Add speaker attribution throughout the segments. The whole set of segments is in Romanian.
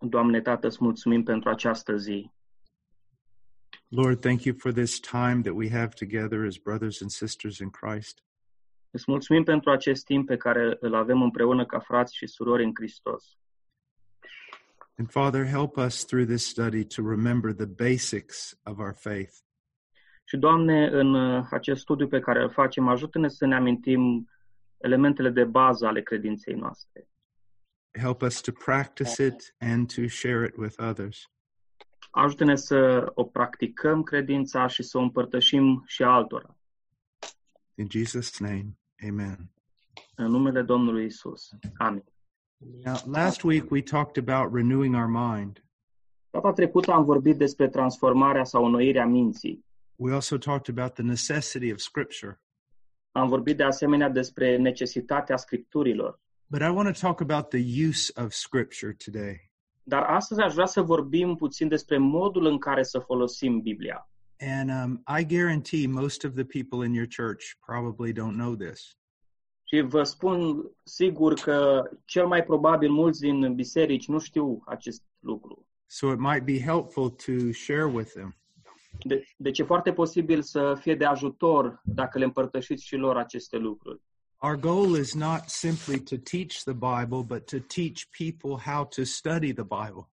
Speaker 1: Doamne Tată, îți mulțumim pentru această zi.
Speaker 2: Lord, thank you for this time that we have together as brothers and sisters in Christ.
Speaker 1: Îți mulțumim pentru acest timp pe care îl avem împreună ca frați și surori în Hristos.
Speaker 2: And Father, help us through this study to remember the basics of our faith.
Speaker 1: Și, Doamne, în uh, acest studiu pe care îl facem, ajută-ne să ne amintim elementele de bază ale credinței noastre.
Speaker 2: Help us to practice it and to share it with others.
Speaker 1: Ajută-ne să o practicăm credința și să o împărtășim și altora.
Speaker 2: In Jesus' name, amen.
Speaker 1: În numele Domnului Isus. Amin.
Speaker 2: Now, last week we talked about renewing our mind.
Speaker 1: Data trecută am vorbit despre transformarea sau înnoirea minții.
Speaker 2: We also talked about the necessity of Scripture.
Speaker 1: Am vorbit de asemenea despre necesitatea scripturilor.
Speaker 2: But I want to talk about the use of Scripture today.
Speaker 1: Dar astăzi aș vrea să vorbim puțin despre modul în care să folosim Biblia.
Speaker 2: And um, I guarantee most of the people in your church probably don't know this.
Speaker 1: Și vă spun sigur că cel mai probabil mulți din biserici nu știu acest lucru.
Speaker 2: So it might be helpful to share with them.
Speaker 1: De, deci e foarte posibil să fie de ajutor dacă le împărtășiți și lor aceste lucruri.
Speaker 2: Our goal is not simply to teach the Bible, but to teach people how to study the Bible.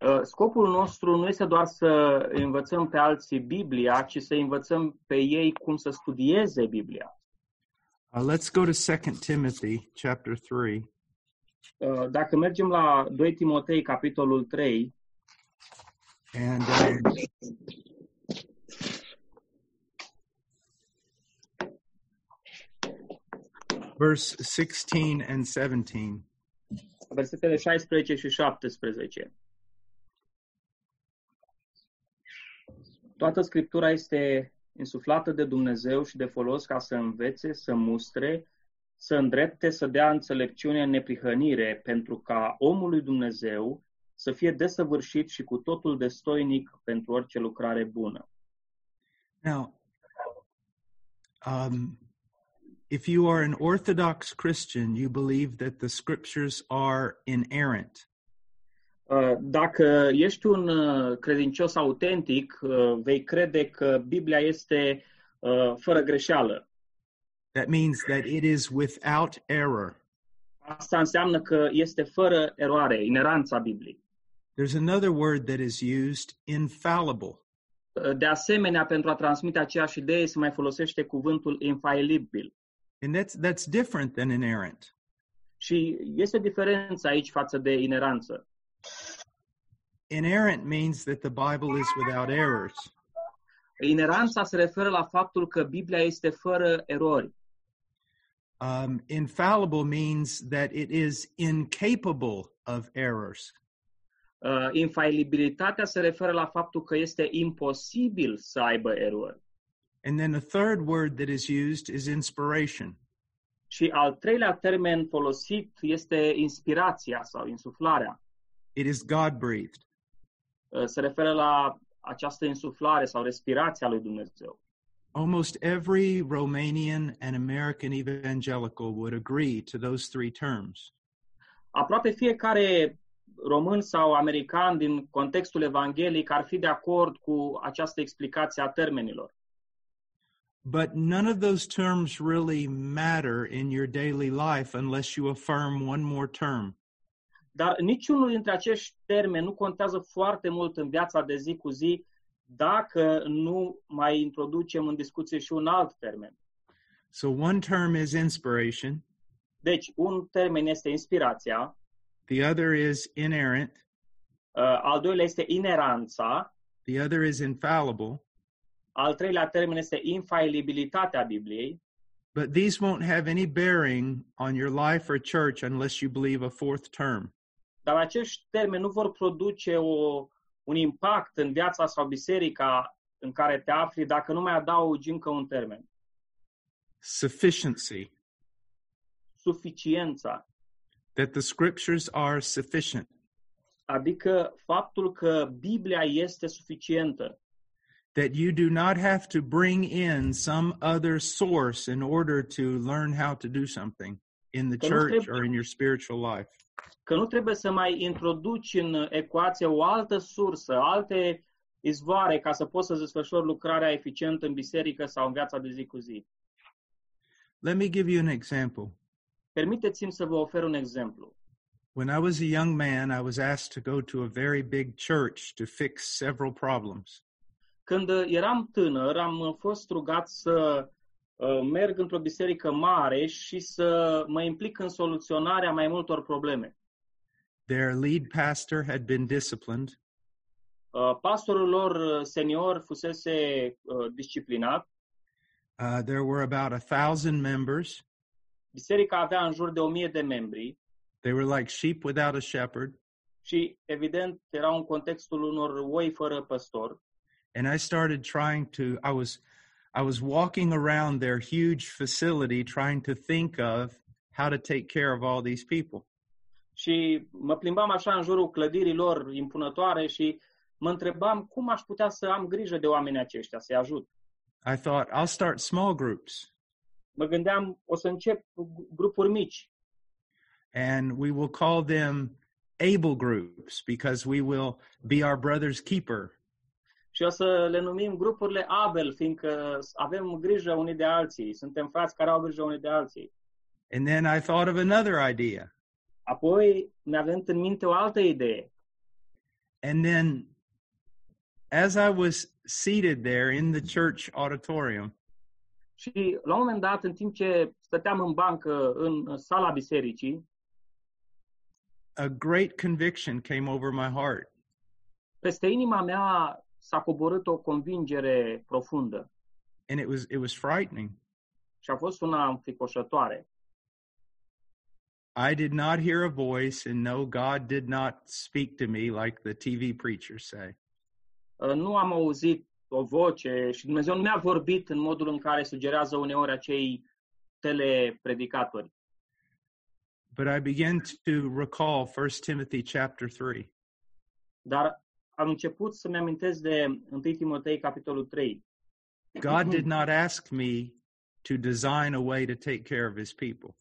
Speaker 1: Uh, Scopul nostru nu este doar să învățăm pe alții Biblia, ci să învățăm pe ei cum să studieze Biblia.
Speaker 2: Uh, let's go to 2 Timothy chapter 3.
Speaker 1: Uh, Dacă mergem la 2 Timotei, capitolul 3,
Speaker 2: And um, verse 16 and 17.
Speaker 1: versetele 16 și 17. Toată Scriptura este insuflată de Dumnezeu și de folos ca să învețe, să mustre, să îndrepte, să dea înțelepciune în neprihănire, pentru ca omul lui Dumnezeu să fie desăvârșit și cu totul destoinic pentru orice lucrare bună.
Speaker 2: Now, um, if you are an Orthodox Christian, you believe that the scriptures are inerrant.
Speaker 1: Uh, Dacă ești un uh, credincios autentic, uh, vei crede că Biblia este fără greșeală.
Speaker 2: That means that it is without error.
Speaker 1: Asta înseamnă că este fără eroare, ineranța Bibliei.
Speaker 2: There's another word that is used, infallible.
Speaker 1: De asemenea, pentru a transmite aceeași idee se mai folosește cuvântul infailibil.
Speaker 2: And that's that's different than inerrant.
Speaker 1: Și este diferența aici față de ineranță.
Speaker 2: Inerrant means that the Bible is without errors.
Speaker 1: Ineranța se referă la faptul că Biblia este fără erori.
Speaker 2: Um, infallible means that it is incapable of errors.
Speaker 1: Uh, Infailibilitatea se referă la faptul că este imposibil să aibă erori.
Speaker 2: And then the third word that is used is inspiration.
Speaker 1: Și al treilea termen folosit este inspirația sau insuflarea.
Speaker 2: It is God breathed.
Speaker 1: Uh, Se referă la această insuflare sau respirația lui Dumnezeu.
Speaker 2: Almost every Romanian and American evangelical would agree to those three terms.
Speaker 1: aproape fiecare român sau american din contextul evanghelic ar fi de acord cu această explicație a termenilor.
Speaker 2: But none of those terms really matter in your daily life unless you affirm one more term.
Speaker 1: Dar niciunul dintre acești termeni nu contează foarte mult în viața de zi cu zi dacă nu mai introducem în discuție și un alt termen.
Speaker 2: So one term is inspiration,
Speaker 1: Deci, un termen este inspirația,
Speaker 2: the other is inerrant,
Speaker 1: uh, al doilea este ineranța,
Speaker 2: the other is infallible,
Speaker 1: al treilea termen este infailibilitatea Bibliei,
Speaker 2: but these won't have any bearing on your life or church unless you believe a fourth term.
Speaker 1: dar acești termeni nu vor produce o un impact în viața sau biserica în care te afli dacă nu mai adaugi încă un termen.
Speaker 2: Sufficiency.
Speaker 1: Suficiența.
Speaker 2: That the scriptures are sufficient.
Speaker 1: Adică faptul că Biblia este suficientă.
Speaker 2: That you do not have to bring in some other source in order to learn how to do something in the church or in your spiritual life.
Speaker 1: Că nu trebuie să mai introduci în ecuație o altă sursă, alte izvoare ca să poți să desfășori lucrarea eficientă în biserică sau în viața de zi cu zi.
Speaker 2: Let me give you an example.
Speaker 1: Permiteți-mi să vă ofer un exemplu.
Speaker 2: When I was a young man, I was asked to go to a very big church to fix several problems.
Speaker 1: Când uh, eram tânăr, am uh, fost rugat să uh, merg într-o biserică mare și să mă implic în soluționarea mai multor probleme.
Speaker 2: Their lead pastor had been disciplined,
Speaker 1: Uh, Pastorul lor uh, senior fusese uh, disciplinat,
Speaker 2: Uh, there were about a thousand members.
Speaker 1: biserica avea în jur de o mie de membri
Speaker 2: They were like sheep without a shepherd.
Speaker 1: și, evident, era în contextul unor oi fără păstor.
Speaker 2: And I started trying to, I was, I was walking around their huge facility trying to think of how to take care of all these people.
Speaker 1: Și mă plimbam așa în jurul clădirii lor impunătoare și mă întrebam cum aș putea să am grijă de oamenii aceștia, să-i ajut.
Speaker 2: I thought, I'll start small groups
Speaker 1: Mă gândeam, o să încep grupuri mici
Speaker 2: and we will call them able groups because we will be our brother's keeper.
Speaker 1: Și o să le numim grupurile Abel, fiindcă avem grijă unii de alții, suntem frați care au grijă unii de alții.
Speaker 2: And then I thought of another idea.
Speaker 1: Apoi mi-a venit în minte o altă idee.
Speaker 2: And then as I was seated there in the church auditorium,
Speaker 1: Și la un moment dat, în timp ce stăteam în bancă în sala bisericii,
Speaker 2: a great conviction came over my heart.
Speaker 1: peste inima mea s-a coborât o convingere profundă
Speaker 2: And it was it was frightening.
Speaker 1: și a fost una înfricoșătoare.
Speaker 2: I did not hear a voice and no God did not speak to me like the TV preachers say.
Speaker 1: Uh, Nu am auzit o voce și Dumnezeu nu mi-a vorbit în modul în care sugerează uneori acei telepredicatori.
Speaker 2: But I began to recall 1 Timothy chapter 3.
Speaker 1: Dar am început să-mi amintesc de 1 Timotei, capitolul 3.
Speaker 2: God did not ask me to design a way to take care of his people.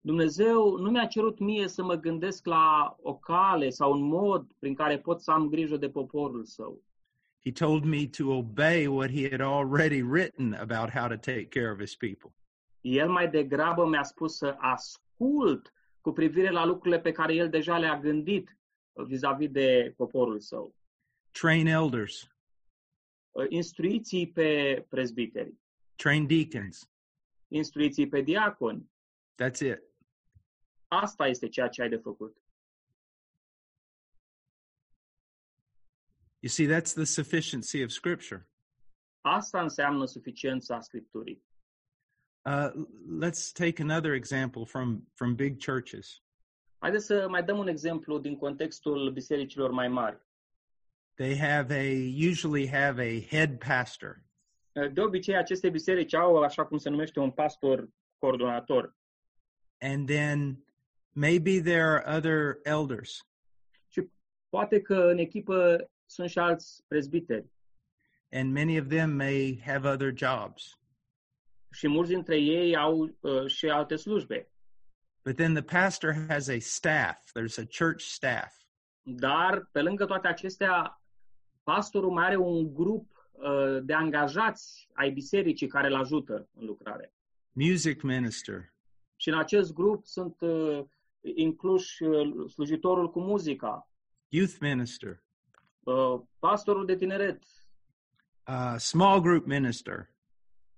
Speaker 1: Dumnezeu nu mi-a cerut mie să mă gândesc la o cale sau un mod prin care pot să am grijă de poporul său.
Speaker 2: He told me to obey what he had already written about how to take care of his people.
Speaker 1: El mai degrabă mi-a spus să ascult cu privire la lucrurile pe care el deja le-a gândit uh, vis-a-vis de poporul său.
Speaker 2: Train elders,
Speaker 1: Uh, Instruiții pe prezbiteri,
Speaker 2: train deacons.
Speaker 1: instruiții pe diaconi.
Speaker 2: That's it.
Speaker 1: Asta este ceea ce ai de făcut.
Speaker 2: You see, that's the sufficiency of Scripture.
Speaker 1: Asta înseamnă suficiența Scripturii.
Speaker 2: Uh, let's take another example from, from big churches.
Speaker 1: Haideți să mai dăm un exemplu din contextul bisericilor mai mari.
Speaker 2: They have a usually have a head pastor,
Speaker 1: De obicei, aceste biserici au, așa cum se numește, un pastor coordonator.
Speaker 2: and then maybe there are other elders,
Speaker 1: Și poate că în echipă sunt și alți prezbiteri.
Speaker 2: and many of them may have other jobs.
Speaker 1: Și mulți dintre ei au uh, și alte slujbe.
Speaker 2: But then the pastor has a staff. There's a church staff,
Speaker 1: Dar, pe lângă toate acestea, pastorul mai are un grup uh, de angajați ai bisericii care îl ajută în lucrare.
Speaker 2: music minister,
Speaker 1: Și în acest grup sunt uh, incluși uh, slujitorul cu muzica,
Speaker 2: youth minister,
Speaker 1: uh, pastorul de tineret,
Speaker 2: uh, small group minister,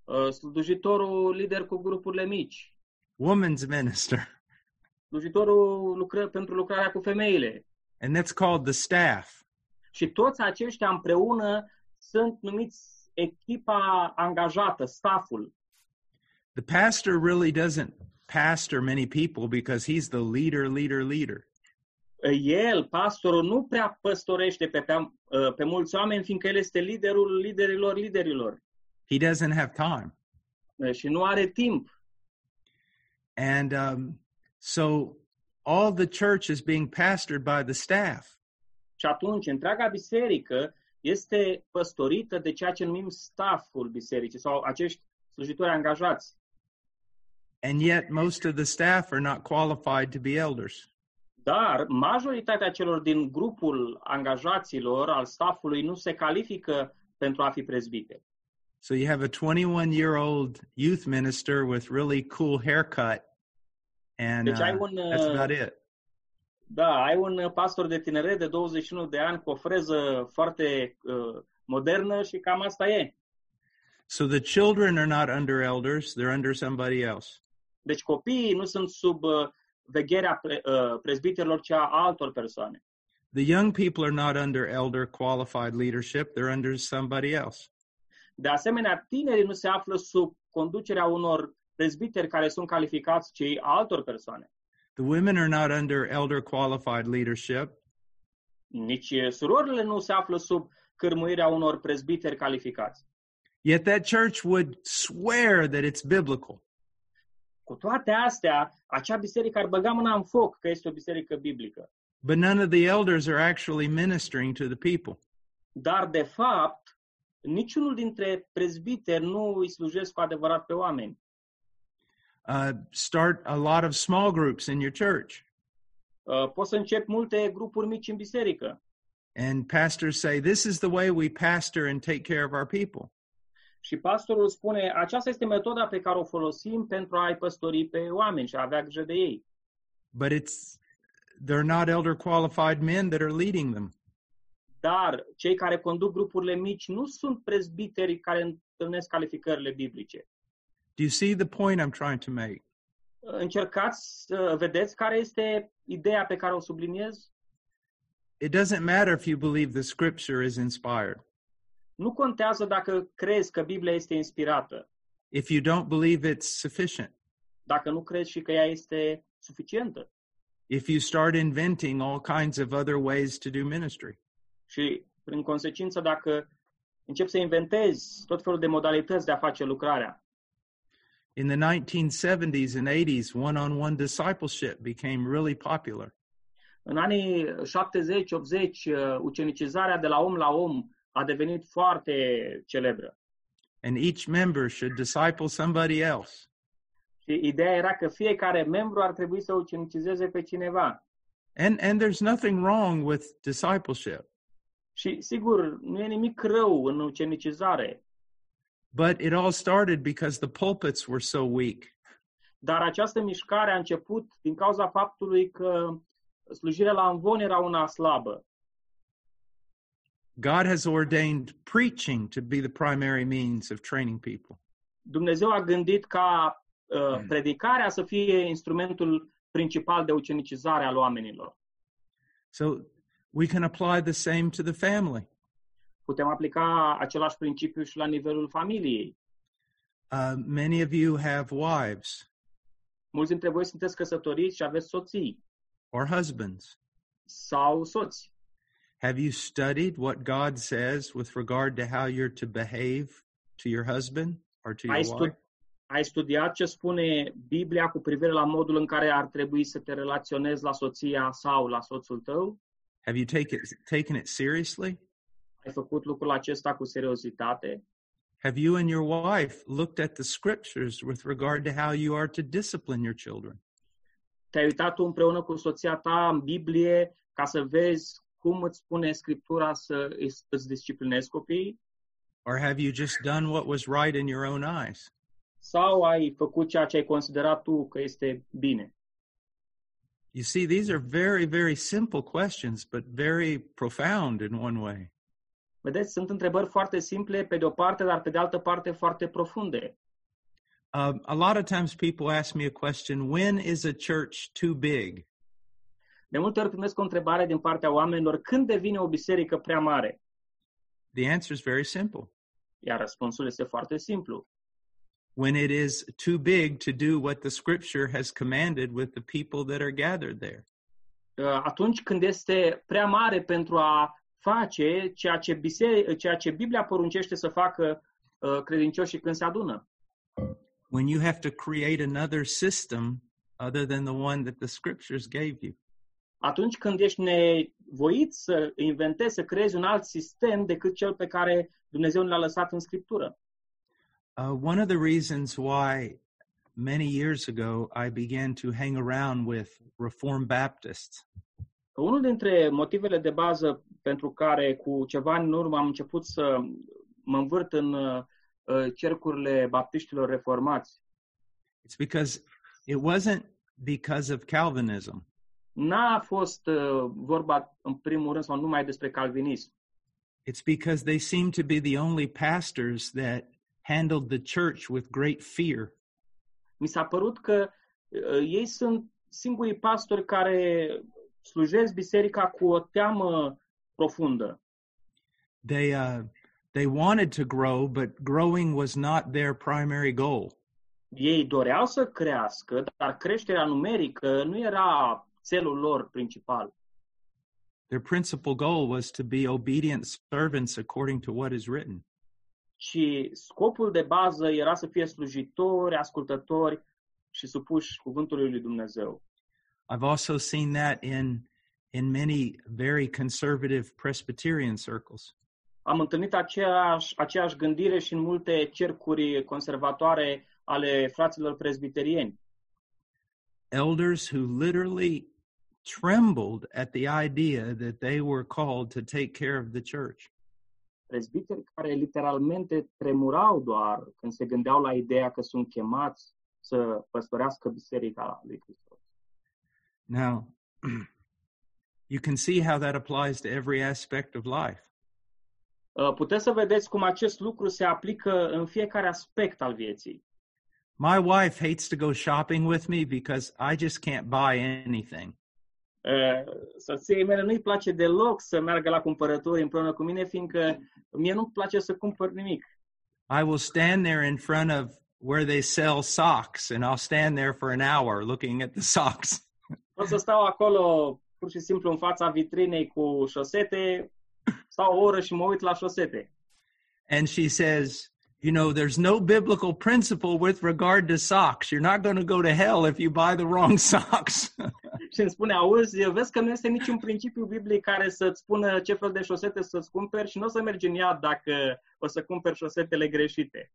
Speaker 1: uh, slujitorul lider cu grupurile mici,
Speaker 2: woman's minister,
Speaker 1: slujitorul lucră, pentru lucrarea cu femeile.
Speaker 2: and that's called the staff.
Speaker 1: Și toți aceștia împreună sunt numiți echipa angajată, stafful.
Speaker 2: The pastor really doesn't pastor many people because he's the leader, leader, leader.
Speaker 1: el, pastorul, nu prea păstorește pe, pe, uh, pe mulți oameni, fiindcă el este liderul liderilor liderilor
Speaker 2: He doesn't have time.
Speaker 1: uh, și nu are timp.
Speaker 2: And um, so all the church is being pastored by the staff.
Speaker 1: Și atunci, întreaga biserică este păstorită de ceea ce numim stafful bisericii sau acești slujitori angajați.
Speaker 2: And yet most of the staff are not qualified to be elders.
Speaker 1: Dar majoritatea celor din grupul angajaților, al staffului, nu se califică pentru a fi prezbiteri.
Speaker 2: So you have a 21 year old youth minister with really cool haircut, and
Speaker 1: Deci ai
Speaker 2: uh,
Speaker 1: un,
Speaker 2: that's
Speaker 1: uh,
Speaker 2: about it.
Speaker 1: Da, ai un pastor de tineret de 21 de ani cu o freză foarte uh, modernă și cam asta e.
Speaker 2: So the children are not under elders; they're under somebody else.
Speaker 1: Deci copiii nu sunt sub uh, vegherea pre, uh, prezbiterilor, ci a altor persoane.
Speaker 2: The young people are not under elder qualified leadership; they're under somebody else.
Speaker 1: De asemenea, tinerii nu se află sub conducerea unor prezbiteri care sunt calificați, ci altor persoane.
Speaker 2: The women are not under elder qualified leadership;
Speaker 1: Nici uh, surorile nu se află sub cârmuirea unor prezbiteri calificați.
Speaker 2: Yet that church would swear that it's biblical.
Speaker 1: Cu toate astea, acea biserică ar băga mâna în foc că este o biserică biblică.
Speaker 2: But none of the elders are actually ministering to the people.
Speaker 1: Dar, de fapt, niciunul dintre prezbiteri nu îi slujesc cu adevărat pe oameni.
Speaker 2: Uh, start a lot of small groups in your church.
Speaker 1: Uh, Poți să începi multe grupuri mici în biserică.
Speaker 2: And pastors say, This is the way we pastor and take care of our people.
Speaker 1: Și pastorul spune, aceasta este metoda pe care o folosim pentru a-i păstori pe oameni și a avea grijă de ei.
Speaker 2: But it's they're not elder qualified men that are leading them.
Speaker 1: Dar cei care conduc grupurile mici nu sunt prezbiteri care întâlnesc calificările biblice.
Speaker 2: Do you see the point I'm trying to make?
Speaker 1: Încercați să vedeți care este ideea pe care o subliniez?
Speaker 2: It doesn't matter if you believe the scripture is inspired.
Speaker 1: Nu contează dacă crezi că Biblia este inspirată,
Speaker 2: If you don't believe it's sufficient,
Speaker 1: dacă nu crezi și că ea este suficientă.
Speaker 2: if you start inventing all kinds of other ways to do ministry.
Speaker 1: Și, prin consecință, dacă începi să inventezi tot felul de modalități de a face lucrarea,
Speaker 2: In the 1970s and 80s, one on one discipleship became really popular.
Speaker 1: în anii 70-80, uh, ucenicizarea de la om la om a devenit foarte celebră.
Speaker 2: And each member should disciple somebody else.
Speaker 1: Și ideea era că fiecare membru ar trebui să ucenicizeze pe cineva.
Speaker 2: And, and there's nothing wrong with discipleship,
Speaker 1: Și, sigur, nu e nimic rău în ucenicizare,
Speaker 2: but it all started because the pulpits were so weak.
Speaker 1: dar această mișcare a început din cauza faptului că slujirea la învon era una slabă.
Speaker 2: God has ordained preaching to be the primary means of training people.
Speaker 1: Dumnezeu a gândit ca uh, predicarea să fie instrumentul principal de ucenicizare al oamenilor.
Speaker 2: So we can apply the same to the family.
Speaker 1: Putem aplica același principiu și la nivelul familiei.
Speaker 2: Uh, many of you have wives
Speaker 1: Mulți dintre voi sunteți căsătoriți și aveți soții
Speaker 2: or husbands.
Speaker 1: sau soți.
Speaker 2: Have you studied what God says with regard to how you're to behave to your husband or to your
Speaker 1: Ai,
Speaker 2: wife?
Speaker 1: stu- ai studiat ce spune Biblia cu privire la modul în care ar trebui să te relaționezi la soția sau la soțul tău?
Speaker 2: Have you take it, taken it seriously?
Speaker 1: Ai făcut lucrul acesta cu seriozitate?
Speaker 2: Have you and your wife looked at the scriptures with regard to how you are to discipline your children?
Speaker 1: Te-ai uitat tu împreună cu soția ta în Biblie ca să vezi cum îți spune Scriptura să îți îți disciplinezi copiii?
Speaker 2: Or have you just done what was right in your own eyes?
Speaker 1: Sau ai făcut ceea ce ai considerat tu că este bine?
Speaker 2: You see, these are very, very simple questions, but very profound in one way.
Speaker 1: Vedeți, sunt întrebări foarte simple pe de o parte, dar pe de altă parte foarte profunde.
Speaker 2: Um, a lot of times people ask me a question when is a church too big?
Speaker 1: De multe ori primesc o întrebare din partea oamenilor, când devine o biserică prea mare?
Speaker 2: The answer is very simple.
Speaker 1: Iar răspunsul este foarte simplu.
Speaker 2: When it is too big to do what the scripture has commanded with the people that are gathered there.
Speaker 1: uh, atunci când este prea mare pentru a face ceea ce, bise- ceea ce Biblia poruncește să facă uh, credincioșii când se adună.
Speaker 2: When you have to create another system other than the one that the scriptures gave you.
Speaker 1: Atunci când ești nevoit să inventezi, să creezi un alt sistem decât cel pe care Dumnezeu l-a lăsat în Scriptură.
Speaker 2: Uh, one of the reasons why many years ago I began to hang around with Reformed Baptists
Speaker 1: Unul dintre motivele de bază pentru care cu ceva ani în urmă am început să mă învârt în uh, uh, cercurile baptiștilor reformați,
Speaker 2: it's because it wasn't because of Calvinism.
Speaker 1: n-a fost uh, vorba în primul rând sau numai despre calvinism,
Speaker 2: It's because they seemed to be the only pastors that handled the church with great fear.
Speaker 1: mi s-a părut că uh, ei sunt singurii pastori care slujesc biserica cu o teamă profundă.
Speaker 2: They uh, they wanted to grow, but growing was not their primary goal.
Speaker 1: Ei doreau să crească, dar creșterea numerică nu era țelul lor principal.
Speaker 2: Their principal goal was to be obedient servants according to what is written.
Speaker 1: Și scopul de bază era să fie slujitori, ascultători și supuși cuvântului lui Dumnezeu.
Speaker 2: I've also seen that in in many very conservative Presbyterian circles.
Speaker 1: Am întâlnit aceeași, aceeași gândire și în multe cercuri conservatoare ale fraților prezbiterieni.
Speaker 2: Elders who literally trembled at the idea that they were called to take care of the church.
Speaker 1: Prezbiteri care literalmente tremurau doar când se gândeau la ideea că sunt chemați să păstorească biserica lui Hristos.
Speaker 2: Now, you can see how that applies to every aspect of life.
Speaker 1: Uh, Puteți să vedeți cum acest lucru se aplică în fiecare aspect al vieții.
Speaker 2: My wife hates to go shopping with me because I just can't buy anything.
Speaker 1: Uh, Soției mele nu-i place deloc să meargă la cumpărături împreună cu mine, fiindcă mie nu-mi place să cumpăr nimic.
Speaker 2: I will stand there in front of where they sell socks and I'll stand there for an hour looking at the socks.
Speaker 1: Pot să stau acolo pur și simplu în fața vitrinei cu șosete, stau o oră și mă uit la șosete.
Speaker 2: And she says, You know, there's no biblical principle with regard to socks. You're not going to go to hell if you buy the wrong socks.
Speaker 1: Și îmi spune, auzi, vezi că nu este niciun principiu biblic care să-ți spună ce fel de șosete să-ți cumperi și nu o să mergi în iad dacă o să cumperi șosetele greșite.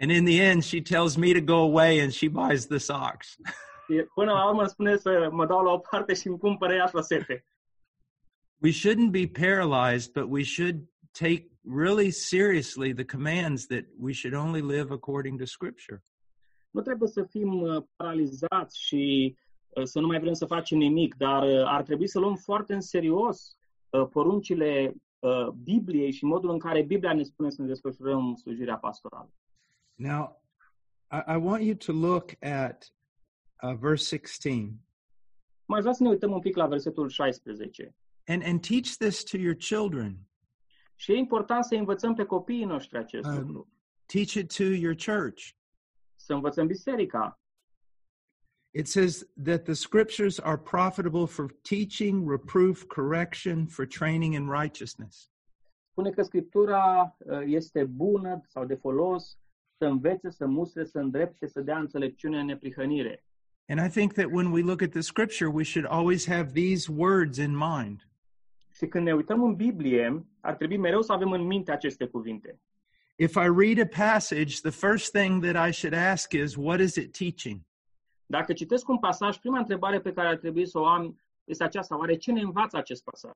Speaker 2: and in the end, she tells me to go away and she buys the socks.
Speaker 1: Și Până la urmă îmi spune să mă dau la o parte și îmi cumpără ea șosete.
Speaker 2: we shouldn't be paralyzed, but we should take really seriously the commands that we should only live according to Scripture.
Speaker 1: Nu trebuie să fim uh, paralizați și uh, să nu mai vrem să facem nimic, dar uh, ar trebui să luăm foarte în serios uh, poruncile uh, Bibliei și modul în care Biblia ne spune să ne desfășurăm slujirea pastorală.
Speaker 2: Now, I, I want you to look at uh, verse 16
Speaker 1: Mai vrea să ne uităm un pic la versetul 16.
Speaker 2: and, and teach this to your children.
Speaker 1: Și e important să învățăm pe copiii noștri acest
Speaker 2: Um,
Speaker 1: lucru.
Speaker 2: Teach it to your church.
Speaker 1: Să învățăm biserica.
Speaker 2: It says that the scriptures are profitable for teaching, reproof, correction, for training in righteousness.
Speaker 1: Spune că Scriptura uh, este bună sau de folos să învețe, să mustre, să îndrepte, să dea înțelepciune în neprihănire.
Speaker 2: And I think that when we look at the scripture, we should always have these words in mind.
Speaker 1: Și când ne uităm în Biblie, ar trebui mereu să avem în minte aceste cuvinte.
Speaker 2: If I read a passage, the first thing that I should ask is, what is it teaching?
Speaker 1: Dacă citesc un pasaj, prima întrebare pe care ar trebui să o am este aceasta. Oare ce ne învață acest pasaj?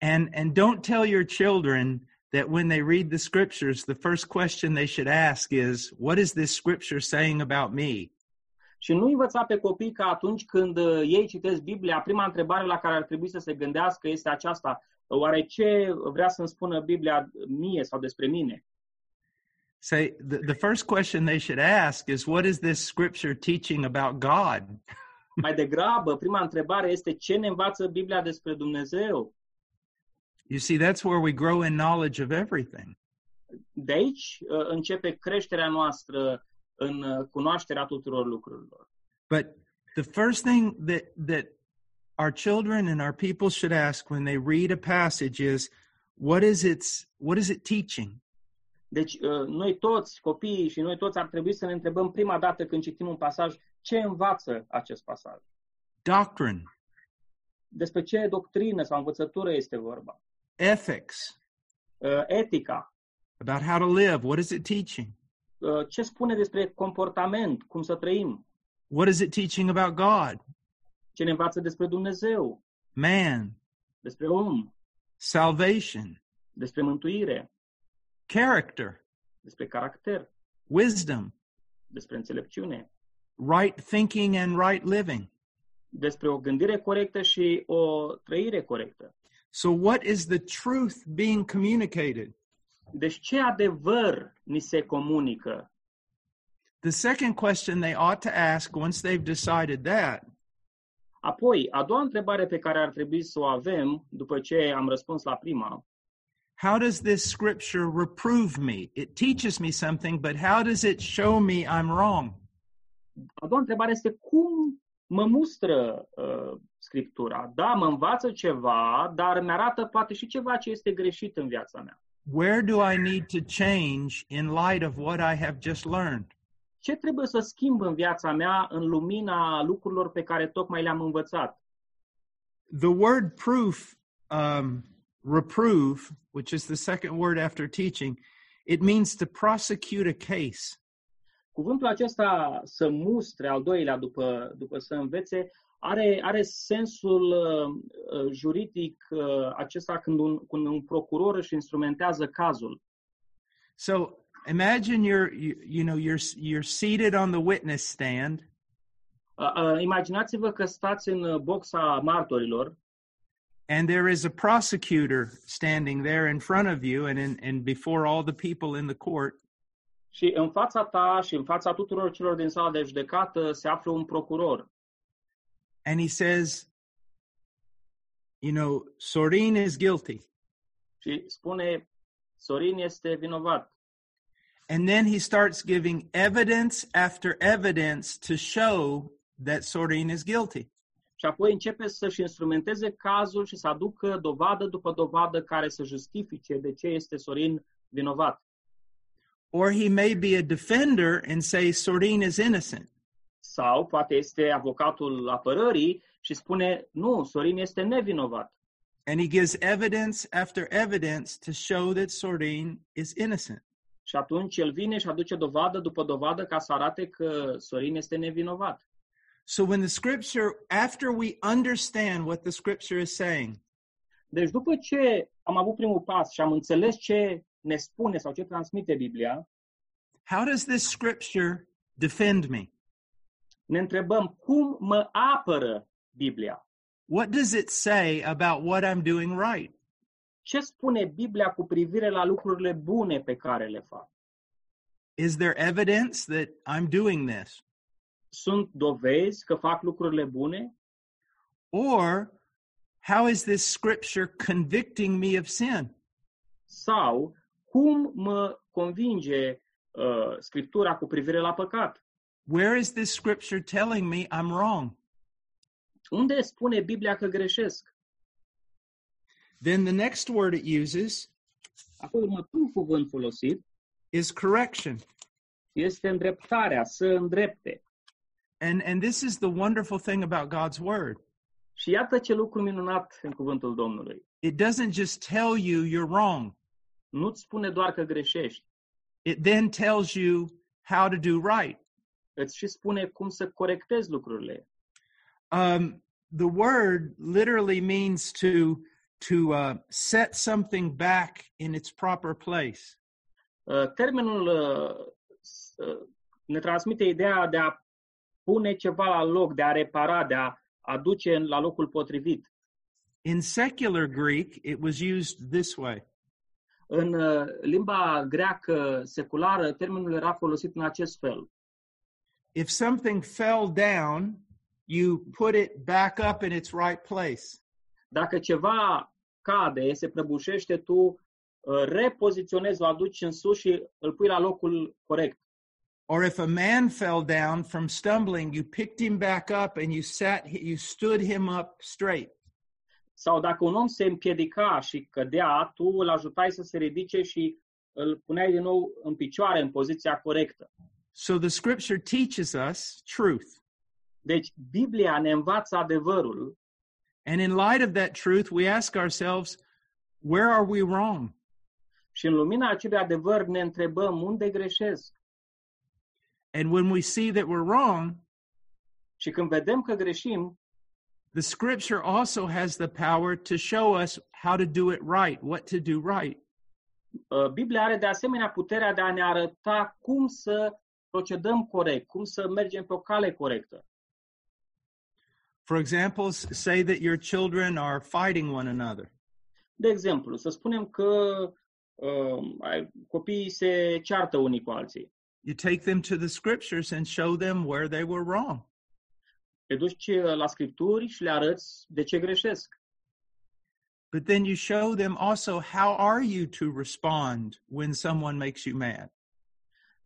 Speaker 2: And and don't tell your children that when they read the scriptures, the first question they should ask is, what is this scripture saying about me?
Speaker 1: Și nu învăța pe copii că atunci când uh, ei citesc Biblia, prima întrebare la care ar trebui să se gândească este aceasta. Oare ce vrea să-mi spună Biblia mie sau despre mine?
Speaker 2: Say the, the first question they should ask is, what is this scripture teaching about God?
Speaker 1: Mai degrabă, prima întrebare este ce ne învață Biblia despre Dumnezeu?
Speaker 2: You see, that's where we grow in knowledge of everything.
Speaker 1: De aici uh, începe creșterea noastră în uh, cunoașterea tuturor lucrurilor.
Speaker 2: But the first thing that that our children and our people should ask when they read a passage is, what is its what is it teaching?
Speaker 1: Deci, uh, noi toți, copiii și noi toți ar trebui să ne întrebăm prima dată când citim un pasaj, ce învață acest pasaj?
Speaker 2: Doctrine,
Speaker 1: Despre ce doctrină sau învățătură este vorba?
Speaker 2: ethics,
Speaker 1: Uh, Etica.
Speaker 2: about how to live. What is it teaching?
Speaker 1: Uh, Ce spune despre comportament, cum să trăim?
Speaker 2: What is it teaching about God,
Speaker 1: Ce ne învață despre Dumnezeu,
Speaker 2: man,
Speaker 1: despre om,
Speaker 2: salvation,
Speaker 1: despre mântuire,
Speaker 2: character,
Speaker 1: despre caracter,
Speaker 2: wisdom,
Speaker 1: despre înțelepciune,
Speaker 2: right thinking and right living?
Speaker 1: despre o gândire corectă și o trăire corectă.
Speaker 2: So, what is the truth being communicated?
Speaker 1: Deci ce adevăr ni se comunică?
Speaker 2: The second question they ought to ask once they've decided that
Speaker 1: Apoi, a doua întrebare pe care ar trebui să o avem, după ce am răspuns la prima,
Speaker 2: how does this scripture reprove me? It teaches me something, but how does it show me I'm wrong?
Speaker 1: a doua întrebare este cum mă mustră uh, Scriptura? Da, mă învață ceva, dar mi-arată poate și ceva ce este greșit în viața mea.
Speaker 2: Where do I need to change in light of what I have just learned?
Speaker 1: Ce trebuie să schimb în viața mea în lumina lucrurilor pe care tocmai le-am învățat?
Speaker 2: The word proof, um, reprove, which is the second word after teaching, it means to prosecute a case.
Speaker 1: Cuvântul acesta să mustre, al doilea după, după să învețe, are, are sensul uh, uh, juridic uh, acesta când un, când un procuror își instrumentează cazul.
Speaker 2: So imagine you're, you, you know, you're, you're seated on the witness stand
Speaker 1: Uh, uh, imaginați-vă că stați în uh, boxa martorilor
Speaker 2: and there is a prosecutor standing there in front of you and, in, and before all the people in the court.
Speaker 1: și în fața ta și în fața tuturor celor din sala de judecată se află un procuror.
Speaker 2: And he says, you know, Sorin is guilty.
Speaker 1: Și spune, Sorin este vinovat.
Speaker 2: And then he starts giving evidence after evidence to show that Sorin is guilty.
Speaker 1: Și apoi începe să-și instrumenteze cazul și să aducă dovadă după dovadă care să justifice de ce este Sorin vinovat.
Speaker 2: Or he may be a defender and say Sorin is innocent.
Speaker 1: Sau poate este avocatul apărării și spune, nu, Sorin este nevinovat.
Speaker 2: And he gives evidence after evidence to show that Sorin is innocent.
Speaker 1: Și atunci el vine și aduce dovadă după dovadă ca să arate că Sorin este nevinovat.
Speaker 2: So when the scripture, after we understand what the scripture is saying,
Speaker 1: Deci după ce am avut primul pas și am înțeles ce ne spune sau ce transmite Biblia,
Speaker 2: how does this scripture defend me?
Speaker 1: Ne întrebăm cum mă apără Biblia.
Speaker 2: What does it say about what I'm doing right?
Speaker 1: Ce spune Biblia cu privire la lucrurile bune pe care le fac?
Speaker 2: Is there evidence that I'm doing this?
Speaker 1: Sunt dovezi că fac lucrurile bune?
Speaker 2: Or how is this scripture convicting me of sin?
Speaker 1: Sau cum mă convinge uh, Scriptura cu privire la păcat?
Speaker 2: Where is this scripture telling me I'm wrong?
Speaker 1: Unde spune Biblia că greșesc?
Speaker 2: Then the next word it uses
Speaker 1: Apoi următorul cuvânt folosit
Speaker 2: is correction.
Speaker 1: este îndreptarea, să îndrepte.
Speaker 2: And and this is the wonderful thing about God's word.
Speaker 1: Și iată ce lucru minunat în cuvântul Domnului.
Speaker 2: It doesn't just tell you you're wrong.
Speaker 1: Nu-ți spune doar că greșești,
Speaker 2: It then tells you how to do right.
Speaker 1: Îți și spune cum să corectezi lucrurile.
Speaker 2: Um, the word literally means to to uh, set something back in its proper place.
Speaker 1: Uh, Termenul uh, s- uh, ne transmite ideea de a pune ceva la loc, de a repara, de a aduce în- la locul potrivit.
Speaker 2: In secular Greek, it was used this way.
Speaker 1: În uh, limba greacă seculară, termenul era folosit în acest fel.
Speaker 2: If something fell down, you put it back up in its right place.
Speaker 1: Dacă ceva cade, se prăbușește, tu uh, repoziționezi, o aduci în sus și îl pui la locul corect.
Speaker 2: Or if a man fell down from stumbling, you picked him back up and you sat you stood him up straight.
Speaker 1: Sau dacă un om se împiedica și cădea, tu îl ajutai să se ridice și îl puneai din nou în picioare, în poziția corectă.
Speaker 2: So the scripture teaches us truth.
Speaker 1: Deci, Biblia ne învață adevărul
Speaker 2: And in light of that truth, we ask ourselves, where are we wrong?
Speaker 1: și în lumina acelui adevăr ne întrebăm unde greșesc.
Speaker 2: And when we see that we're wrong,
Speaker 1: Și când vedem că greșim,
Speaker 2: the scripture also has the power to show us how to do it right, what to do right.
Speaker 1: uh, Biblia are de asemenea puterea de a ne arăta cum să procedăm corect, cum să mergem pe o cale corectă.
Speaker 2: For example, say that your children are fighting one another.
Speaker 1: De exemplu, să spunem că uh, copiii se ceartă unii cu alții.
Speaker 2: You take them to the scriptures and show them where they were wrong.
Speaker 1: Te duci uh, la scripturi și le arăți de ce greșesc.
Speaker 2: But then you show them also how are you to respond when someone makes you mad.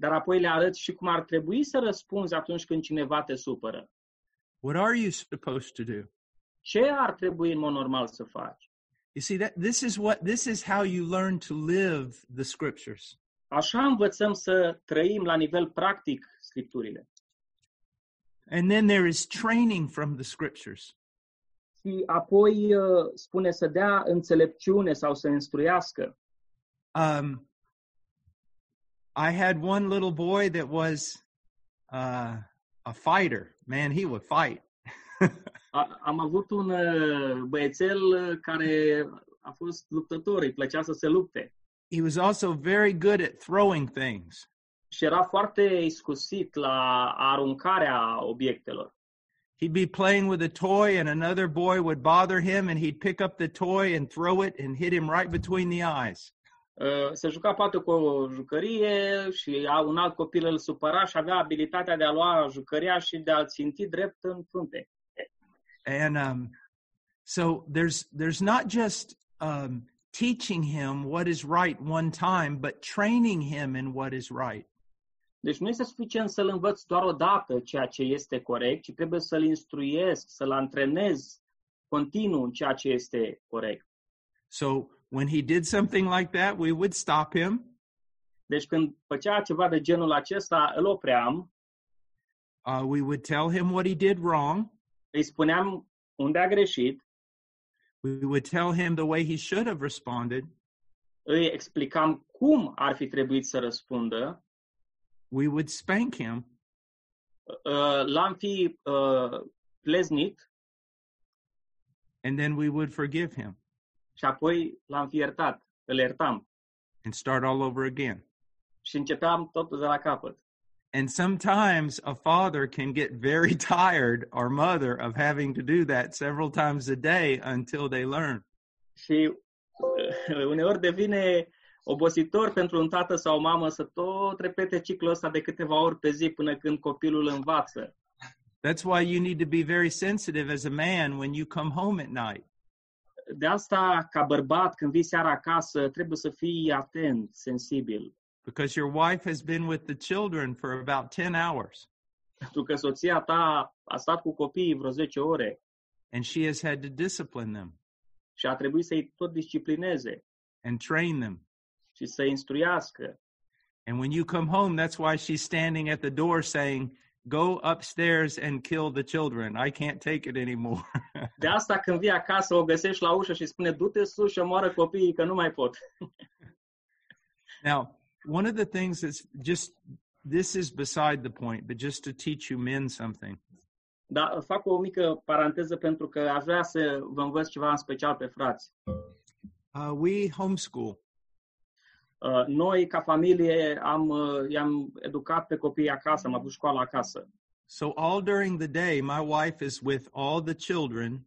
Speaker 1: Dar apoi le arăți și cum ar trebui să răspunzi atunci când cineva te supără.
Speaker 2: What are you supposed to do?
Speaker 1: Ce ar trebui în mod normal să faci?
Speaker 2: You see that this is what this is how you learn to live the scriptures.
Speaker 1: Așa învățăm să trăim la nivel practic scripturile.
Speaker 2: And then there is training from the scriptures.
Speaker 1: Și apoi uh, spune să dea înțelepciune sau să instruiască.
Speaker 2: Um, I had one little boy that was uh, a fighter. Man, he would fight.
Speaker 1: Am avut un uh, băiețel uh, care a fost luptător, îi plăcea să se lupte.
Speaker 2: he was also very good at throwing things.
Speaker 1: Și era foarte iscusit la aruncarea obiectelor.
Speaker 2: He'd be playing with a toy, and another boy would bother him, and he'd pick up the toy and throw it and hit him right between the eyes.
Speaker 1: Uh, Se juca poate cu o jucărie și a- un alt copil îl supăra și avea abilitatea de a lua jucăria și de a-l ținti drept în frunte.
Speaker 2: And um, so there's there's not just um, teaching him what is right one time, but training him in what is right.
Speaker 1: Deci nu este suficient să-l învăț doar o dată ceea ce este corect, ci trebuie să-l instruiesc, să-l antrenez continuu în ceea ce este corect.
Speaker 2: So when he did something like that, we would stop him.
Speaker 1: Deci când făcea ceva de genul acesta, îl opream,
Speaker 2: Uh, we would tell him what he did wrong.
Speaker 1: îi spuneam unde a greșit,
Speaker 2: We would tell him the way he should have responded.
Speaker 1: îi explicam cum ar fi trebuit să răspundă,
Speaker 2: We would spank him.
Speaker 1: uh, l-am fi uh, pleznit
Speaker 2: and then we would forgive him
Speaker 1: și apoi l-am fi iertat, îl iertam
Speaker 2: and start all over again.
Speaker 1: și începeam totul de la capăt.
Speaker 2: And sometimes a father can get very tired or mother of having to do that several times a day until they learn.
Speaker 1: Și uh, uneori devine obositor pentru un tată sau o mamă să tot repete ciclul ăsta de câteva ori pe zi până când copilul învață.
Speaker 2: That's why you need to be very sensitive as a man when you come home at night.
Speaker 1: De asta, ca bărbat, când vii seara acasă, trebuie să fii atent, sensibil.
Speaker 2: because your wife has been with the children for about 10 hours
Speaker 1: Pentru că soția ta a stat cu copiii vreo 10 ore
Speaker 2: and she has had to discipline them
Speaker 1: și a trebuit să-i tot disciplineze
Speaker 2: and train them.
Speaker 1: și să instruiască.
Speaker 2: And when you come home, that's why she's standing at the door saying, Go upstairs and kill the children. I can't take it anymore.
Speaker 1: De asta când vii acasă, o găsești la ușă și spune du-te sus și omoară copiii că nu mai pot.
Speaker 2: now, one of the things that's just this is beside the point, but just to teach you men something.
Speaker 1: Dar fac o mică paranteză pentru că aș vrea să vă învăț ceva în special pe frați.
Speaker 2: Uh, we homeschool.
Speaker 1: Uh, Noi, ca familie, am, uh, i-am educat pe copiii acasă, am avut școală acasă.
Speaker 2: So all during the day, my wife is with all the children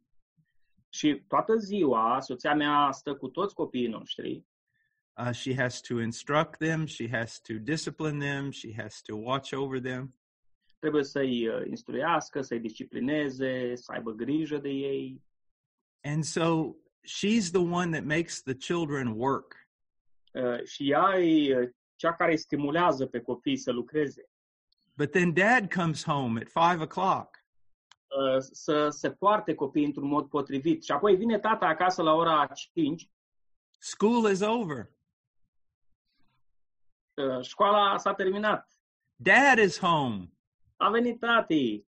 Speaker 1: Și toată ziua, soția mea stă cu toți copiii noștri
Speaker 2: Uh, she has to instruct them, she has to discipline them, she has to watch over them.
Speaker 1: trebuie să-i uh, instruiască, să-i disciplineze, să aibă grijă de ei.
Speaker 2: And so she's the one that makes the children work.
Speaker 1: Uh, Și ea e uh, cea care îi stimulează pe copii să lucreze.
Speaker 2: But then dad comes home at five o'clock.
Speaker 1: uh, să se poarte copiii într-un mod potrivit. Și apoi vine tata acasă la ora 5,
Speaker 2: School is over.
Speaker 1: uh, școala s-a terminat,
Speaker 2: Dad is home.
Speaker 1: a venit tati,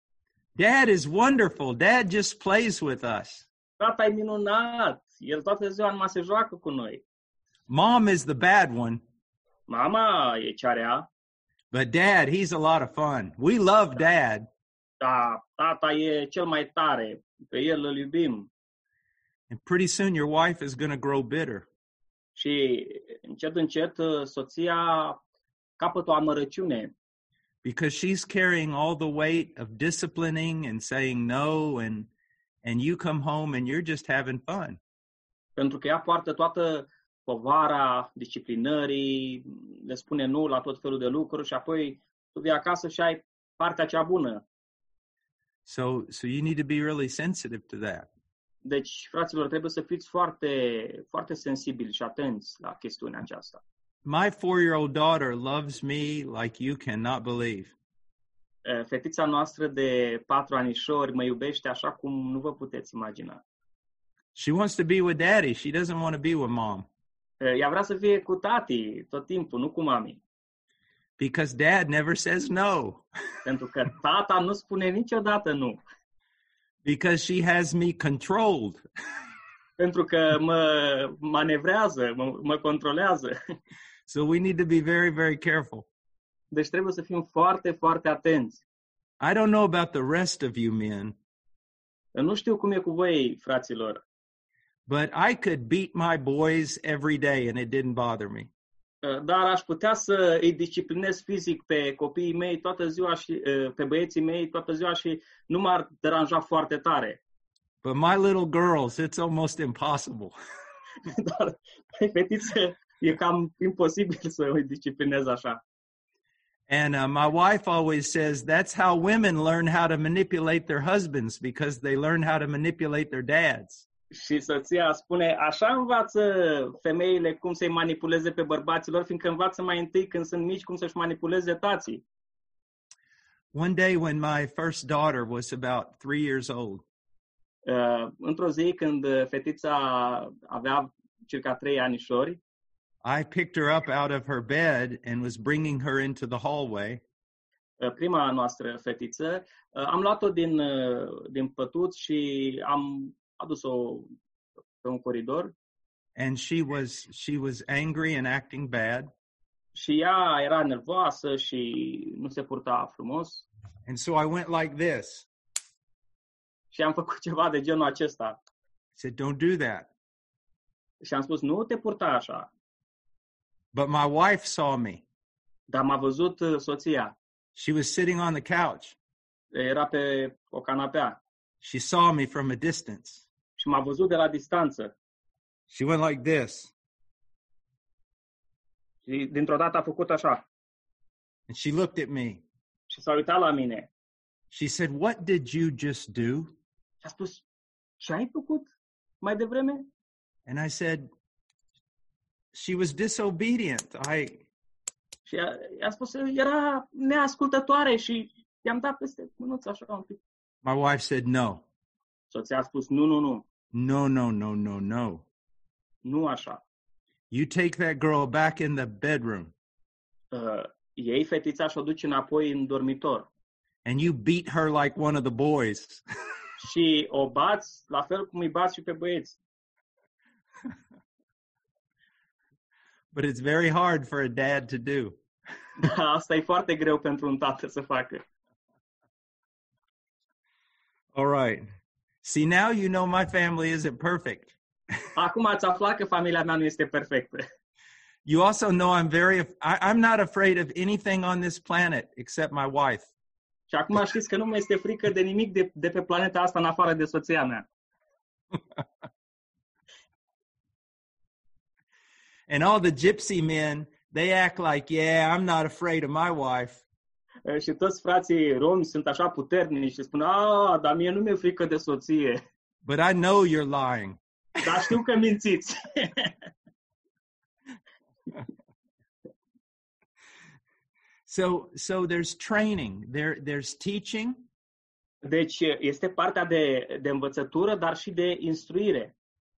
Speaker 2: Dad is wonderful. Dad just plays with us.
Speaker 1: tata e minunat, el toată ziua numai se joacă cu noi.
Speaker 2: Mom is the bad one,
Speaker 1: Mama e cea rea,
Speaker 2: but dad, he's a lot of fun. We love dad.
Speaker 1: dar tata e cel mai tare, pe el îl iubim.
Speaker 2: And pretty soon your wife is going to grow bitter.
Speaker 1: Și încet, încet, soția capătă o amărăciune,
Speaker 2: because she's carrying all the weight of disciplining and saying no and and you come home and you're just having fun
Speaker 1: pentru că ea poartă toată povara disciplinării, le spune nu la tot felul de lucruri și apoi tu vii acasă și ai partea cea bună.
Speaker 2: so so you need to be really sensitive to that
Speaker 1: Deci, fraților, trebuie să fiți foarte, foarte sensibili și atenți la chestiunea aceasta.
Speaker 2: my 4-year-old daughter loves me like you cannot believe
Speaker 1: Eh, Fetița noastră de patru anișori mă iubește așa cum nu vă puteți imagina.
Speaker 2: she wants to be with daddy she doesn't want to be with mom
Speaker 1: Eh, Ea vrea să fie cu tati tot timpul, nu cu mami.
Speaker 2: because dad never says no
Speaker 1: Pentru că tata nu spune niciodată nu.
Speaker 2: because she has me controlled
Speaker 1: Pentru că mă manevrează, mă, mă controlează.
Speaker 2: so we need to be very very careful
Speaker 1: Deci trebuie să fim foarte, foarte atenți.
Speaker 2: i don't know about the rest of you men
Speaker 1: Nu știu cum e cu voi, fraților,
Speaker 2: but i could beat my boys every day and it didn't bother me
Speaker 1: dar aș putea să îi disciplinez fizic pe copiii mei toată ziua și pe băieții mei toată ziua și nu m-ar deranja foarte tare.
Speaker 2: But my little girls, it's almost impossible.
Speaker 1: Dar fetițe e cam imposibil să îi disciplinez așa.
Speaker 2: And uh, my wife always says that's how women learn how to manipulate their husbands because they learn how to manipulate their dads.
Speaker 1: Și soția spune, așa învață femeile cum să-i manipuleze pe bărbaților, fiindcă învață mai întâi când sunt mici cum să-și manipuleze tații.
Speaker 2: One day when my first daughter was about three years old,
Speaker 1: Uh, într-o zi când fetița avea circa trei anișori,
Speaker 2: I picked her up out of her bed and was bringing her into the hallway.
Speaker 1: uh, prima noastră fetiță, uh, am luat-o din, uh, din pătuț și am adus-o pe un coridor
Speaker 2: And she was she was angry and acting bad.
Speaker 1: și ea era nervoasă și nu se purta frumos
Speaker 2: And so I went like this.
Speaker 1: și am făcut ceva de genul acesta.
Speaker 2: I said, Don't do that.
Speaker 1: Și am spus, nu te purta așa.
Speaker 2: But my wife saw me.
Speaker 1: Dar m-a văzut uh, soția.
Speaker 2: She was sitting on the couch.
Speaker 1: Era pe o canapea
Speaker 2: She saw me from a distance.
Speaker 1: Și m-a văzut de la distanță.
Speaker 2: She went like this.
Speaker 1: Și dintr-o dată a făcut așa
Speaker 2: And she looked at me.
Speaker 1: și s-a uitat la mine
Speaker 2: She said, What did you just do?
Speaker 1: și a spus, ce ai făcut mai devreme?
Speaker 2: And I said, She was disobedient. I
Speaker 1: Și a, a spus, era neascultătoare și i-am dat peste mânuță așa un pic.
Speaker 2: my wife said, No.
Speaker 1: Soția a spus, nu, nu, nu,
Speaker 2: No, no, no, no, no.
Speaker 1: nu așa.
Speaker 2: You take that girl back in the bedroom
Speaker 1: Uh, ei fetița și o duce înapoi în dormitor
Speaker 2: and you beat her like one of the boys.
Speaker 1: și o bați la fel cum îi bați și pe băieți.
Speaker 2: but it's very hard for a dad to do.
Speaker 1: Asta e foarte greu pentru un tată să facă.
Speaker 2: All right. See, now you know my family isn't perfect.
Speaker 1: Acum ați aflat că familia mea nu este perfectă.
Speaker 2: You also know I'm very, I, I'm not afraid of anything on this planet except my wife.
Speaker 1: Și acum știți că nu mai este frică de nimic de, de pe planeta asta în afară de soția mea.
Speaker 2: And all the gypsy men, they act like, yeah, I'm not afraid of my wife.
Speaker 1: Uh, Și toți frații romi sunt așa puternici și spun, a, dar mie nu mi-e frică de soție.
Speaker 2: But I know you're lying.
Speaker 1: Dar știu că mințiți.
Speaker 2: So so there's training, there there's teaching,
Speaker 1: Deci este partea de, de învățătură, dar și de instruire.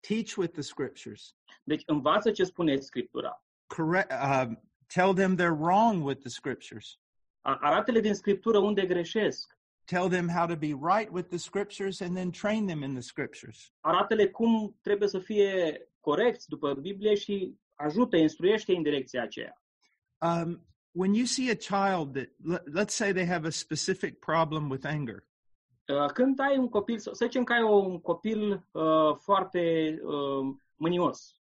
Speaker 2: teach with the scriptures.
Speaker 1: Deci învață ce spune Scriptura.
Speaker 2: Correct uh, tell them they're wrong with the scriptures.
Speaker 1: A- Arată-le din Scriptură unde greșesc.
Speaker 2: Tell them how to be right with the scriptures and then train them in the scriptures.
Speaker 1: Arată-le cum trebuie să fie corecți după Biblie și ajută, instruiește în direcția aceea.
Speaker 2: Um, when you see a child that let, let's say they have a specific problem with anger,
Speaker 1: Uh, Când ai un copil, să să zicem că ai un copil uh, foarte uh, mânios,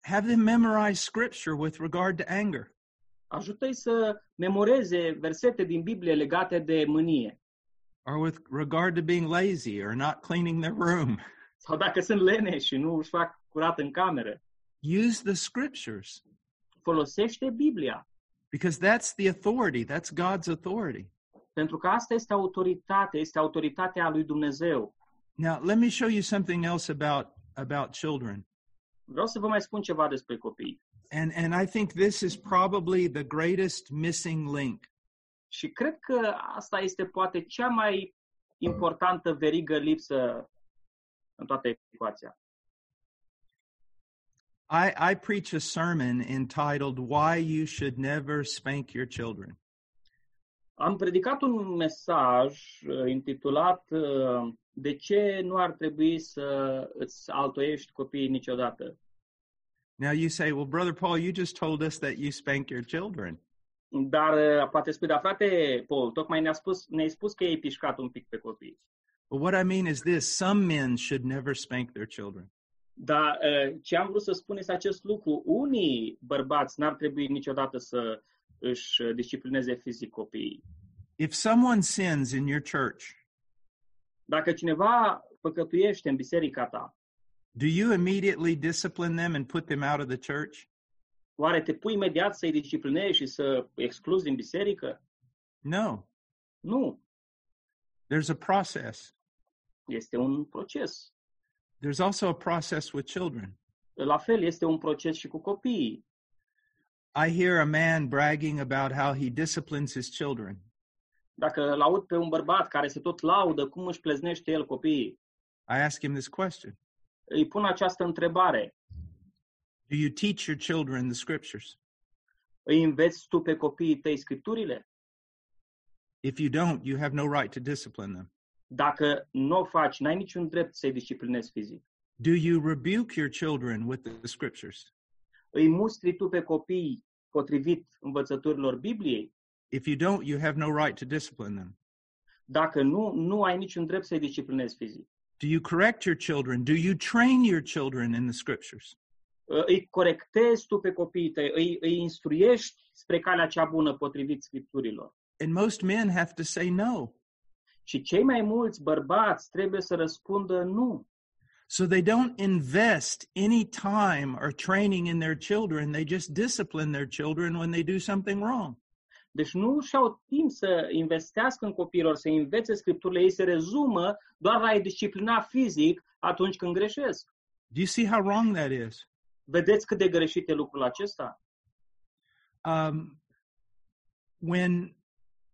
Speaker 2: have them memorize scripture with regard to anger.
Speaker 1: Ajută-i să memoreze versete din Biblie legate de mânie.
Speaker 2: or with regard to being lazy or not cleaning their room.
Speaker 1: Sau dacă sunt lene și nu își fac curat în cameră,
Speaker 2: Use the scriptures
Speaker 1: folosește Biblia.
Speaker 2: because that's the authority, that's God's authority.
Speaker 1: Pentru că asta este autoritate, este autoritatea lui Dumnezeu.
Speaker 2: Now, let me show you something else about about children.
Speaker 1: Vreau să vă mai spun ceva despre copii.
Speaker 2: And and I think this is probably the greatest missing link.
Speaker 1: Și cred că asta este poate cea mai importantă verigă lipsă în toată ecuația.
Speaker 2: I, I preach a sermon entitled Why You Should Never Spank Your Children.
Speaker 1: Am predicat un mesaj uh, intitulat uh, De ce nu ar trebui să îți altoiești copiii niciodată?
Speaker 2: Now you say, Well, Brother Paul, you just told us that you spank your children.
Speaker 1: Dar uh, poate spui, da frate, Paul, tocmai ne-a spus, ne-ai spus că ei pișcat un pic pe copii.
Speaker 2: But what I mean is this some men should never spank their children.
Speaker 1: Dar uh, ce am vrut să spun este acest lucru. Unii bărbați n-ar trebui niciodată să își disciplineze fizic copiii.
Speaker 2: If someone sins in your church,
Speaker 1: Dacă cineva păcătuiește în biserica ta,
Speaker 2: do you immediately discipline them and put them out of the church?
Speaker 1: oare te pui imediat să-i disciplinezi și să excluzi din biserică?
Speaker 2: No.
Speaker 1: Nu.
Speaker 2: There's a process.
Speaker 1: Este un proces.
Speaker 2: There's also a process with children.
Speaker 1: La fel, este un proces și cu copiii.
Speaker 2: I hear a man bragging about how he disciplines his children.
Speaker 1: Dacă îl aud pe un bărbat care se tot laudă cum își pleznește el copiii,
Speaker 2: I ask him this question
Speaker 1: îi pun această întrebare.
Speaker 2: Do you teach your children the scriptures?
Speaker 1: Îi înveți tu pe copiii tăi scripturile?
Speaker 2: If you don't, you have no right to discipline them.
Speaker 1: Dacă nu o faci, n-ai niciun drept să-i disciplinezi fizic.
Speaker 2: Do you rebuke your children with the scriptures?
Speaker 1: Îi mustri tu pe copii potrivit învățăturilor Bibliei?
Speaker 2: If you don't, you have no right to discipline them.
Speaker 1: Dacă nu, nu ai niciun drept să-i disciplinezi fizic.
Speaker 2: Do you correct your children? Do you train your children in the scriptures?
Speaker 1: Îi corectezi tu pe copiii tăi, îi, îi instruiești spre calea cea bună potrivit scripturilor.
Speaker 2: And most men have to say no.
Speaker 1: Și cei mai mulți bărbați trebuie să răspundă nu.
Speaker 2: So they don't invest any time or training in their children. They just discipline their children when they do something wrong.
Speaker 1: Deci nu și-au timp să investească în copiilor, să învețe scripturile, ei se rezumă doar la a-i disciplina fizic atunci când greșesc.
Speaker 2: Do you see how wrong that is?
Speaker 1: Vedeți cât de greșit e lucrul acesta?
Speaker 2: Um, when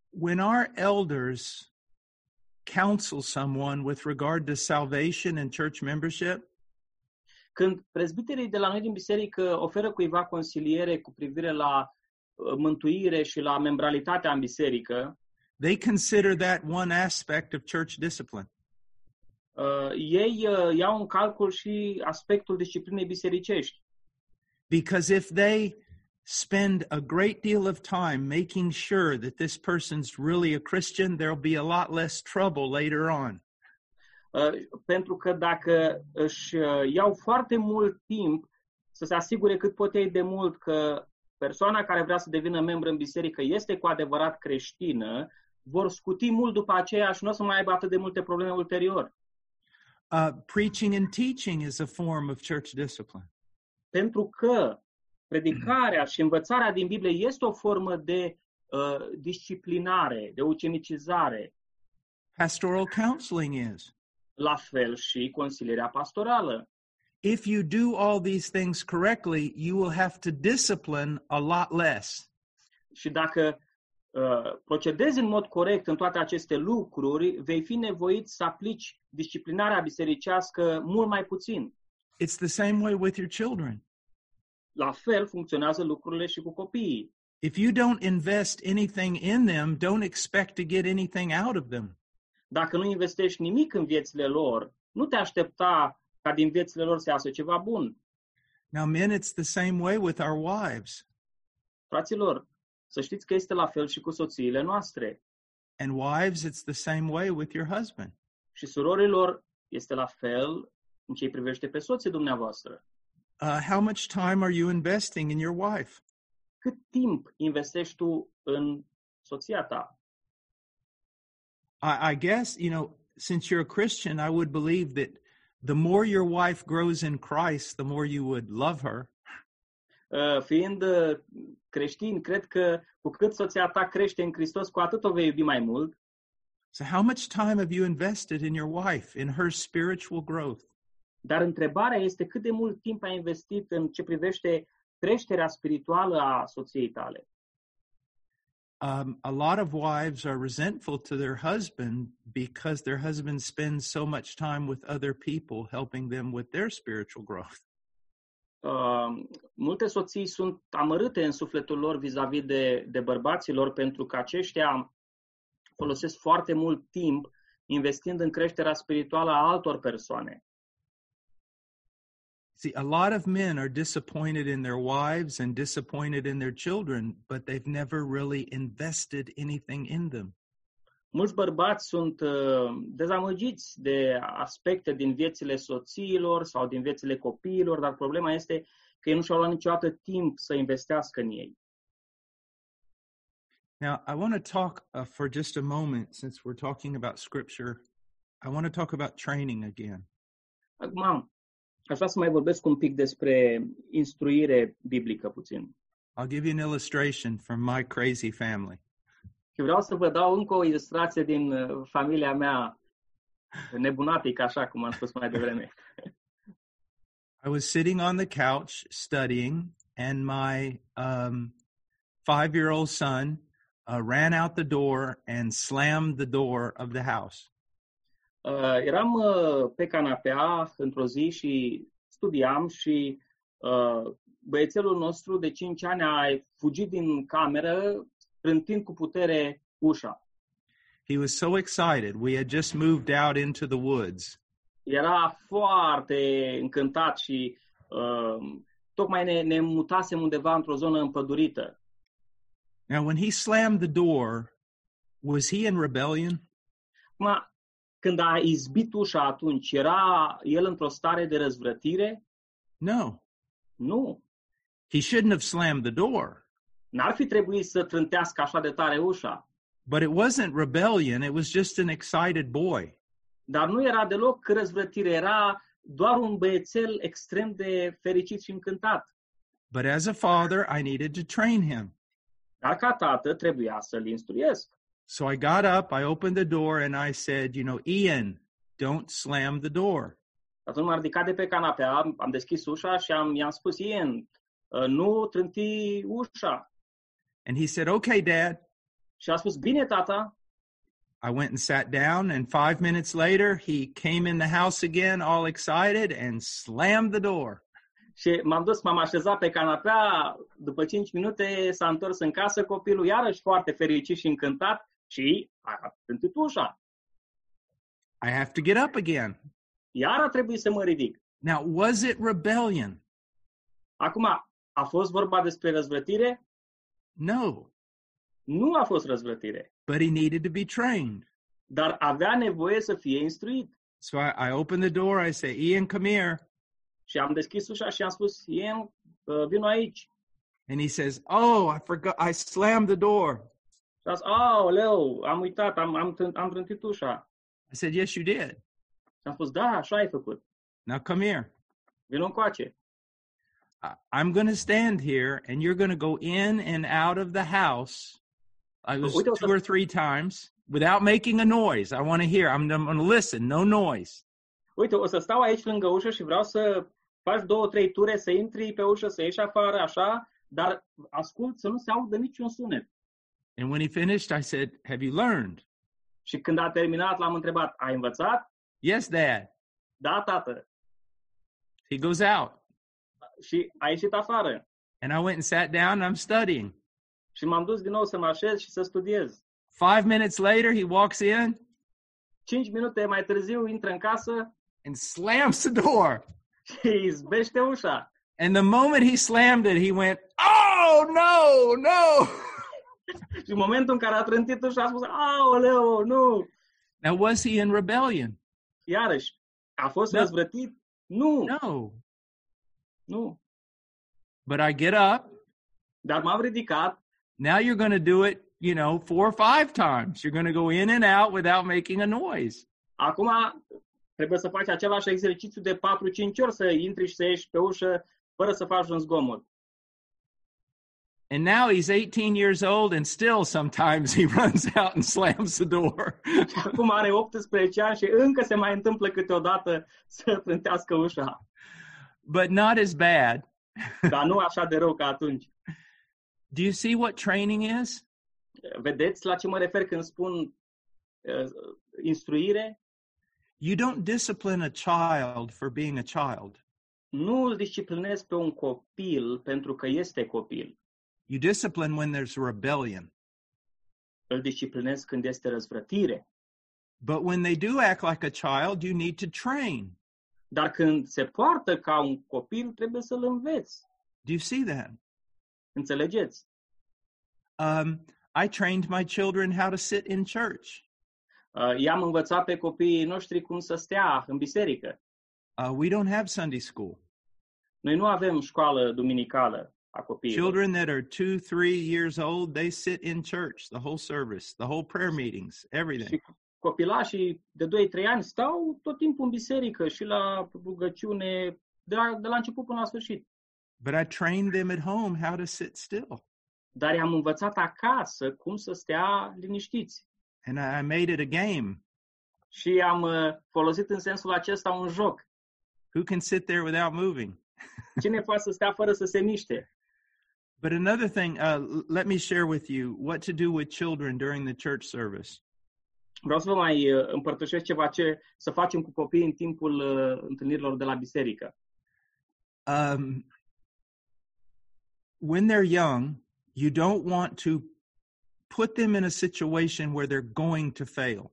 Speaker 2: when our elders counsel someone with regard to salvation and church membership,
Speaker 1: Când prezbiterii de la noi din biserică oferă cuiva consiliere cu privire la uh, mântuire și la membralitatea în biserică,
Speaker 2: they consider that one aspect of church discipline.
Speaker 1: uh, ei uh, iau în calcul și aspectul disciplinei bisericești.
Speaker 2: Because if they spend a great deal of time making sure that this person's really a Christian, there'll be a lot less trouble later on.
Speaker 1: Uh, pentru că dacă își uh, iau foarte mult timp să se asigure cât pot ei de mult că persoana care vrea să devină membru în biserică este cu adevărat creștină, vor scuti mult după aceea și nu o să mai aibă atât de multe probleme ulterior.
Speaker 2: Uh, preaching and teaching is a form of church discipline.
Speaker 1: Pentru că predicarea și învățarea din Biblie este o formă de uh, disciplinare, de ucenicizare,
Speaker 2: Pastoral counseling is.
Speaker 1: la fel și consilierea pastorală.
Speaker 2: If you do all these things correctly, you will have to discipline a lot less.
Speaker 1: Și dacă uh, procedezi în mod corect în toate aceste lucruri, vei fi nevoit să aplici disciplinarea bisericească mult mai puțin.
Speaker 2: It's the same way with your children.
Speaker 1: La fel funcționează lucrurile și cu copiii.
Speaker 2: If you don't invest anything in them, don't expect to get anything out of them.
Speaker 1: Dacă nu investești nimic în viețile lor, nu te aștepta ca din viețile lor să iasă ceva bun.
Speaker 2: Now, men, it's the same way with our wives.
Speaker 1: Fraților, să știți că este la fel și cu soțiile noastre.
Speaker 2: And wives, it's the same way with your husband.
Speaker 1: Și surorilor este la fel în ce îi privește pe soții dumneavoastră.
Speaker 2: Uh, how much time are you investing in your wife?
Speaker 1: Cât timp investești tu în soția ta?
Speaker 2: I, I guess, you know, since you're a Christian, I would believe that the more your wife grows in Christ, the more you would love her.
Speaker 1: Uh, Fiind uh, creștin, cred că cu cât soția ta crește în Hristos, cu atât o vei iubi mai mult.
Speaker 2: So, how much time have you invested in your wife, in her spiritual growth?
Speaker 1: Dar întrebarea este cât de mult timp ai investit în ce privește creșterea spirituală a soției tale.
Speaker 2: Um, a lot of wives are resentful to their husband because their husband spends so much time with other people helping them with their spiritual growth.
Speaker 1: Uh, multe soții sunt amărâte în sufletul lor vis-a-vis de, de bărbaților pentru că aceștia folosesc foarte mult timp investind în creșterea spirituală a altor persoane.
Speaker 2: See, a lot of men are disappointed in their wives and disappointed in their children, but they've never really invested anything in them.
Speaker 1: Mulți bărbați sunt uh, dezamăgiți de aspecte din viețile soțiilor sau din viețile copiilor, dar problema este că ei nu și-au luat niciodată timp să investească în ei.
Speaker 2: Now, I want to talk uh, for just a moment, since we're talking about scripture, I want to talk about training again.
Speaker 1: Acum, aș vrea să mai vorbesc un pic despre instruire biblică puțin.
Speaker 2: I'll give you an illustration from my crazy family.
Speaker 1: Și vreau să vă dau încă o ilustrație din uh, familia mea nebunatică, așa cum am spus mai devreme.
Speaker 2: I was sitting on the couch studying, and my um, five year old son uh, ran out the door and slammed the door of the house.
Speaker 1: Uh, eram uh, pe canapea într-o zi și studiam și uh, băiețelul nostru de 5 ani a fugit din cameră trântind cu putere ușa.
Speaker 2: He was so excited. We had just moved out into the woods.
Speaker 1: Era foarte încântat și uh, tocmai ne, ne mutasem undeva într-o zonă împădurită.
Speaker 2: Now, when he slammed the door, was he in rebellion?
Speaker 1: Acum, când a izbit ușa atunci, era el într-o stare de răzvrătire?
Speaker 2: No,
Speaker 1: Nu.
Speaker 2: he shouldn't have slammed the door.
Speaker 1: N-ar fi trebuit să trântească așa de tare ușa.
Speaker 2: But it wasn't rebellion, it was just an excited boy.
Speaker 1: Dar nu era deloc răzvrătire, era doar un băiețel extrem de fericit și încântat.
Speaker 2: But as a father, I needed to train him.
Speaker 1: Dar ca tată trebuia să-l instruiesc.
Speaker 2: So I got up, I opened the door, and I said, You know, Ian, don't slam the door.
Speaker 1: Atunci m-am ridicat de pe canapea, am deschis ușa și am, i-am spus, Ian, nu trânti ușa.
Speaker 2: And he said, Okay, dad.
Speaker 1: Și a spus, bine, tata.
Speaker 2: I went and sat down, and five minutes later, he came in the house again, all excited, and slammed the door.
Speaker 1: Și m-am dus, m-am așezat pe canapea, după 5 minute s-a întors în casă copilul, iarăși foarte fericit și încântat și a trântit ușa.
Speaker 2: I have to get up again.
Speaker 1: Iar a trebuit să mă ridic.
Speaker 2: Now, was it rebellion?
Speaker 1: Acum, a fost vorba despre răzvrătire?
Speaker 2: No,
Speaker 1: Nu a fost răzvrătire,
Speaker 2: but he needed to be trained.
Speaker 1: dar avea nevoie să fie instruit.
Speaker 2: So I, I opened the door. I say, Ian, come here.
Speaker 1: Și am deschis ușa și am spus, Ian, uh, vino aici.
Speaker 2: And he says, Oh, I forgot. I slammed the door.
Speaker 1: A zis, am uitat, am, am, am trântit ușa.
Speaker 2: I said, Yes, you did.
Speaker 1: Și am spus, da, așa ai făcut.
Speaker 2: Now come here.
Speaker 1: Vino încoace.
Speaker 2: I'm going to stand here and you're going to go in and out of the house. Uh, I was
Speaker 1: Wait,
Speaker 2: two or three times without making a noise. I want to hear. I'm, I'm going to listen. No noise.
Speaker 1: Uite, o să stau aici lângă ușă și vreau să faci două, trei ture, să intri pe ușă, să ieși afară, așa, dar ascult să nu se audă niciun sunet.
Speaker 2: And when he finished, I said, Have you learned?
Speaker 1: Și când a terminat, l-am întrebat, ai învățat?
Speaker 2: Yes, Dad.
Speaker 1: Da, tată.
Speaker 2: He goes out.
Speaker 1: Și a ieșit afară.
Speaker 2: And I went and sat down and I'm studying.
Speaker 1: Și m-am dus din nou să mă așez și să studiez.
Speaker 2: Five minutes later, he walks in
Speaker 1: Cinci minute mai târziu intră în casă
Speaker 2: and slams the door.
Speaker 1: și izbește ușa.
Speaker 2: And the moment he slammed it, he went, Oh, no, no.
Speaker 1: Și în momentul în care a trântit ușa a spus, aoleo, nu!
Speaker 2: Now, was he in rebellion?
Speaker 1: Iarăși, a fost
Speaker 2: Da.
Speaker 1: răzvrătit? Nu,
Speaker 2: No.
Speaker 1: nu.
Speaker 2: But I get up.
Speaker 1: Dar m-am ridicat
Speaker 2: Now you're going to do it, you know, four or five times. You're going to go in and out without making a noise.
Speaker 1: Acum trebuie să faci același exercițiu de 4-5 ori, să intri și să ieși pe ușă fără să faci un zgomot.
Speaker 2: And now he's 18 years old, and still sometimes he runs out and slams the door.
Speaker 1: Și acum are 18 ani și încă se mai întâmplă câteodată să trântească ușa.
Speaker 2: but not as bad.
Speaker 1: Dar nu așa de rău ca atunci.
Speaker 2: Do you see what training is?
Speaker 1: Vedeți la ce mă refer când spun uh, instruire?
Speaker 2: You don't discipline a child for being a child.
Speaker 1: Nu îl disciplinezi pe un copil pentru că este copil.
Speaker 2: You discipline when there's rebellion.
Speaker 1: Îl disciplinezi când este răzvrătire.
Speaker 2: But when they do act like a child, you need to train.
Speaker 1: Dar când se poartă ca un copil, trebuie să-l înveți.
Speaker 2: Do you see that?
Speaker 1: Înțelegeți?
Speaker 2: Um, I trained my children how to sit in church.
Speaker 1: Uh, I-am învățat pe copiii noștri cum să stea în biserică.
Speaker 2: Uh, we don't have Sunday school.
Speaker 1: Noi nu avem școală duminicală.
Speaker 2: Children that are two, three years old, they sit in church the whole service, the whole prayer meetings, everything.
Speaker 1: Și copilașii de 2-3 ani stau tot timpul în biserică și la rugăciune de la, de la început până la sfârșit.
Speaker 2: But I trained them at home how to sit still.
Speaker 1: Dar i-am învățat acasă cum să stea liniștiți.
Speaker 2: And I I made it a game.
Speaker 1: Și am uh, folosit în sensul acesta un joc.
Speaker 2: Who can sit there without moving?
Speaker 1: Cine poate să stea fără să se miște?
Speaker 2: But another thing, uh, l- let me share with you what to do with children during the church service.
Speaker 1: Vreau să vă mai uh, împărtășesc ceva ce să facem cu copiii în timpul uh, întâlnirilor de la biserică.
Speaker 2: Um, when they're young, you don't want to put them in a situation where they're going to fail.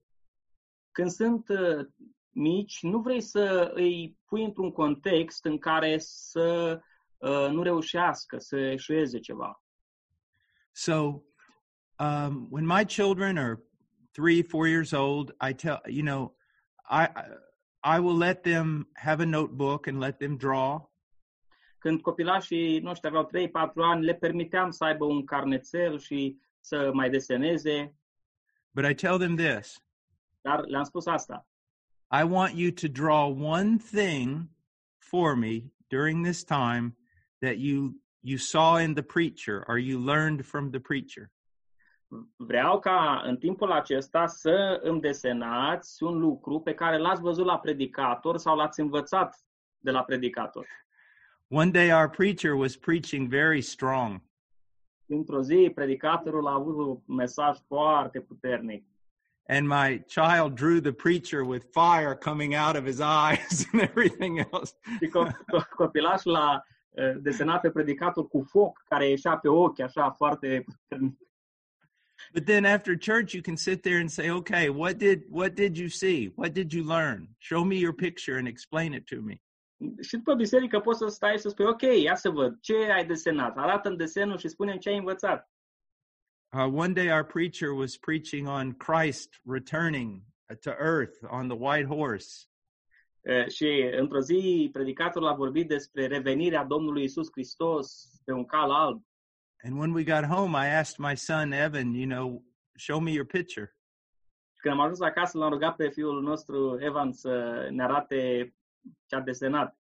Speaker 1: Când sunt uh, mici, nu vrei să îi pui într-un context în care să uh, nu reușească, să eșueze ceva.
Speaker 2: So, um, when my children are three, four years old, I tell you know, I I will let them have a notebook and let them draw.
Speaker 1: Când copilașii noștri aveau 3-4 ani, le permiteam să aibă un carnețel și să mai deseneze,
Speaker 2: But I tell them this:
Speaker 1: dar le-am spus asta.
Speaker 2: I want you to draw one thing for me during this time that you you saw in the preacher or you learned from the preacher.
Speaker 1: Vreau ca în timpul acesta să îmi desenați un lucru pe care l-ați văzut la predicator sau l-ați învățat de la predicator.
Speaker 2: One day our preacher was preaching very strong,
Speaker 1: Într-o zi, predicatorul a avut un mesaj foarte puternic
Speaker 2: and my child drew the preacher with fire coming out of his eyes and everything else.
Speaker 1: și co- co- copilașul l-a uh, desenat pe predicator cu foc care ieșea pe ochi, așa, foarte.
Speaker 2: But then after church, you can sit there and say, "Okay, what did what did you see? What did you learn? Show me your picture and explain it to me."
Speaker 1: Și după biserică poți să stai să spui, ok, ia să văd, ce ai desenat? Arată-mi desenul și spune ce ai învățat.
Speaker 2: Uh, one day, our preacher was preaching on Christ returning to earth on the white horse,
Speaker 1: Și într-o zi, predicatorul a vorbit despre revenirea Domnului Isus Hristos pe un cal alb.
Speaker 2: and when we got home, I asked my son Evan, you know, show me your picture.
Speaker 1: Și când am ajuns acasă, l-am rugat pe fiul nostru, Evan, să ne arate ce a desenat.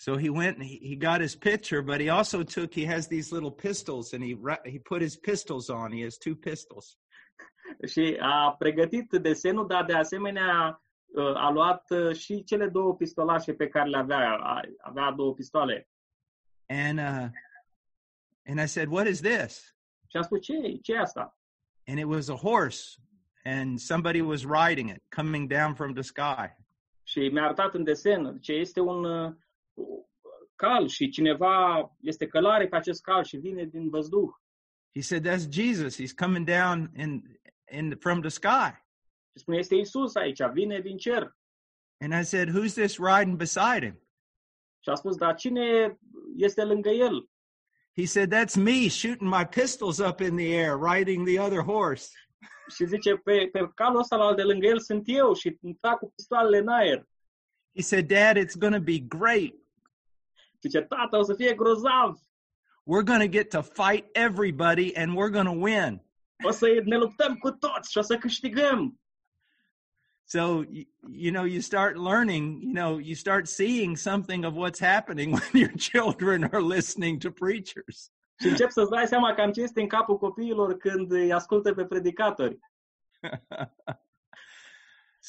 Speaker 2: So he went and he, he got his picture, but he also took, he has these little pistols and he, ra- he put his pistols on. He has two pistols.
Speaker 1: Și a pregătit desenul, dar de asemenea uh, a luat uh, și cele două pistolașe pe care le avea. A- Avea două pistoale.
Speaker 2: And, uh, and I said, what is this?
Speaker 1: Și am spus, ce, ce e asta?
Speaker 2: and it was a horse, and somebody was riding it, coming down from the sky.
Speaker 1: Și mi-a arătat în desen ce este un uh, cal și cineva este călare pe acest cal și vine din văzduh.
Speaker 2: He said, "That's Jesus. He's coming down in in from the sky."
Speaker 1: Și spune, este Isus aici, vine din cer.
Speaker 2: And I said, "Who's this riding beside him?"
Speaker 1: Și a spus, dar cine este lângă el?
Speaker 2: He said, "That's me shooting my pistols up in the air, riding the other horse."
Speaker 1: Și zice, pe, pe calul ăsta al de lângă el sunt eu și trag cu pistoalele în aer.
Speaker 2: He said, "Dad, it's going to be great.
Speaker 1: Zice, tata, o să fie grozav.
Speaker 2: We're going to get to fight everybody, and we're going to win."
Speaker 1: O să ne luptăm cu toți și o să câștigăm.
Speaker 2: So you, you know, you start learning. You know, you start seeing something of what's happening when your children are listening to preachers.
Speaker 1: Și încep să-ți dai seama cam ce este în capul copiilor când îi ascultă pe predicatori.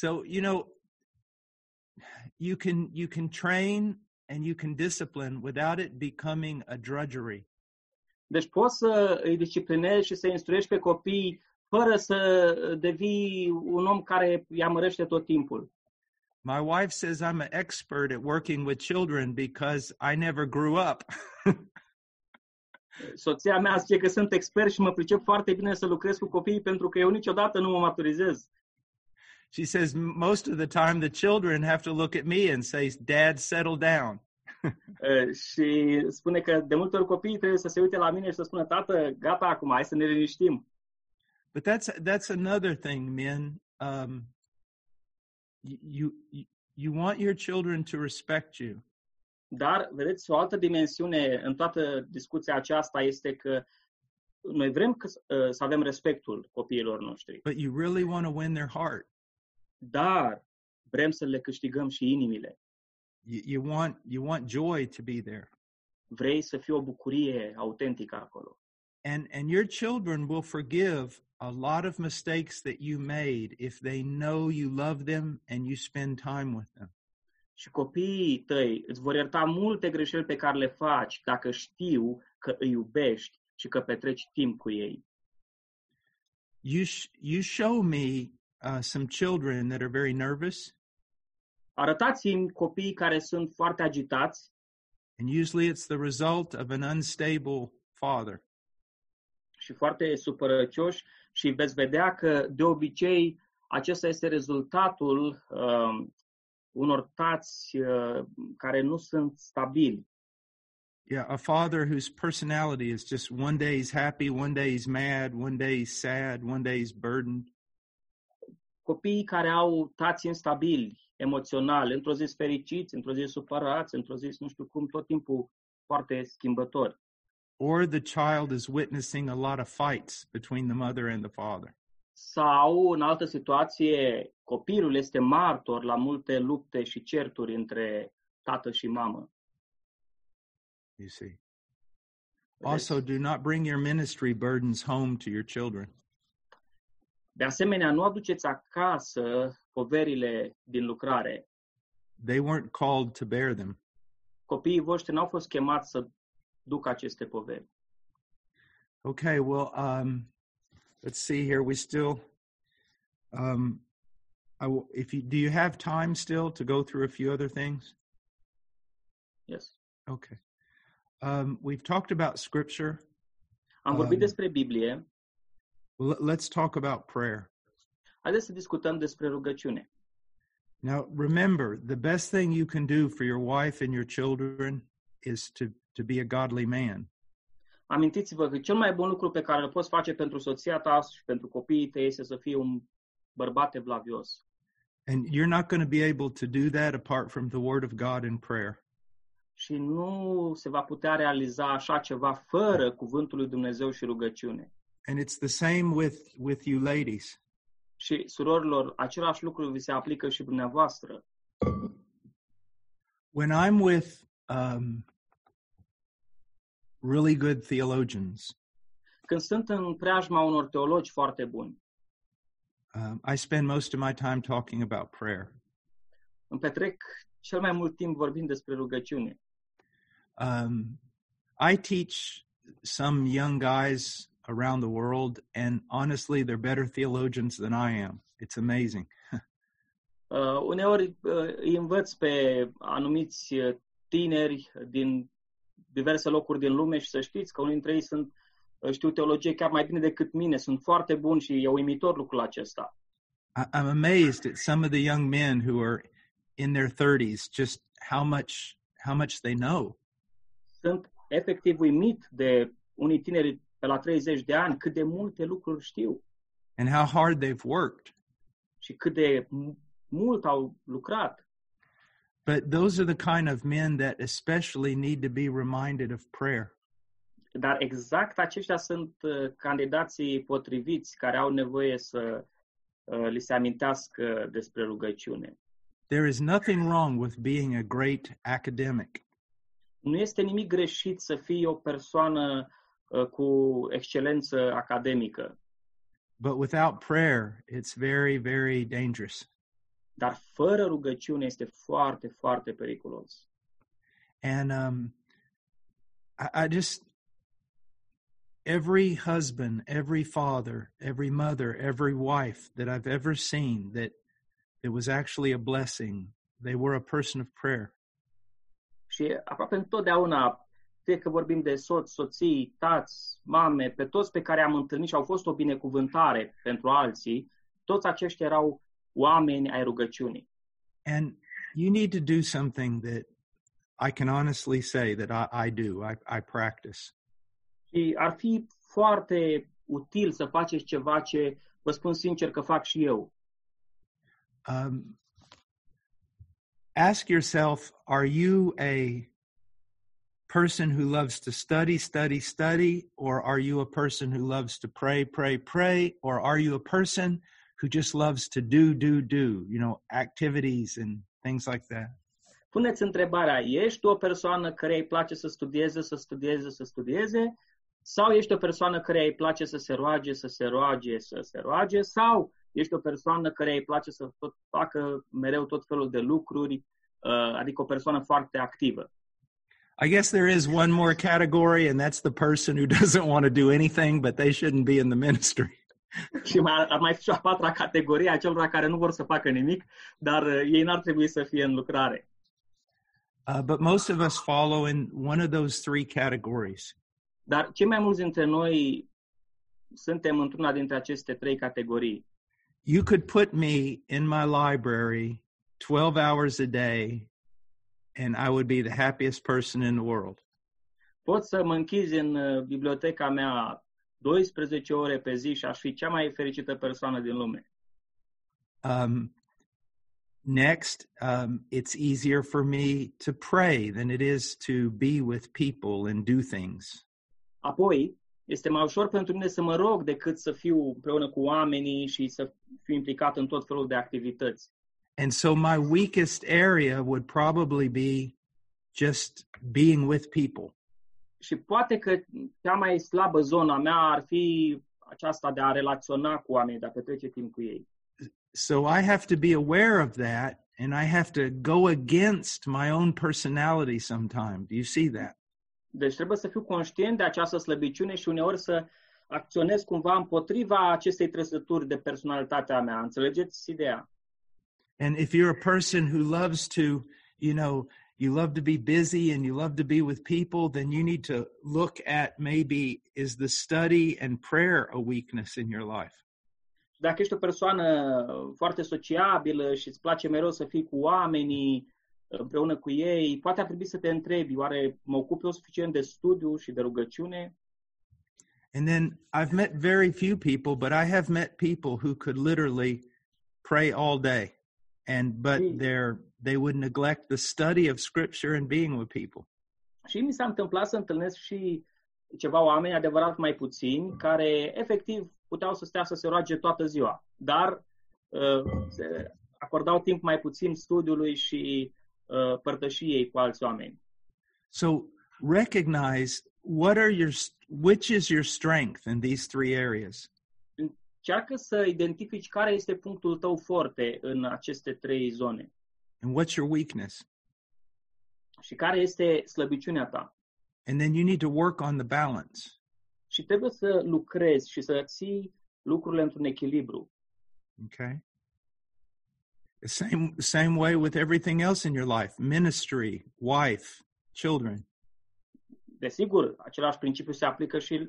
Speaker 2: so you know you can you can train and you can discipline without it becoming a drudgery
Speaker 1: Deci poți să îi disciplinezi și să instruiești pe copii fără să devii un om care îi amărăște tot timpul.
Speaker 2: my wife says i'm an expert at working with children because i never grew up
Speaker 1: Soția mea zice că sunt expert și mă pricep foarte bine să lucrez cu copiii pentru că eu niciodată nu mă maturizez.
Speaker 2: she says most of the time the children have to look at me and say dad settle down
Speaker 1: Uh, și spune că de multe ori copiii trebuie să se uite la mine și să spună, tată, gata acum, hai să ne liniștim.
Speaker 2: But that's that's another thing men um you you you want your children to respect you
Speaker 1: Dar, vedeți, o altă dimensiune în toată discuția aceasta este că noi vrem că, uh, să avem respectul copiilor noștri,
Speaker 2: but you really want to win their heart
Speaker 1: dar vrem să le câștigăm și inimile.
Speaker 2: you, you want you want joy to be there
Speaker 1: Vrei să fie o bucurie autentică acolo.
Speaker 2: And and your children will forgive a lot of mistakes that you made if they know you love them and you spend time with them.
Speaker 1: Și copiii tăi îți vor ierta multe greșeli pe care le faci dacă știu că îi iubești și că petreci timp cu ei.
Speaker 2: you sh- you show me uh, some children that are very nervous.
Speaker 1: Arătați-mi copiii care sunt foarte agitați.
Speaker 2: And usually it's the result of an unstable father
Speaker 1: și foarte supărăcioși și veți vedea că de obicei acesta este rezultatul um, unor tați uh, care nu sunt stabili.
Speaker 2: yeah a father whose personality is just one day he's happy one day he's mad one day he's sad one day he's burdened
Speaker 1: Copiii care au tați instabili emoțional, într-o zi sunt fericiți, într-o zi sunt supărați, într-o zi sunt nu știu cum, tot timpul foarte schimbători.
Speaker 2: Or the child is witnessing a lot of fights between the mother and the father.
Speaker 1: Sau, în altă situație, copilul este martor la multe lupte și certuri între tată și mamă.
Speaker 2: you see. Also do not bring your ministry burdens home to your children.
Speaker 1: De asemenea, nu aduceți acasă poverile din lucrare.
Speaker 2: they weren't called to bear them.
Speaker 1: Copiii voștri n-au fost chemați să ducă aceste poveri.
Speaker 2: Okay, well, um, let's see here. We still, um, I will, if you do, you have time still to go through a few other things?
Speaker 1: Yes.
Speaker 2: Okay. Um, we've talked about scripture.
Speaker 1: Am vorbit
Speaker 2: Um,
Speaker 1: despre Biblie.
Speaker 2: Well, let- let's talk about prayer.
Speaker 1: Haideți să discutăm despre rugăciune.
Speaker 2: Now, remember, the best thing you can do for your wife and your children is to to be a godly man.
Speaker 1: Amintiți-vă că cel mai bun lucru pe care îl poți face pentru soția ta și pentru copiii tăi este să fii un bărbat evlavios.
Speaker 2: And you're not going to be able to do that apart from the Word of God in prayer.
Speaker 1: Și nu se va putea realiza așa ceva fără cuvântul lui Dumnezeu și rugăciune.
Speaker 2: And it's the same with with you ladies.
Speaker 1: Și, surorilor, același lucru vi se aplică și dumneavoastră.
Speaker 2: when I'm with um, really good theologians,
Speaker 1: Când sunt în preajma unor teologi foarte buni,
Speaker 2: um, I spend most of my time talking about prayer.
Speaker 1: îmi petrec cel mai mult timp vorbind despre rugăciune.
Speaker 2: Um, I teach some young guys around the world, and honestly, they're better theologians than I am. It's amazing.
Speaker 1: Uh, uneori uh, îi învăț pe anumiți uh, tineri din diverse locuri din lume și să știți că unii dintre ei sunt, uh, știu teologie chiar mai bine decât mine, sunt foarte buni și e uimitor lucrul acesta.
Speaker 2: I, I'm amazed at some of the young men who are in their 30s, just how much how much they know.
Speaker 1: Sunt efectiv uimit de unii tineri pe la 30 de ani cât de multe lucruri știu
Speaker 2: and how hard they've worked.
Speaker 1: și cât de m- mult au lucrat.
Speaker 2: But those are the kind of men that especially need to be reminded of prayer.
Speaker 1: Dar exact aceștia sunt uh, candidații potriviți care au nevoie să uh, li se amintească despre rugăciune.
Speaker 2: There is nothing wrong with being a great academic,
Speaker 1: Nu este nimic greșit să fii o persoană uh, cu excelență academică,
Speaker 2: but without prayer, it's very, very dangerous.
Speaker 1: Dar fără rugăciune este foarte, foarte periculos.
Speaker 2: And um, I, I just, every husband, every father, every mother, every wife that I've ever seen that it was actually a blessing, they were a person of prayer.
Speaker 1: Și aproape întotdeauna, fie că vorbim de soți, soții, tați, mame, pe toți pe care am întâlnit și au fost o binecuvântare pentru alții, toți aceștia erau oameni ai rugăciunii.
Speaker 2: And you need to do something that I can honestly say that I, I do. I, I practice.
Speaker 1: Și ar fi foarte util să faceți ceva ce vă spun sincer că fac și eu.
Speaker 2: Um, ask yourself are you a person who loves to study, study, study, or are you a person who loves to pray, pray, pray, or are you a person who just loves to do, do, do, you know, activities and things like that?
Speaker 1: Puneți întrebarea, ești tu o persoană care îi place să studieze, să studieze, să studieze? Sau ești o persoană care îi place să se roage, să se roage, să se roage? Sau ești o persoană care îi place să tot facă mereu tot felul de lucruri, uh, adică o persoană foarte activă?
Speaker 2: I guess there is one more category, and that's the person who doesn't want to do anything, but they shouldn't be in the ministry.
Speaker 1: Și mai, ar mai fi și o a patra categorie a celor care nu vor să facă nimic, dar uh, ei n-ar trebui să fie în lucrare.
Speaker 2: Uh, but most of us follow in one of those three categories.
Speaker 1: Dar cei mai mulți dintre noi suntem într-una dintre aceste trei categorii.
Speaker 2: You could put me in my library 12 hours a day, and I would be the happiest person in the world.
Speaker 1: Pot să mă închizi în uh, biblioteca mea 12 ore pe zi și aș fi cea mai fericită persoană din lume.
Speaker 2: Um, next, um, it's easier for me to pray than it is to be with people and do things.
Speaker 1: Apoi, este mai ușor pentru mine să mă rog decât să fiu împreună cu oamenii și să fiu implicat în tot felul de activități.
Speaker 2: And so my weakest area would probably be just being with people.
Speaker 1: Și poate că cea mai slabă zona mea ar fi aceasta de a relaționa cu oamenii, de a petrece timp cu ei.
Speaker 2: So I have to be aware of that and I have to go against my own personality sometimes. Do you see that?
Speaker 1: Deci trebuie să fiu conștient de această slăbiciune și uneori să acționez cumva împotriva acestei trăsături de personalitatea mea. Înțelegeți ideea?
Speaker 2: And if you're a person who loves to, you know, you love to be busy and you love to be with people, then you need to look at maybe is the study and prayer a weakness in your life?
Speaker 1: Dacă ești o persoană uh, foarte sociabilă și îți place mereu să fii cu oamenii, uh, împreună cu ei, poate ar trebui să te întrebi, oare mă ocup eu suficient de studiu și de rugăciune?
Speaker 2: And then I've met very few people, but I have met people who could literally pray all day. And but
Speaker 1: Mm.
Speaker 2: they're they would neglect the study of scripture and being with people.
Speaker 1: Și mi s-a întâmplat să întâlnesc și ceva oameni, adevărat mai puțini, care efectiv puteau să stea să se roage toată ziua, dar uh, se acordau timp mai puțin studiului și uh, părtășiei cu alți oameni.
Speaker 2: So recognize what are your which is your strength in these three areas.
Speaker 1: Încearcă să identifici care este punctul tău forte în aceste trei zone
Speaker 2: and what's your weakness.
Speaker 1: și care este slăbiciunea ta.
Speaker 2: And then you need to work on the balance.
Speaker 1: Și și trebuie să lucrezi și să ții lucrurile într-un echilibru.
Speaker 2: Okay? The same same way with everything else in your life, ministry, wife, children.
Speaker 1: Desigur, același principiu se aplică și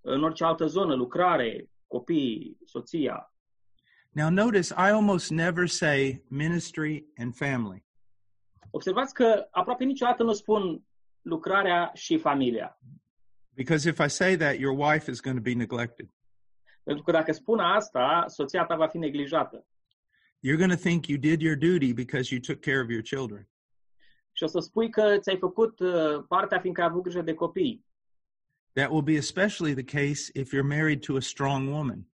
Speaker 1: în orice altă zonă, lucrare, copii, soția.
Speaker 2: Now notice I almost never say ministry and family.
Speaker 1: Observați că aproape niciodată nu spun lucrarea și familia.
Speaker 2: Because if I say that, your wife is going to be neglected.
Speaker 1: Pentru că dacă spun asta, soția ta va fi neglijată.
Speaker 2: You're going to think you did your duty because you took care of your children.
Speaker 1: Și o să spui că ți-ai făcut uh, partea fiindcă ai avut grijă de copii.
Speaker 2: That will be especially the case if you're married to a strong woman.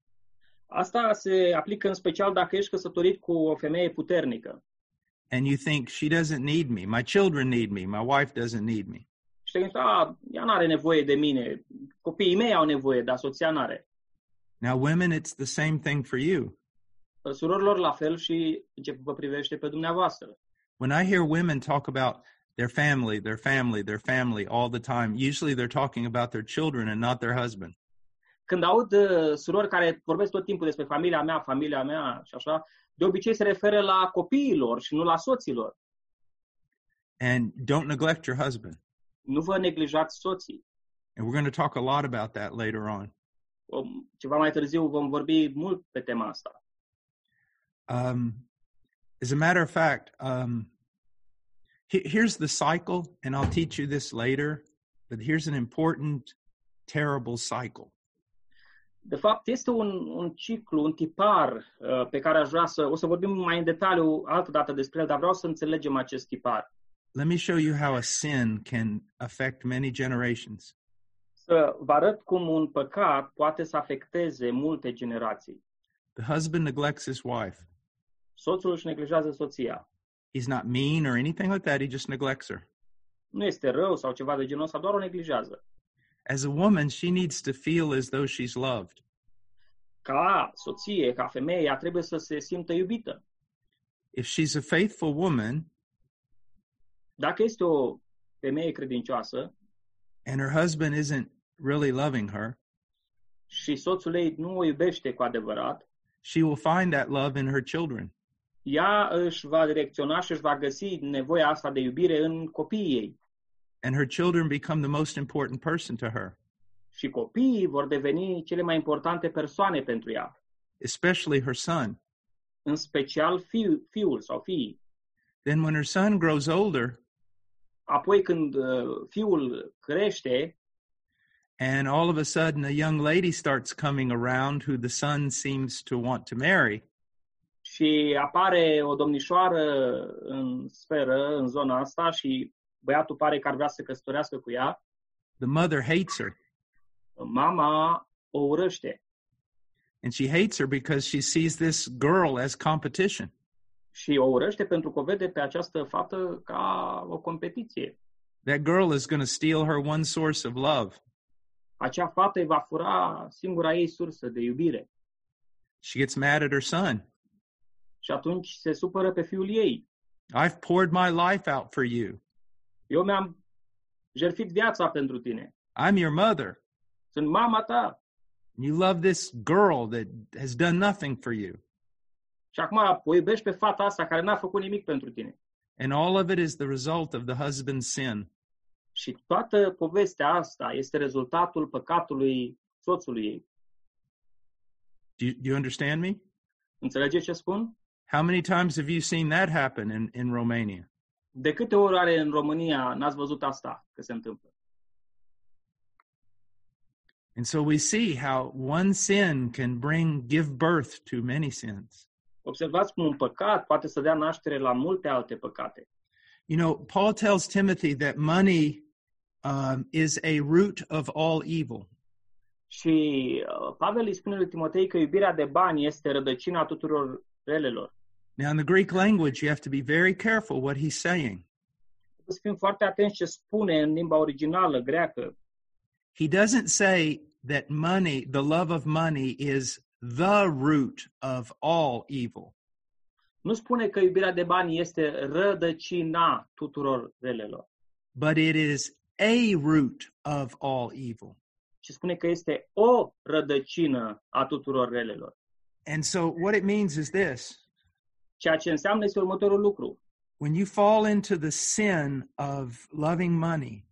Speaker 1: Asta se aplică în special dacă ești căsătorit cu o femeie puternică.
Speaker 2: And you think she doesn't need me, my children need me, my wife doesn't need me.
Speaker 1: Și te gândești, a, ea nu are nevoie de mine, copiii mei au nevoie, dar soția nu are.
Speaker 2: Now, women, it's the same thing for you.
Speaker 1: Surorilor la fel și ce vă privește pe dumneavoastră.
Speaker 2: When I hear women talk about their family, their family, their family all the time, usually they're talking about their children and not their husband.
Speaker 1: Când aud uh, surori care vorbesc tot timpul despre familia mea, familia mea și așa, de obicei se referă la copiilor și nu la soților.
Speaker 2: And don't neglect your husband.
Speaker 1: Nu vă neglijați soții.
Speaker 2: And we're going to talk a lot about that later on.
Speaker 1: Um, Ceva mai târziu vom vorbi mult pe tema asta.
Speaker 2: Um, as a matter of fact, um, he- here's the cycle, and I'll teach you this later, but here's an important, terrible cycle.
Speaker 1: De fapt, este un, un ciclu, un tipar uh, pe care aș vrea să... O să vorbim mai în detaliu altă dată despre el, dar vreau să înțelegem acest tipar.
Speaker 2: Let me show you how a sin can affect many generations.
Speaker 1: Să vă arăt cum un păcat poate să afecteze multe generații.
Speaker 2: The husband neglects his wife.
Speaker 1: Soțul își neglijează soția.
Speaker 2: He's not mean or anything like that, he just neglects her.
Speaker 1: Nu este rău sau ceva de genul ăsta, doar o neglijează.
Speaker 2: As a woman, she needs to feel as though she's loved.
Speaker 1: Ca soție, ca femeie, ea trebuie să se simtă iubită.
Speaker 2: If she's a faithful woman
Speaker 1: Dacă este o femeie credincioasă
Speaker 2: and her husband isn't really loving her,
Speaker 1: și soțul ei nu o iubește cu adevărat,
Speaker 2: she will find that love in her children.
Speaker 1: Ea își va direcționa și își va găsi nevoia asta de iubire în copiii ei.
Speaker 2: and her children become the most important person to her,
Speaker 1: Și copiii vor deveni cele mai importante persoane pentru ea,
Speaker 2: especially her son.
Speaker 1: în special fiu, fiul sau fiii.
Speaker 2: Then, when her son grows older
Speaker 1: Apoi când uh, fiul crește
Speaker 2: and all of a sudden a young lady starts coming around who the son seems to want to marry,
Speaker 1: și apare o domnișoară în sferă, în zona asta și băiatul pare că ar vrea să se căsătorească cu ea,
Speaker 2: the mother hates her.
Speaker 1: mama o urăște.
Speaker 2: And she hates her because she sees this girl as competition.
Speaker 1: Și o urăște pentru că o vede pe această fată ca o competiție.
Speaker 2: That girl is going to steal her one source of love.
Speaker 1: Acea fată îi va fura singura ei sursă de iubire.
Speaker 2: She gets mad at her son.
Speaker 1: Și atunci se supără pe fiul ei.
Speaker 2: I've poured my life out for you.
Speaker 1: Eu mi-am jertfit viața pentru tine.
Speaker 2: I'm your mother.
Speaker 1: Sunt mama ta.
Speaker 2: You love this girl that has done nothing for you.
Speaker 1: Și acum o iubești pe fata asta care n-a făcut nimic pentru tine.
Speaker 2: And all of it is the result of the husband's sin.
Speaker 1: Și toată povestea asta este rezultatul păcatului soțului ei.
Speaker 2: Do you, do you understand me?
Speaker 1: Înțelegeți ce spun?
Speaker 2: How many times have you seen that happen in, in Romania?
Speaker 1: De câte ori are în România n-ați văzut asta că se întâmplă?
Speaker 2: And so we see how one sin can bring, give birth to many sins.
Speaker 1: Observați cum un păcat poate să dea naștere la multe alte păcate.
Speaker 2: You know, Paul tells Timothy that money um, is a root of all evil.
Speaker 1: Și uh, Pavel îi spune lui Timotei că iubirea de bani este rădăcina tuturor relelor.
Speaker 2: Now, in the Greek language, you have to be very careful what he's saying.
Speaker 1: Trebuie să fim foarte atenți ce spune în limba originală greacă.
Speaker 2: He doesn't say that money, the love of money, is the root of all evil.
Speaker 1: Nu spune că iubirea de bani este rădăcina tuturor relelor,
Speaker 2: but it is a root of all evil.
Speaker 1: Ci spune că este o rădăcină a tuturor relelor.
Speaker 2: And so what it means is this.
Speaker 1: Ceea ce înseamnă este următorul lucru.
Speaker 2: When you fall into the sin of loving money,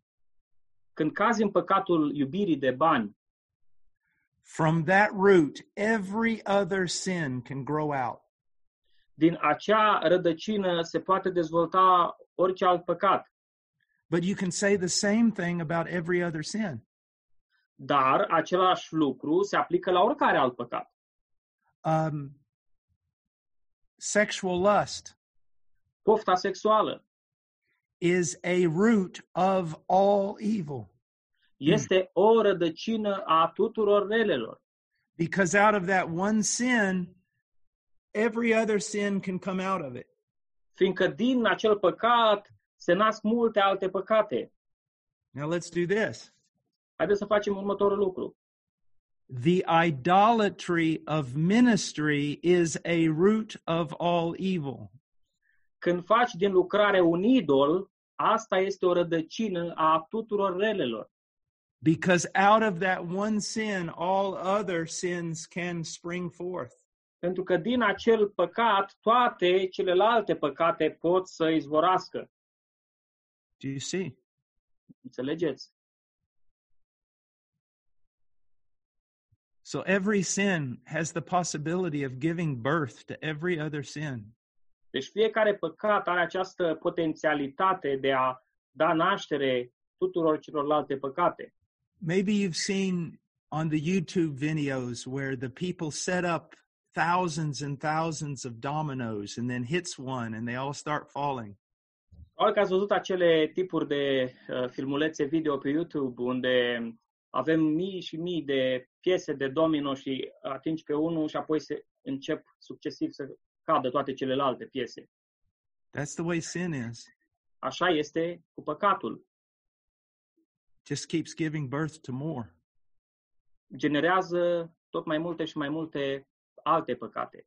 Speaker 1: Când cazi în păcatul iubirii de bani,
Speaker 2: from that root, every other sin can grow out.
Speaker 1: din acea rădăcină se poate dezvolta orice alt păcat.
Speaker 2: But you can say the same thing about every other sin.
Speaker 1: Dar același lucru se aplică la oricare alt păcat.
Speaker 2: Um, sexual lust
Speaker 1: Pofta sexuală
Speaker 2: is a root of all evil
Speaker 1: este o rădăcină a tuturor relelor.
Speaker 2: because out of that one sin, every other sin can come out of it.
Speaker 1: Fiindcă din acel păcat se nasc multe alte păcate.
Speaker 2: Now let's do this.
Speaker 1: Haideți să facem următorul lucru.
Speaker 2: The idolatry of ministry is a root of all evil.
Speaker 1: Când faci din lucrare un idol, asta este o rădăcină a tuturor relelor.
Speaker 2: Because out of that one sin, all other sins can spring forth.
Speaker 1: Pentru că din acel păcat, toate celelalte păcate pot să izvorască.
Speaker 2: Do you see?
Speaker 1: Înțelegeți?
Speaker 2: So every sin has the possibility of giving birth to every other sin.
Speaker 1: Deci fiecare păcat are această potențialitate de a da naștere tuturor celorlalte păcate.
Speaker 2: Maybe you've seen on the YouTube videos where the people set up thousands and thousands of dominoes and then hits one and they all start falling.
Speaker 1: Probabil că ați văzut acele tipuri de uh, filmulețe video pe YouTube unde avem mii și mii de piese de domino și atingi pe unul și apoi se încep succesiv să cadă toate celelalte piese.
Speaker 2: That's the way sin is.
Speaker 1: Așa este cu păcatul.
Speaker 2: Just keeps giving birth to more.
Speaker 1: Generează tot mai multe și mai multe alte păcate.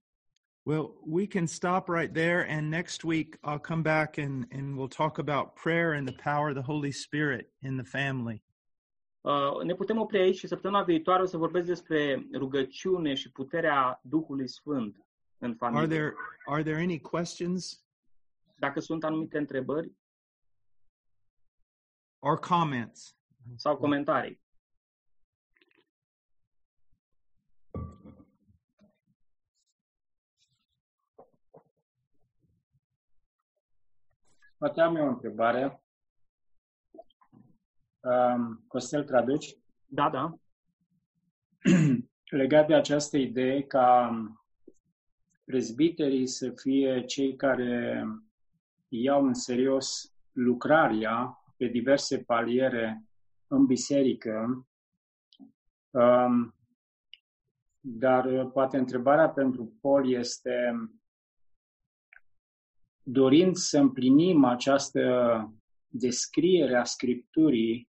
Speaker 2: Well, we can stop right there, and next week I'll come back and, and we'll talk about prayer and the power of the Holy Spirit in the family.
Speaker 1: Uh, ne putem opri aici și săptămâna viitoare o să vorbesc despre rugăciune și puterea Duhului Sfânt în
Speaker 2: Are
Speaker 1: familie.
Speaker 2: there are there any questions
Speaker 1: Dacă sunt anumite întrebări
Speaker 2: or comments?
Speaker 1: sau comentarii.
Speaker 3: Poate am eu o întrebare. Um, Costel, traduci?
Speaker 1: Da, da.
Speaker 3: Legat de această idee ca prezbiterii să fie cei care iau în serios lucrarea pe diverse paliere în biserică, um, dar uh, poate întrebarea pentru Paul este dorind să împlinim această descriere a Scripturii,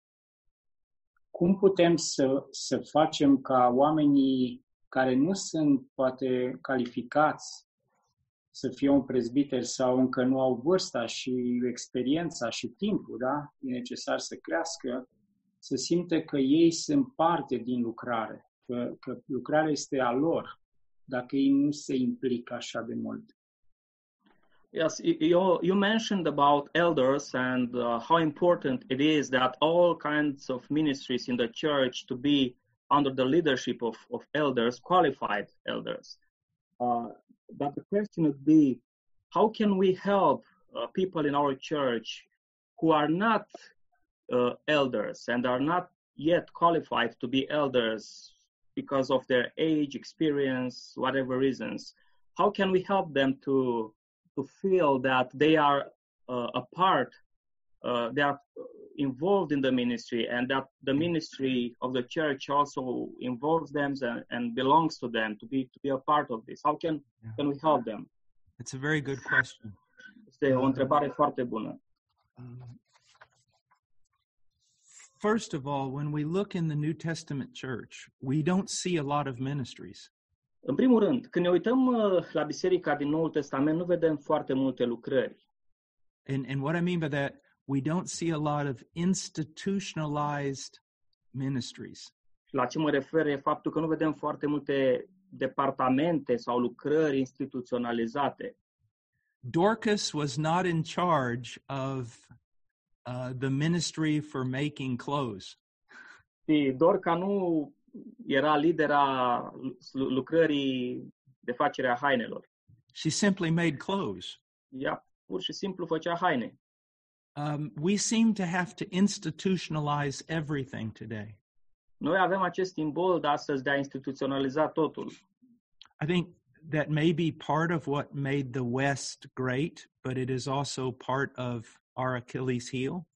Speaker 3: cum putem să, să facem ca oamenii care nu sunt poate calificați să fie un prezbiter sau încă nu au vârsta și experiența și timpul, da? E necesar să crească, să simte că ei sunt parte din lucrare, că, că lucrarea este a lor, dacă ei nu se implică așa de mult.
Speaker 1: Yes, you, you mentioned about elders and uh, how important it is that all kinds of ministries in the church to be under the leadership of, of elders, qualified elders. Uh, but the question would be, how can we help uh, people in our church who are not uh, elders and are not yet qualified to be elders because of their age, experience, whatever reasons? How can we help them to to feel that they are uh, a part, uh, they are involved in the ministry, and that the ministry of the church also involves them and, and belongs to them to be to be a part of this. How can can we help them?
Speaker 2: It's a very good question.
Speaker 1: Este o întrebare foarte bună.
Speaker 2: Um, First of all, when we look in the New Testament church, we don't see a lot of ministries.
Speaker 1: În primul rând, când ne uităm uh, la biserica din Noul Testament, nu vedem foarte multe lucrări.
Speaker 2: And, and what I mean by that, we don't see a lot of institutionalized ministries.
Speaker 1: la ce mă refer e faptul că nu vedem foarte multe departamente sau lucrări instituționalizate.
Speaker 2: Dorcas was not in charge of uh, the ministry for making clothes.
Speaker 1: Și Dorca nu era lidera lu- lucrării de facere a hainelor.
Speaker 2: She simply made clothes.
Speaker 1: Ea pur și simplu făcea haine.
Speaker 2: Um, we seem to have to institutionalize everything today.
Speaker 1: Noi avem acest simbol de astăzi de a instituționaliza totul.
Speaker 2: I think that may be part of what made the West great, but it is also part of our Achilles heel.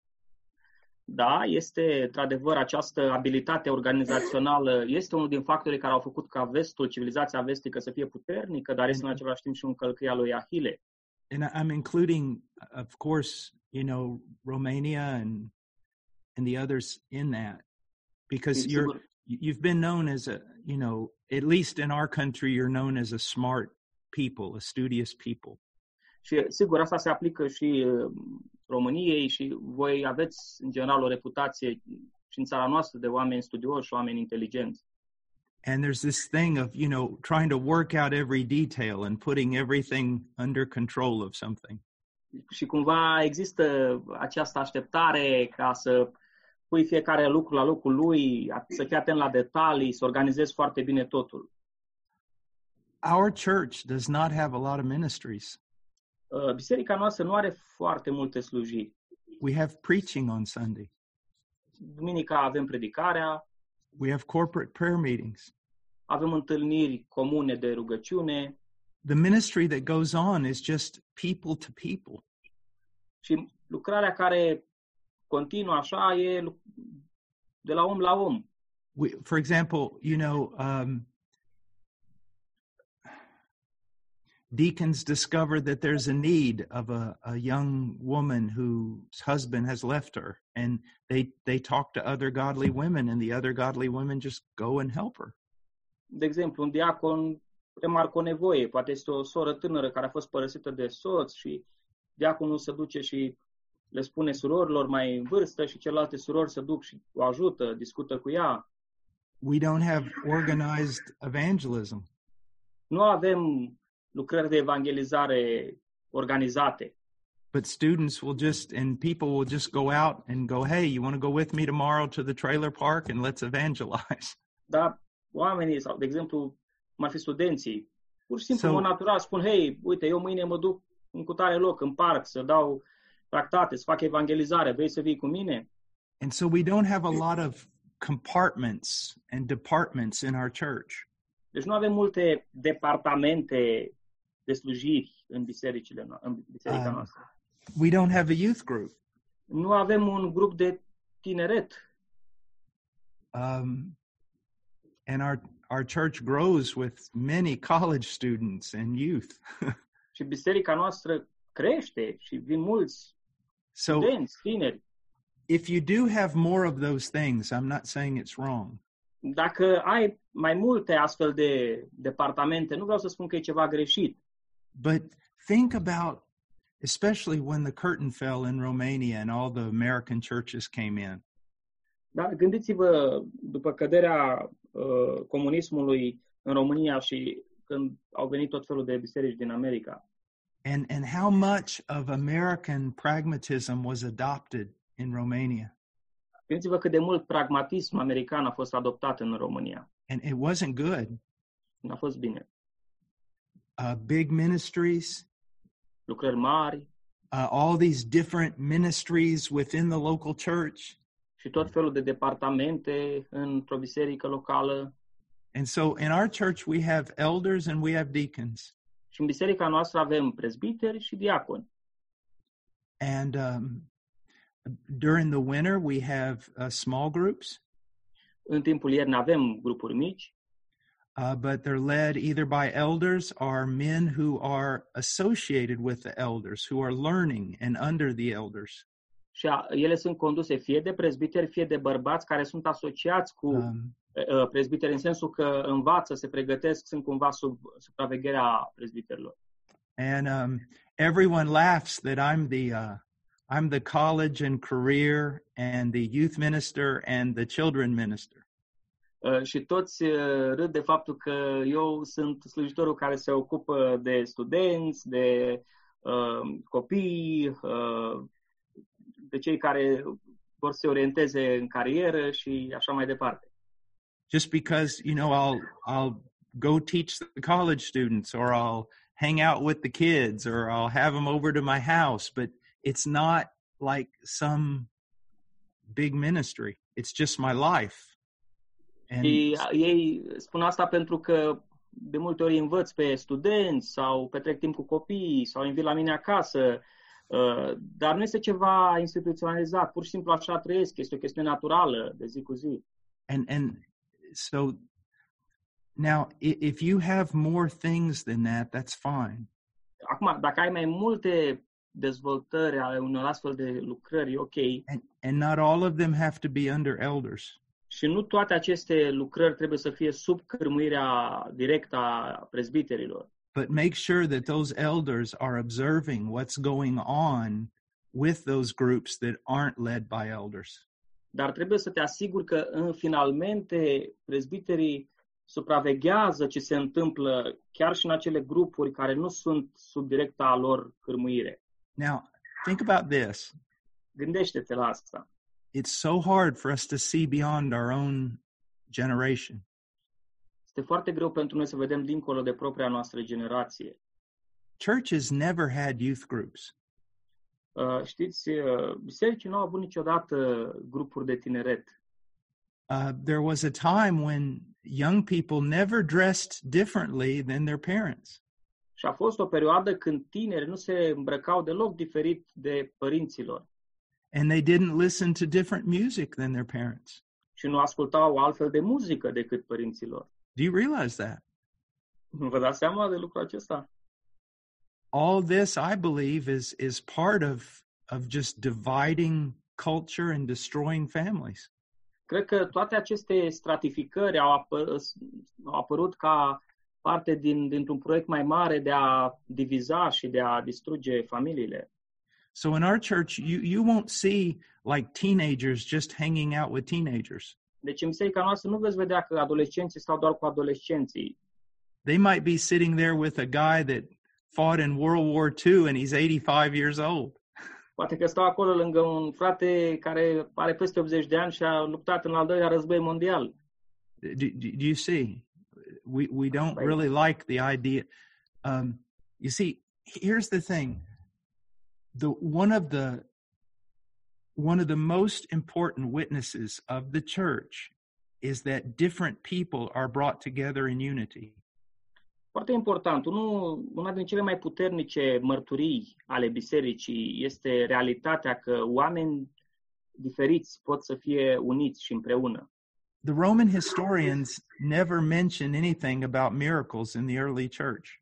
Speaker 1: Da, este într-adevăr această abilitate organizațională, este unul din factorii care au făcut ca vestul, civilizația vestică să fie puternică, dar este în același timp și un călcâia lui Ahile.
Speaker 2: And I- I'm including, of course, you know, Romania and and the others in that, because
Speaker 1: Și,
Speaker 2: you're
Speaker 1: sigur,
Speaker 2: you've been known as a, you know, at least in our country, you're known as a smart people, a studious people.
Speaker 1: Și sigur, asta se aplică și uh, României și voi aveți în general o reputație și în țara noastră de oameni studioși, oameni inteligenți.
Speaker 2: And there's this thing of, you know, trying to work out every detail and putting everything under control of something.
Speaker 1: Și cumva există această așteptare ca să pui fiecare lucru la locul lui, a- să fii atent la detalii, să organizezi foarte bine totul.
Speaker 2: Our church does not have a lot of ministries.
Speaker 1: Uh, Biserica noastră nu are foarte multe slujiri.
Speaker 2: We have preaching on Sunday.
Speaker 1: Duminica avem predicarea,
Speaker 2: We have corporate prayer meetings.
Speaker 1: avem întâlniri comune de rugăciune
Speaker 2: The ministry that goes on is just people to people.
Speaker 1: și lucrarea care continuă așa e lu- de la om la om.
Speaker 2: We, for example, you know, um, deacons discover that there's a need of a, a young woman whose husband has left her, and they they talk to other godly women, and the other godly women just go and help her.
Speaker 1: De exemplu, un diacon remarcă o nevoie, poate este o soră tânără care a fost părăsită de soț și diaconul se duce și le spune surorilor mai în vârstă și celelalte surori se duc și o ajută, discută cu ea.
Speaker 2: We don't have organized evangelism.
Speaker 1: Nu avem lucrări de evangelizare organizate,
Speaker 2: but students will just and people will just go out and go hey you want to go with me tomorrow to the trailer park and let's evangelize?
Speaker 1: Dar oamenii, sau de exemplu, cum ar fi studenții, pur și simplu,
Speaker 2: So-
Speaker 1: în mod natural, spun, hei, uite, eu mâine mă duc în cutare loc, în parc, să dau tractate, să fac evangelizare, vrei să vii cu mine?
Speaker 2: and so we don't have a lot of compartments and departments in our church.
Speaker 1: Deci nu avem multe departamente de slujiri în, bisericile, no- în biserica
Speaker 2: Ah.
Speaker 1: noastră.
Speaker 2: we don't have a youth group
Speaker 1: Nu avem un grup de tineret.
Speaker 2: um, and our our church grows with many college students and youth
Speaker 1: Și biserica noastră crește și vin mulți
Speaker 2: so
Speaker 1: studenți, tineri.
Speaker 2: if you do have more of those things i'm not saying it's wrong
Speaker 1: Dacă ai mai multe astfel de departamente, nu vreau să spun că e ceva greșit,
Speaker 2: But think about, especially when the curtain fell in Romania and all the American churches came in.
Speaker 1: Dar gândiți-vă, după căderea uh, comunismului în România și când au venit tot felul de biserici din America,
Speaker 2: And, and how much of American pragmatism was adopted in Romania.
Speaker 1: gândiți-vă cât de mult pragmatism american a fost adoptat în România.
Speaker 2: And it wasn't good.
Speaker 1: Nu a fost bine.
Speaker 2: Uh, big ministries,
Speaker 1: Lucrări mari
Speaker 2: uh, all these different ministries within the local church.
Speaker 1: și tot felul de departamente într-o biserică locală.
Speaker 2: And so in our church, we have elders and we have deacons.
Speaker 1: Și în biserica noastră avem prezbiteri și diaconi.
Speaker 2: And um, during the winter, we have uh, small groups.
Speaker 1: În timpul iernii avem grupuri mici,
Speaker 2: uh, but they're led either by elders or men who are associated with the elders, who are learning and under the elders.
Speaker 1: și a, ele sunt conduse fie de prezbiteri, fie de bărbați care sunt asociați cu
Speaker 2: Um,
Speaker 1: uh, prezbiteri, în sensul că învață, se pregătesc, sunt cumva sub supravegherea prezbiterilor.
Speaker 2: and um, everyone laughs that I'm the uh, I'm the college and career and the youth minister and the children minister.
Speaker 1: Uh, și toți uh, râd de faptul că eu sunt slujitorul care se ocupă de studenți, de uh, copii, uh, de cei care vor să se orienteze în carieră și așa mai departe.
Speaker 2: Just because, you know, I'll I'll go teach the college students or I'll hang out with the kids or I'll have them over to my house, but it's not like some big ministry. It's just my life. And
Speaker 1: Și ei spun asta pentru că de multe ori învăț pe studenți sau petrec timp cu copiii sau invit la mine acasă, uh, dar nu este ceva instituționalizat, pur și simplu așa trăiesc, este o chestiune naturală de zi cu zi.
Speaker 2: and and so now i- if you have more things than that, that's fine.
Speaker 1: Acum, dacă ai mai multe dezvoltări ale unor astfel de lucrări, e ok.
Speaker 2: And and not all of them have to be under elders.
Speaker 1: Și nu toate aceste lucrări trebuie să fie sub cârmuirea directă a prezbiterilor.
Speaker 2: but make sure that those elders are observing what's going on with those groups that aren't led by elders.
Speaker 1: Dar trebuie să te asiguri că în finalmente prezbiterii supraveghează ce se întâmplă chiar și în acele grupuri care nu sunt sub directa lor cârmuire.
Speaker 2: Now, think about this.
Speaker 1: Gândește-te la asta.
Speaker 2: It's so hard for us to see beyond our own generation.
Speaker 1: Este foarte greu pentru noi să vedem dincolo de propria noastră generație.
Speaker 2: Churches never had youth groups.
Speaker 1: Uh, știți, uh, bisericii nu au avut niciodată grupuri de tineret.
Speaker 2: Uh, there was a time when young people never dressed differently than their parents.
Speaker 1: Și a fost o perioadă când tineri nu se îmbrăcau deloc diferit de părinților
Speaker 2: And they didn't listen to different music than their parents.
Speaker 1: și nu ascultau altfel de muzică decât părinților.
Speaker 2: Do you realize that?
Speaker 1: Vă dați seama de lucrul acesta?
Speaker 2: all this i believe is is part of of just dividing culture and destroying families
Speaker 1: Cred că toate aceste stratificări au, apă, au apărut ca parte din, dintr-un proiect mai mare de a diviza și de a distruge familiile.
Speaker 2: So in our church you you won't see like teenagers just hanging out with teenagers.
Speaker 1: Deci în biserica noastră nu veți vedea că adolescenții stau doar cu adolescenții.
Speaker 2: they might be sitting there with a guy that fought in world war ii and he's 85 years old.
Speaker 1: Poate că stau acolo lângă un frate care are peste 80 de ani și a luptat în al doilea război mondial.
Speaker 2: do, do, do you see? We we don't really like the idea. Um you see here's the thing the one of the one of the most important witnesses of the church is that different people are brought together in unity.
Speaker 1: Foarte important, unul, una din cele mai puternice mărturii ale bisericii este realitatea că oameni diferiți pot să fie uniți și împreună.
Speaker 2: the roman historians never mention anything about miracles in the early church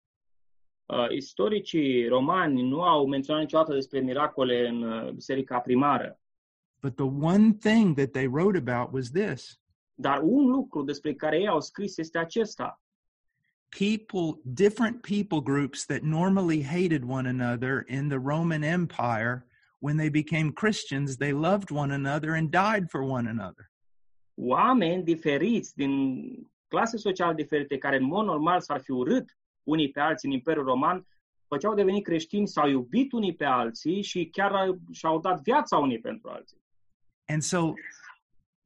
Speaker 1: istoricii romani nu au menționat niciodată despre miracole în uh, biserica primară,
Speaker 2: but the one thing that they wrote about was this.
Speaker 1: Dar un lucru despre care ei au scris este acesta.
Speaker 2: people different people groups that normally hated one another in the roman empire when they became christians they loved one another and died for one another.
Speaker 1: Oameni diferiți din clase sociale diferite, care în mod normal s-ar fi urât unii pe alții în Imperiul Roman, după ce au devenit creștini, s-au iubit unii pe alții și chiar și-au dat viața unii pentru alții.
Speaker 2: and so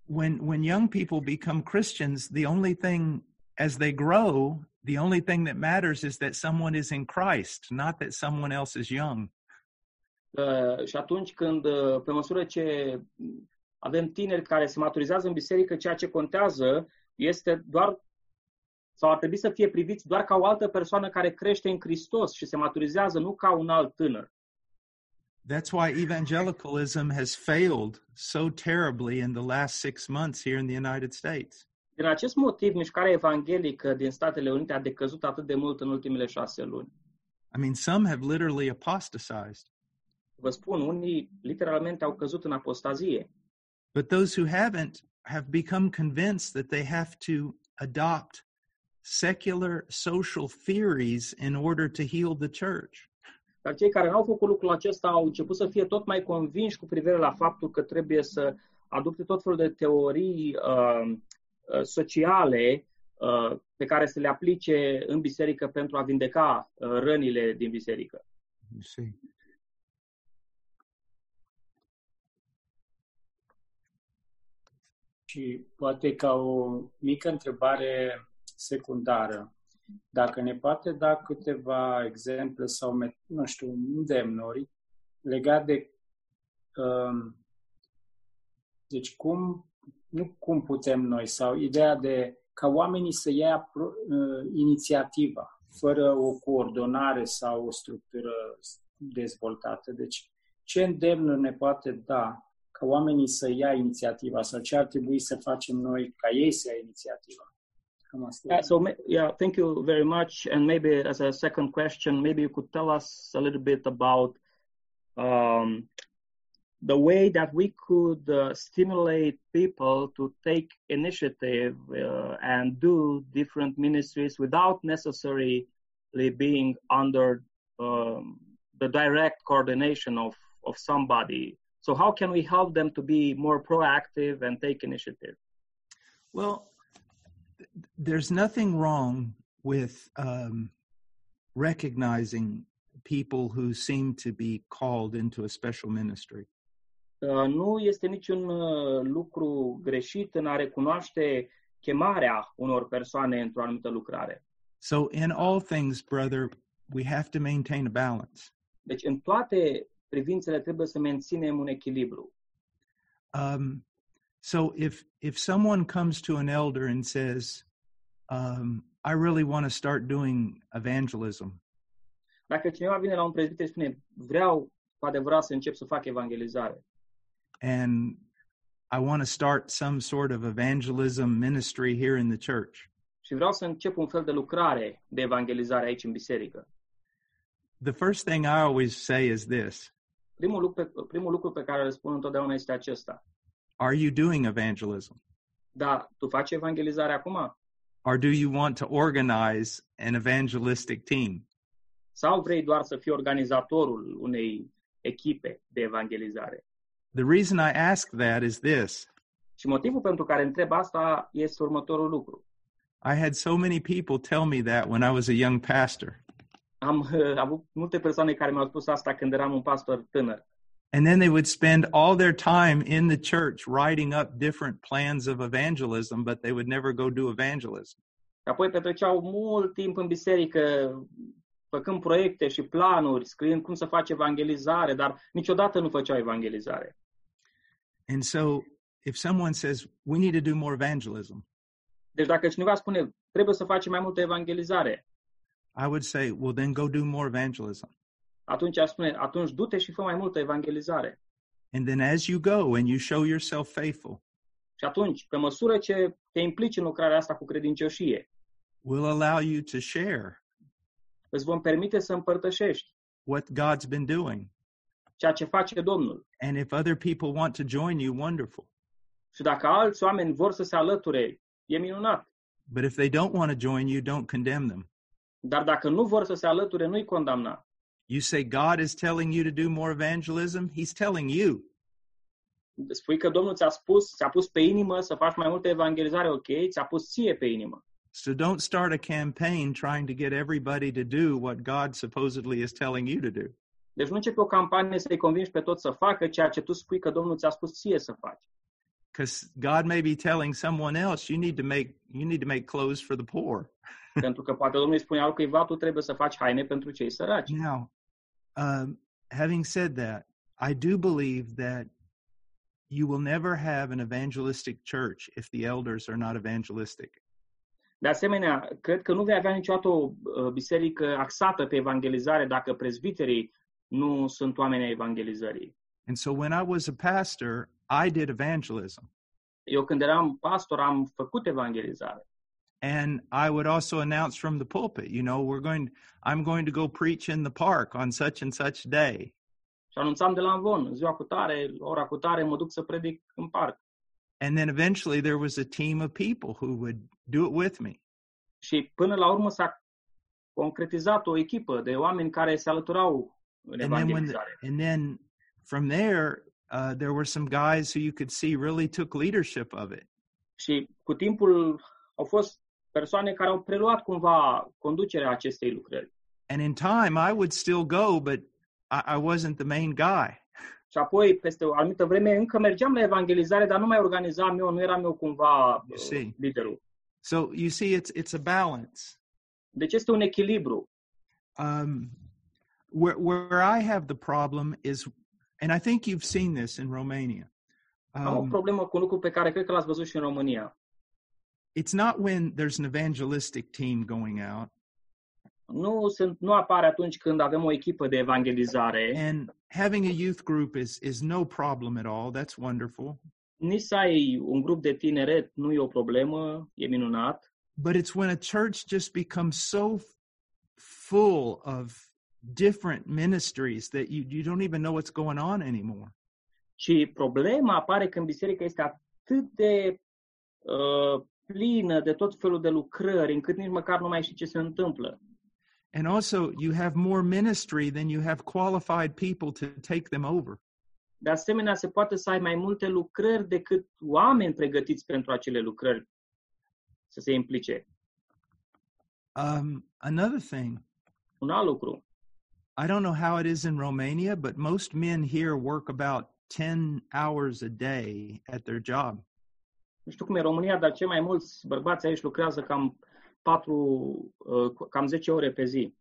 Speaker 2: when when young people become christians the only thing as they grow the only thing that matters is that someone is in christ not that someone else is young
Speaker 1: Uh, și atunci când, uh, pe măsură ce avem tineri care se maturizează în biserică, ceea ce contează este doar sau ar trebui să fie priviți doar ca o altă persoană care crește în Hristos și se maturizează, nu ca un alt tânăr.
Speaker 2: That's why evangelicalism has failed so terribly in the last six months here in the United States.
Speaker 1: Din acest motiv, mișcarea evanghelică din Statele Unite a decăzut atât de mult în ultimele șase luni.
Speaker 2: I mean, some have literally apostatized,
Speaker 1: Vă spun, unii literalmente au căzut în apostazie,
Speaker 2: but those who haven't have become convinced that they have to adopt secular social theories in order to heal the church.
Speaker 1: dar cei care n-au făcut lucrul acesta au început să fie tot mai convinși cu privire la faptul că trebuie să adopte tot felul de teorii uh, uh, sociale uh, pe care să le aplice în biserică pentru a vindeca uh, rănile din biserică.
Speaker 2: You see.
Speaker 3: Și poate ca o mică întrebare secundară, dacă ne poate da câteva exemple sau, met- nu știu, îndemnuri legat de um, deci cum, nu cum putem noi, sau ideea de ca oamenii să ia pro- uh, inițiativa, fără o coordonare sau o structură dezvoltată. Deci, ce îndemnuri ne poate da ca oamenii să ia inițiativa sau ce ar trebui să facem noi ca ei să ia inițiativa? Cam asta.
Speaker 1: Yeah, so yeah, thank you very much. And maybe as a second question, maybe you could tell us a little bit about um, the way that we could uh, stimulate people to take initiative uh, and do different ministries without necessarily being under um, the direct coordination of, of somebody. So how can we help them to be more proactive and take initiative?
Speaker 2: Well, th- there's nothing wrong with um, recognizing people who seem to be called into a special ministry.
Speaker 1: Uh, nu este niciun uh, lucru greșit în a recunoaște chemarea unor persoane într-o anumită lucrare.
Speaker 2: So, in all things, brother, we have to maintain a balance.
Speaker 1: Deci, în toate privințele trebuie să menținem un echilibru.
Speaker 2: Um, so, if if someone comes to an elder and says, um, "I really want to start doing evangelism,"
Speaker 1: Dacă cineva vine la un prezbiter și spune, vreau cu adevărat să încep să fac evangelizare.
Speaker 2: And I want to start some sort of evangelism ministry here in the church,
Speaker 1: și vreau să încep un fel de lucrare de evangelizare aici în biserică,
Speaker 2: the first thing I always say is this.
Speaker 1: Primul lucru, pe, primul lucru pe care îl spun întotdeauna este acesta.
Speaker 2: Are you doing evangelism?
Speaker 1: Da, tu faci evangelizare acum?
Speaker 2: Or do you want to organize an evangelistic team?
Speaker 1: Sau vrei doar să fii organizatorul unei echipe de evangelizare?
Speaker 2: The reason I ask that is this
Speaker 1: Și motivul pentru care întreb asta este următorul lucru.
Speaker 2: I had so many people tell me that when I was a young pastor.
Speaker 1: Am uh, avut multe persoane care mi-au spus asta când eram un pastor tânăr.
Speaker 2: And then they would spend all their time in the church writing up different plans of evangelism, but they would never go do evangelism.
Speaker 1: Apoi petreceau mult timp în biserică, făcând proiecte și planuri, scriind cum să faci evangelizare, dar niciodată nu făceau evangelizare.
Speaker 2: And so if someone says, we need to do more evangelism,
Speaker 1: Deci dacă cineva spune, trebuie să facem mai multă evangelizare,
Speaker 2: I would say, well, then go do more evangelism.
Speaker 1: Atunci aș spune, atunci du-te și fă mai multă evangelizare.
Speaker 2: And then as you go and you show yourself faithful,
Speaker 1: Și atunci, pe măsură ce te implici în lucrarea asta cu credincioșie,
Speaker 2: we'll allow you to share
Speaker 1: îți vom permite să împărtășești
Speaker 2: what God's been doing.
Speaker 1: ceea ce face Domnul.
Speaker 2: And if other people want to join you, wonderful.
Speaker 1: Și dacă alți oameni vor să se alăture, e minunat.
Speaker 2: But if they don't want to join you, don't condemn them.
Speaker 1: Dar dacă nu vor să se alăture, nu-i condamna.
Speaker 2: You say God is telling you to do more evangelism, He's telling you.
Speaker 1: Spui că Domnul ți-a spus, ți-a pus pe inimă să faci mai multă evangelizare, ok, ți-a pus ție pe inimă.
Speaker 2: So don't start a campaign trying to get everybody to do what God supposedly is telling you to do.
Speaker 1: Deci nu începe o campanie să-i convingi pe toți să facă ceea ce tu spui că Domnul ți-a spus ție să faci.
Speaker 2: Because God may be telling someone else you need to make you need to make clothes for the poor.
Speaker 1: Pentru că poate Domnul îi spune altcuiva, tu trebuie să faci haine pentru cei săraci.
Speaker 2: Now, um, having said that, I do believe that you will never have an evangelistic church if the elders are not evangelistic.
Speaker 1: De asemenea, cred că nu vei avea niciodată o uh, biserică axată pe evangelizare dacă prezbiterii nu sunt oameni ai evangelizării.
Speaker 2: And so when I was a pastor, I did evangelism.
Speaker 1: Eu când eram pastor am făcut evangelizare.
Speaker 2: And I would also announce from the pulpit, you know, we're going I'm going to go preach in the park on such and such day.
Speaker 1: Și anunțam de la Amvon, în ziua cu tare, ora cu tare, mă duc să predic în parc.
Speaker 2: And then eventually there was a team of people who would do it with me.
Speaker 1: Și până la urmă s-a concretizat o echipă de oameni care se alăturau în
Speaker 2: And then when the,
Speaker 1: evangelizare.
Speaker 2: and then from there uh, there were some guys who you could see really took leadership of it.
Speaker 1: Și cu timpul au fost persoane care au preluat cumva conducerea acestei lucrări.
Speaker 2: And in time, I would still go, but I, I wasn't the main guy.
Speaker 1: Și apoi, peste o anumită vreme, încă mergeam la evangelizare, dar nu mai organizam eu, nu eram eu cumva
Speaker 2: You see.
Speaker 1: uh, liderul.
Speaker 2: So you see, it's it's a balance.
Speaker 1: Deci este un echilibru.
Speaker 2: Um, where where I have the problem is, and I think you've seen this in Romania.
Speaker 1: Am o
Speaker 2: Um,
Speaker 1: problemă cu un lucru pe care cred că l-ați văzut și în România.
Speaker 2: It's not when there's an evangelistic team going out
Speaker 1: Nu, sunt, nu apare atunci când avem o echipă de evangelizare,
Speaker 2: and having a youth group is is no problem at all. That's wonderful.
Speaker 1: nici să ai un grup de tineret nu e o problemă, e minunat,
Speaker 2: But it's when a church just becomes so f- full of different ministries that you you don't even know what's going on anymore.
Speaker 1: ci problema apare când biserica este atât de uh, plină de tot felul de lucrări, încât nici măcar nu mai știi ce se întâmplă.
Speaker 2: And also, you have more ministry than you have qualified people to take them over.
Speaker 1: De asemenea, se poate să ai mai multe lucrări decât oameni pregătiți pentru acele lucrări să se implice.
Speaker 2: Um, another thing,
Speaker 1: Un alt lucru.
Speaker 2: I don't know how it is in Romania, but most men here work about 10 hours a day at their job.
Speaker 1: Nu știu cum e în România, dar cei mai mulți bărbați aici lucrează cam 4, uh, cam 10 ore pe zi.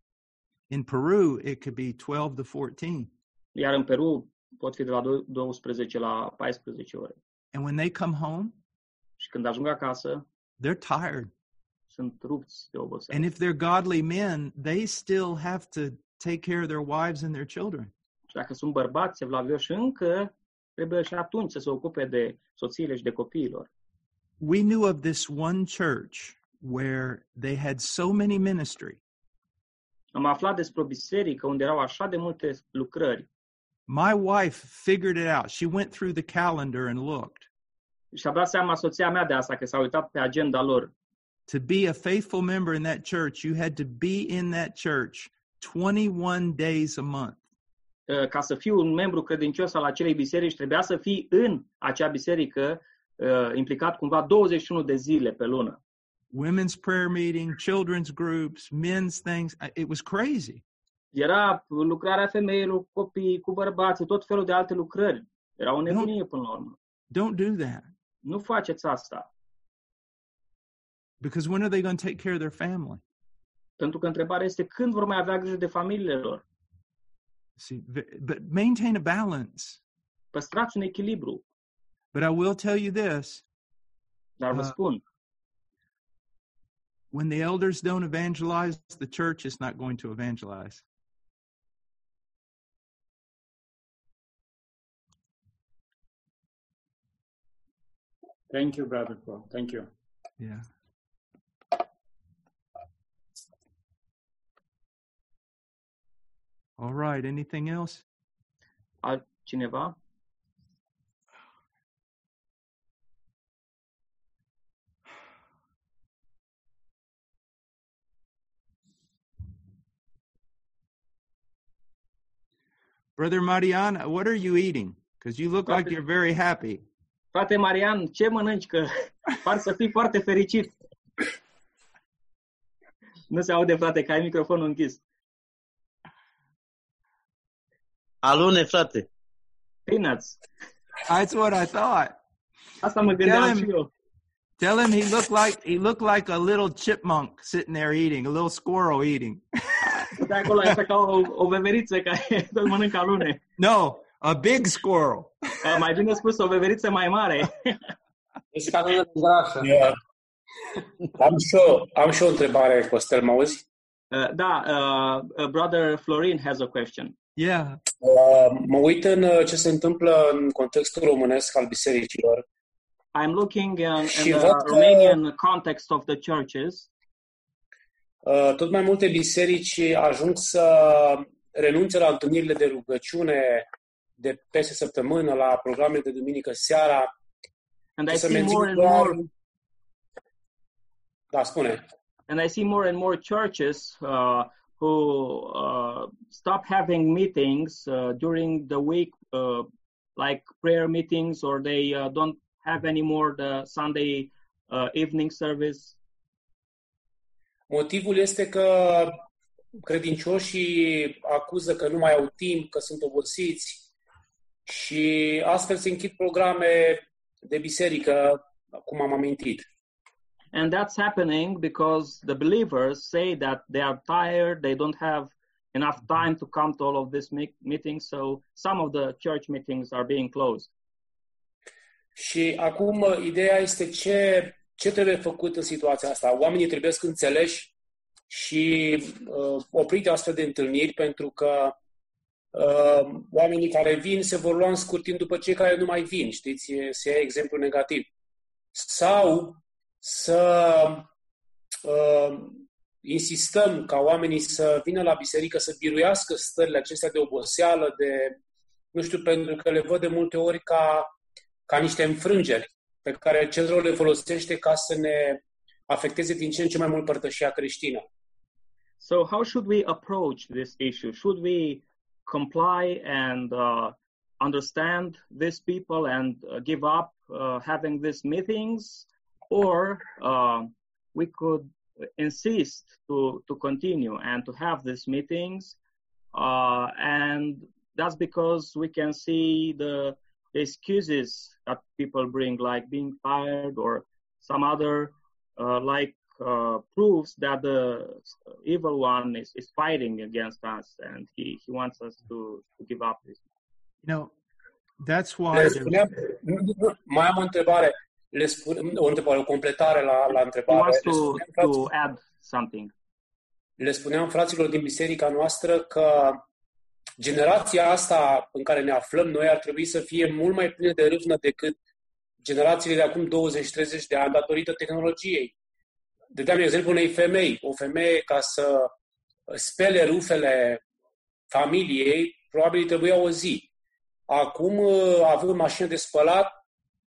Speaker 2: In Peru, it could be 12 to 14.
Speaker 1: Iar în Peru pot fi de la dou- 12 la 14 ore.
Speaker 2: And when they come home,
Speaker 1: Și când ajung acasă,
Speaker 2: they're tired.
Speaker 1: sunt rupți de oboseală.
Speaker 2: And if they're godly men, they still have to take care of their wives and their children.
Speaker 1: Și dacă sunt bărbați evlavioși încă, trebuie și atunci să se ocupe de soțiile și de copiilor.
Speaker 2: We knew of this one church where they had so many ministry.
Speaker 1: Am aflat despre o biserică unde erau așa de multe lucrări
Speaker 2: My wife figured it out. She went through the calendar and looked.
Speaker 1: și a dat seama soția mea de asta, că s-a uitat pe agenda lor.
Speaker 2: To be a faithful member in that church, you had to be in that church 21 days a month.
Speaker 1: Ca să fii un membru credincios al acelei biserici, trebuia să fii în acea biserică uh, implicat cumva 21 de zile pe lună.
Speaker 2: Women's prayer meeting, children's groups, men's things. I- It was crazy.
Speaker 1: Era lucrarea femeilor, copii, cu bărbații, tot felul de alte lucrări. Era o nebunie până la urmă.
Speaker 2: Don't do that
Speaker 1: Nu faceți asta.
Speaker 2: because when are they going to take care of their family?
Speaker 1: Pentru că întrebarea este când vor mai avea grijă de familiile lor.
Speaker 2: See, v- but maintain a balance.
Speaker 1: Păstrați un echilibru.
Speaker 2: But I will tell you this
Speaker 1: Dar vă
Speaker 2: Uh, when the elders don't evangelize, the church is not going to evangelize.
Speaker 3: Thank you, Brother Paul. Thank you.
Speaker 2: Yeah. All right. Anything else?
Speaker 1: altcineva?
Speaker 2: Brother Mariana, what are you eating? Because you look like you're very happy.
Speaker 1: Frate Marian, ce mănânci? Că par să fii foarte fericit. Nu se aude, frate, că ai microfonul închis.
Speaker 4: Alune, frate.
Speaker 1: Peanuts.
Speaker 2: That's what I thought.
Speaker 1: Asta mă gândeam
Speaker 2: Tell him-
Speaker 1: și eu.
Speaker 2: Tell him he looked like he looked like a little chipmunk sitting there eating, a little squirrel eating.
Speaker 1: De acolo așa ca o, o veveriță care tot mănâncă alune.
Speaker 2: no, a big squirrel.
Speaker 1: Uh, Mai bine spus, o veveriță mai mare.
Speaker 5: Ești ca de grașă.
Speaker 6: Eu am, și eu, am și o întrebare, Costel, mă auzi?
Speaker 1: Uh, Da, uh, uh, brother Florin has a question.
Speaker 2: Yeah.
Speaker 6: Uh, mă uit în uh, ce se întâmplă în contextul românesc al bisericilor
Speaker 1: I'm looking in, in
Speaker 6: Și
Speaker 1: the
Speaker 6: văd că-
Speaker 1: Romanian context of the churches.
Speaker 6: Uh, tot mai multe biserici ajung să renunțe la întâlnirile de rugăciune de peste săptămână, la programe de duminică seara,
Speaker 1: And I
Speaker 6: să
Speaker 1: see more
Speaker 6: mențin
Speaker 1: and
Speaker 6: doar...
Speaker 1: more
Speaker 6: Da, spune.
Speaker 1: and I see more and more churches uh, who uh, stop having meetings uh, during the week, uh, like prayer meetings, or they uh, don't have anymore the Sunday uh, evening service.
Speaker 6: Motivul este că credincioșii acuză că nu mai au timp, că sunt obosiți și astfel se închid programe de biserică, cum am amintit.
Speaker 1: And that's happening because the believers say that they are tired, they don't have enough time to come to all of these me- meetings, so some of the church meetings are being closed.
Speaker 6: Și acum ideea este ce, ce trebuie făcut în situația asta. Oamenii trebuie să înțeleși și uh, oprite astfel de întâlniri pentru că uh, oamenii care vin se vor lua în scurt timp după cei care nu mai vin, știți, se ia exemplu negativ. Sau să uh, insistăm ca oamenii să vină la biserică să biruiască stările acestea de oboseală, de, nu știu, pentru că le văd de multe ori ca, ca niște înfrângeri pe care rău le folosește ca să ne afecteze din ce în ce mai mult părtășia creștină.
Speaker 1: So, how should we approach this issue? Should we comply and uh, understand these people and uh, give up uh, having these meetings, or uh, we could insist to to continue and to have these meetings, uh, and that's because we can see the, the excuses that people bring, like being tired or some other uh, like uh, proves that the evil one is, is fighting against us and he, he wants us to, to give up this.
Speaker 2: You know, that's why
Speaker 6: Le
Speaker 2: there's-
Speaker 6: spuneam, mai am o întrebare, le spun, o întrebare, o completare la, la
Speaker 1: He
Speaker 6: întrebare.
Speaker 1: wants
Speaker 6: Le
Speaker 1: to,
Speaker 6: spuneam, frați-
Speaker 1: to add something.
Speaker 6: le spuneam fraților din biserica noastră că generația asta în care ne aflăm noi ar trebui să fie mult mai plină de râvnă decât generațiile de acum 20-30 de ani datorită tehnologiei. Dădeam exemplu unei femei. O femeie ca să spele rufele familiei, probabil îi trebuia o zi. Acum, având mașină de spălat,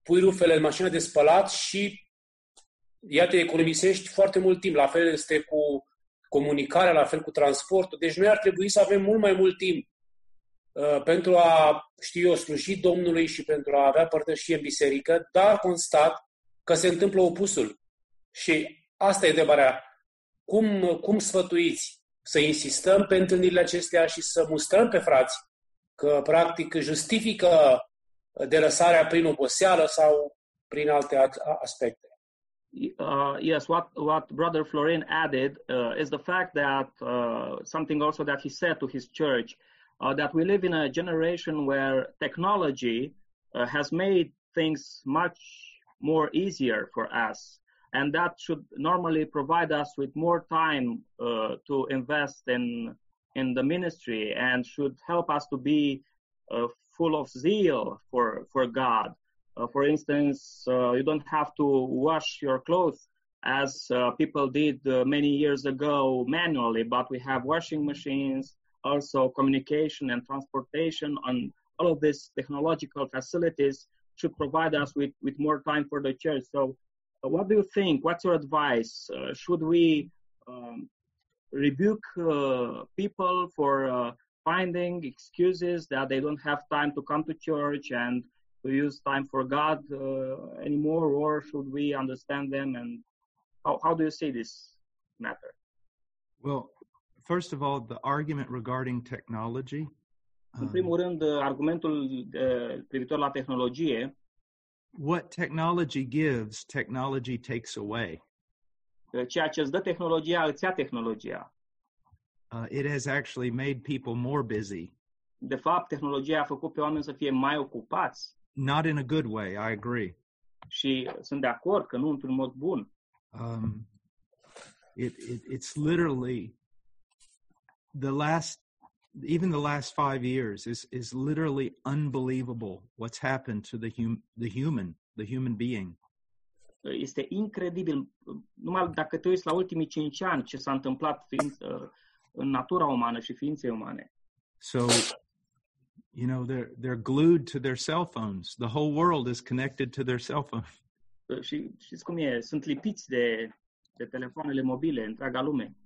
Speaker 6: pui rufele în mașină de spălat și iată, economisești foarte mult timp. La fel este cu comunicarea, la fel cu transportul. Deci noi ar trebui să avem mult mai mult timp uh, pentru a, știu eu, sluji Domnului și pentru a avea părtășie în biserică, dar constat că se întâmplă opusul. Și asta e întrebarea. Cum, cum sfătuiți să insistăm pe întâlnirile acestea și să mustrăm pe frați că, practic, justifică derăsarea prin oboseală sau prin alte a- aspecte?
Speaker 1: Uh, yes, what, what Brother Florin added uh, is the fact that uh, something also that he said to his church uh, that we live in a generation where technology uh, has made things much more easier for us. And that should normally provide us with more time uh, to invest in, in the ministry and should help us to be uh, full of zeal for, for God. Uh, for instance, uh, you don't have to wash your clothes as people did many years ago manually, but we have washing machines, also communication and transportation, and all of these technological facilities should provide us with, with more time for the church. So, uh, what do you think? What's your advice? Uh, should we um, rebuke uh, people for uh, finding excuses that they don't have time to come to church and to use time for God uh, anymore, or should we understand them? And how, how do you see this matter?
Speaker 2: well, first of all, the argument regarding technology.
Speaker 1: În
Speaker 2: um,
Speaker 1: primul rând, uh, argumentul uh, privitor la tehnologie,
Speaker 2: what technology gives, technology takes away.
Speaker 1: uh, ceea ce îți dă tehnologia, îți ia tehnologia.
Speaker 2: Uh, it has actually made people more busy,
Speaker 1: De fapt, tehnologia a făcut pe oameni să fie mai ocupați
Speaker 2: not in a good way. I agree.
Speaker 1: și sunt de acord că nu într-un mod bun.
Speaker 2: Um, it, it it's literally the last, even the last five years is is literally unbelievable. What's happened to the hum, the human, the human being.
Speaker 1: Este incredibil. Numai dacă te uiți la ultimii cinci ani ce s-a întâmplat fiind, uh, în natura umană și ființei umane.
Speaker 2: So, you know, they're they're glued to their cell phones. The whole world is connected to their cell phone.
Speaker 1: Uh, Și știți cum e? Sunt lipiți de, de telefoanele mobile, întreaga lume.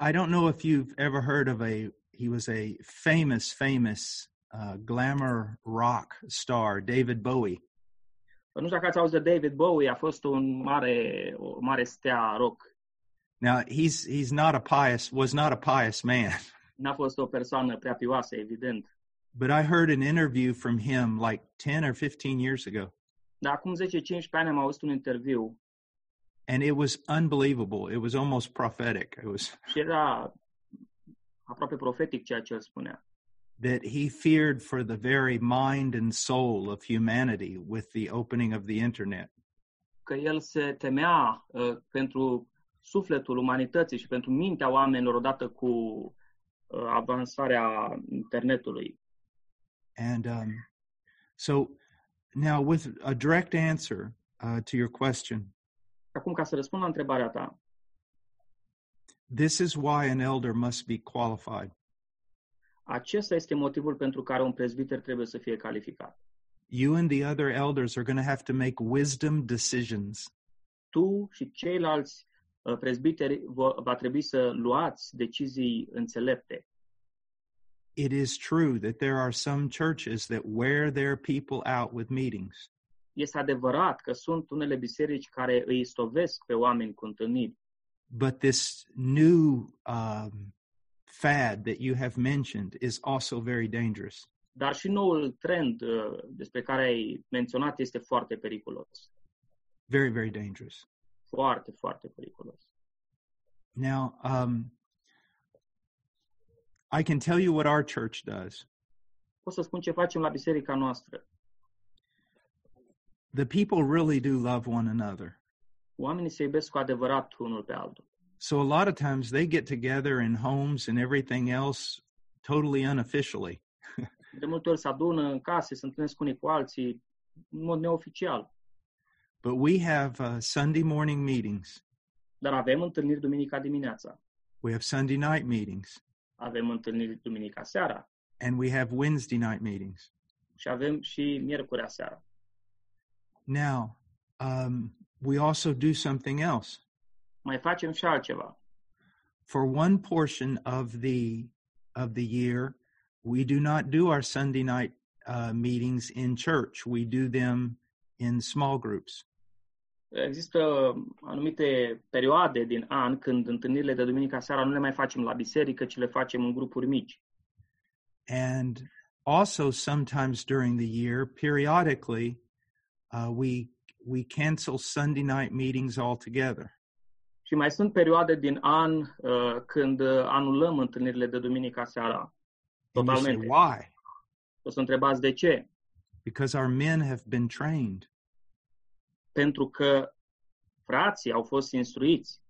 Speaker 2: I don't know if you've ever heard of a. He was a famous, famous uh, glamour rock star, David Bowie.
Speaker 1: Nu știu dacă ați auzit David Bowie, a fost un mare, o mare stea rock.
Speaker 2: Now he's he's not a pious was not a pious man,
Speaker 1: N-a fost o persoană prea pioasă, evident.
Speaker 2: but I heard an interview from him like 10 or 15 years ago,
Speaker 1: Dar acum 10-15 ani am auzit un interviu
Speaker 2: and it was unbelievable. It was almost prophetic. It was
Speaker 1: și era aproape profetic ceea ce el spunea.
Speaker 2: that he feared for the very mind and soul of humanity with the opening of the internet.
Speaker 1: Că el se temea uh, pentru sufletul umanității și pentru mintea oamenilor odată cu uh, avansarea internetului.
Speaker 2: And um, so now, with a direct answer uh, to your question,
Speaker 1: Acum, ca să răspund la întrebarea ta,
Speaker 2: this is why an elder must be qualified.
Speaker 1: acesta este motivul pentru care un prezbiter trebuie să fie calificat.
Speaker 2: You and the other elders are going to have to make wisdom decisions.
Speaker 1: Tu și ceilalți uh, prezbiteri vo- va trebui să luați decizii înțelepte.
Speaker 2: It is true that there are some churches that wear their people out with meetings.
Speaker 1: Este adevărat că sunt unele biserici care îi stovesc pe oameni cu întâlniri,
Speaker 2: But this new um, fad that you have mentioned is also very dangerous.
Speaker 1: dar și noul trend uh, despre care ai menționat este foarte periculos.
Speaker 2: Very, very dangerous.
Speaker 1: Foarte, foarte periculos.
Speaker 2: Now, um, I can tell you what our church does.
Speaker 1: Pot să spun ce facem la biserica noastră.
Speaker 2: The people really do love one another.
Speaker 1: Oamenii se iubesc cu adevărat unul pe altul.
Speaker 2: So a lot of times they get together in homes and everything else totally unofficially.
Speaker 1: De multe ori se adună în case, se întâlnesc unii cu alții, în mod neoficial.
Speaker 2: But we have uh, Sunday morning meetings.
Speaker 1: Dar avem întâlniri duminica dimineața,
Speaker 2: We have Sunday night meetings.
Speaker 1: avem întâlniri duminica seara
Speaker 2: And we have Wednesday night meetings.
Speaker 1: și avem și miercurea seara.
Speaker 2: Now, um, we also do something else.
Speaker 1: Mai facem și altceva.
Speaker 2: For one portion of the of the year, we do not do our Sunday night uh, meetings in church. We do them in small groups.
Speaker 1: Există anumite perioade din an când întâlnirile de duminica seara nu le mai facem la biserică, ci le facem în grupuri mici.
Speaker 2: And also, sometimes during the year, periodically, uh, we we cancel Sunday night meetings altogether.
Speaker 1: Și mai sunt perioade din an uh, când uh, anulăm întâlnirile de duminica seara.
Speaker 2: And you say,
Speaker 1: Totalmente.
Speaker 2: why?
Speaker 1: O să întrebați de ce?
Speaker 2: Because our men have been trained.
Speaker 1: Pentru că frații au fost instruiți.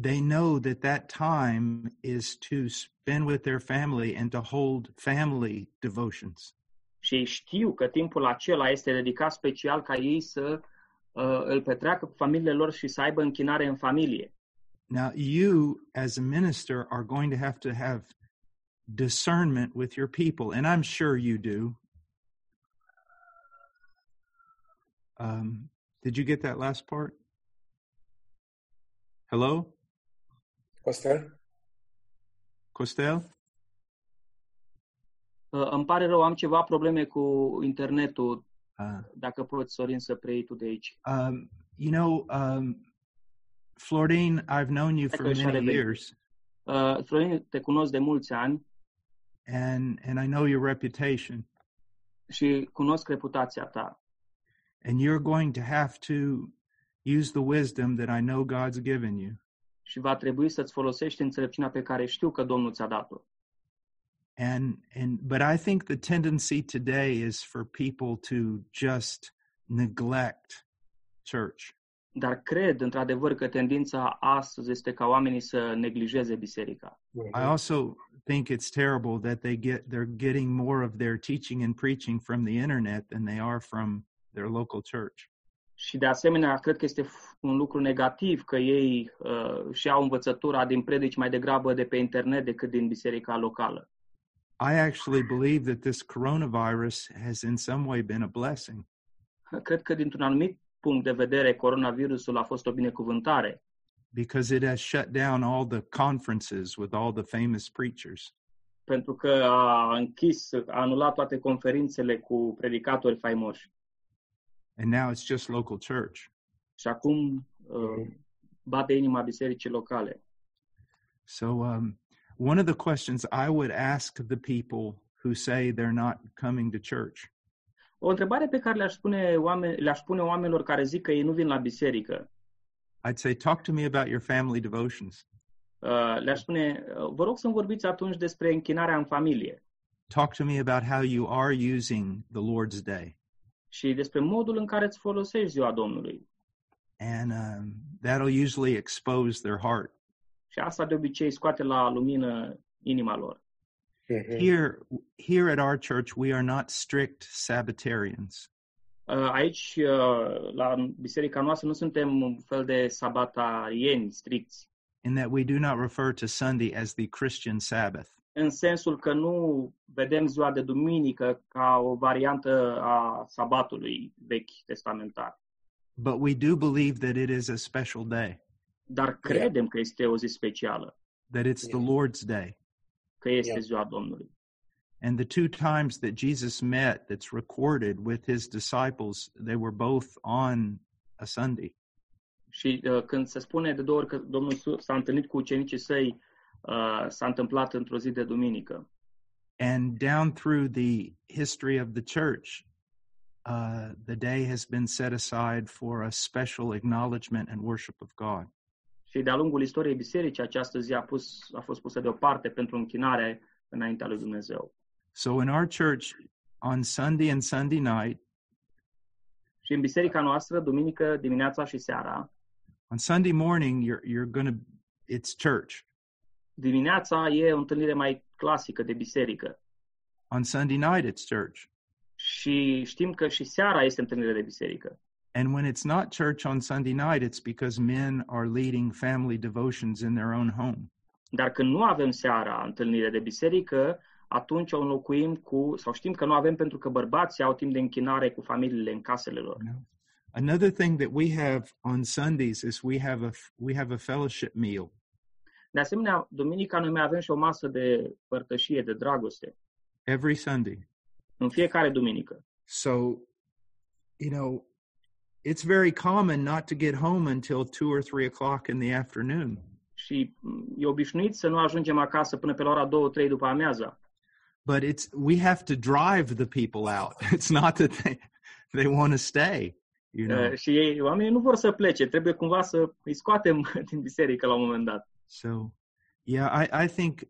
Speaker 2: They know that that time is to spend with their family and to hold family devotions.
Speaker 1: Și ei știu că timpul acela este dedicat special ca ei să uh, îl petreacă cu familiile lor și să aibă închinare în familie.
Speaker 2: Now, you as a minister are going to have to have discernment with your people, and I'm sure you do. Um, did you get that last part? Hello,
Speaker 6: Costel?
Speaker 2: Costel?
Speaker 1: Uh, îmi pare rău, am ceva probleme cu internetul.
Speaker 2: Uh,
Speaker 1: Dacă poți, Sorin, să preiei tu de aici.
Speaker 2: um, you know, um, Florine, I've known you for
Speaker 1: Echo și
Speaker 2: many
Speaker 1: are
Speaker 2: years,
Speaker 1: Uh, Florin, te cunosc de mulți ani
Speaker 2: and and I know your reputation,
Speaker 1: și cunosc reputația ta.
Speaker 2: and you're going to have to use the wisdom that I know God's given you.
Speaker 1: Și va trebui să-ți folosești înțelepciunea pe care știu că Domnul ți-a dat-o.
Speaker 2: And and but i think the tendency today is for people to just neglect church
Speaker 1: Dar cred, într-adevăr, că tendința astăzi este ca oamenii să neglijeze biserica.
Speaker 2: i also think it's terrible that they get they're getting more of their teaching and preaching from the internet than they are from their local church
Speaker 1: Și de asemenea, cred că este f- un lucru negativ că ei uh, și au învățătura din predici mai degrabă de pe internet decât din biserica locală.
Speaker 2: I actually believe that this coronavirus has in some way been a blessing
Speaker 1: Cred că dintr-un anumit punct de vedere, coronavirusul a fost o binecuvântare,
Speaker 2: because it has shut down all the conferences with all the famous preachers
Speaker 1: pentru că a închis, a anulat toate conferințele cu predicatori faimoși.
Speaker 2: And now it's just local church.
Speaker 1: Și acum uh, bate inima bisericii locale.
Speaker 2: So, um, one of the questions I would ask the people who say they're not coming to church
Speaker 1: O întrebare pe care le-aș spune, oameni, le-aș spune oamenilor care zic că ei nu vin la biserică,
Speaker 2: I'd say, talk to me about your family devotions.
Speaker 1: uh, le-aș spune, uh, vă rog să-mi vorbiți atunci despre închinarea în familie
Speaker 2: Talk to me about how you are using the Lord's Day.
Speaker 1: și despre modul în care îți folosești ziua Domnului.
Speaker 2: And um, that'll usually expose their heart.
Speaker 1: Și asta de obicei scoate la lumină inima lor.
Speaker 6: Mhm.
Speaker 2: Here, here at our church, we are not strict Sabbatarians.
Speaker 1: Uh, Aici, uh, la biserica noastră, nu suntem un fel de sabatarieni stricți,
Speaker 2: in that we do not refer to Sunday as the Christian Sabbath.
Speaker 1: în sensul că nu vedem ziua de duminică ca o variantă a sabatului vechi testamentar.
Speaker 2: But we do believe that it is a special day,
Speaker 1: Dar credem că este o zi specială,
Speaker 2: that it's the Lord's day.
Speaker 1: că este
Speaker 6: Yeah.
Speaker 1: ziua Domnului.
Speaker 2: And the two times that Jesus met, that's recorded with his disciples, they were both on a Sunday.
Speaker 1: Și uh, când se spune de două ori că Domnul s-a întâlnit cu ucenicii săi, uh, s-a întâmplat într-o zi de duminică.
Speaker 2: And down through the history of the church, uh, the day has been set aside for a special acknowledgement and worship of God.
Speaker 1: Și de-a lungul istoriei bisericii, această zi a, pus, a fost pusă deoparte pentru închinare înaintea lui Dumnezeu.
Speaker 2: So in our church, on Sunday and Sunday night,
Speaker 1: Și în biserica noastră, duminică dimineața și seara,
Speaker 2: on Sunday morning, you're, you're going to, it's church.
Speaker 1: dimineața e o întâlnire mai clasică de biserică.
Speaker 2: On Sunday night, it's church.
Speaker 1: Și știm că și seara este întâlnire de biserică.
Speaker 2: And when it's not church on Sunday night, it's because men are leading family devotions in their own home.
Speaker 1: Dar când nu avem seara întâlnire de biserică, atunci o înlocuim cu, sau știm că nu avem pentru că bărbații au timp de închinare cu familiile în casele lor.
Speaker 2: Another thing that we have on Sundays is we have a we have a fellowship meal.
Speaker 1: De asemenea, duminica noi mai avem și o masă de părtășie, de dragoste,
Speaker 2: every Sunday.
Speaker 1: în fiecare duminică.
Speaker 2: So, you know, it's very common not to get home until two or three o'clock in the afternoon.
Speaker 1: Și mm, e obișnuit să nu ajungem acasă până pe la ora 2-3 după amiaza.
Speaker 2: But it's we have to drive the people out. It's not that they they want to stay. You know.
Speaker 1: Uh, Și ei, oamenii nu vor să plece, trebuie cumva să îi scoatem din biserică la un moment dat.
Speaker 2: So, yeah, I, I think,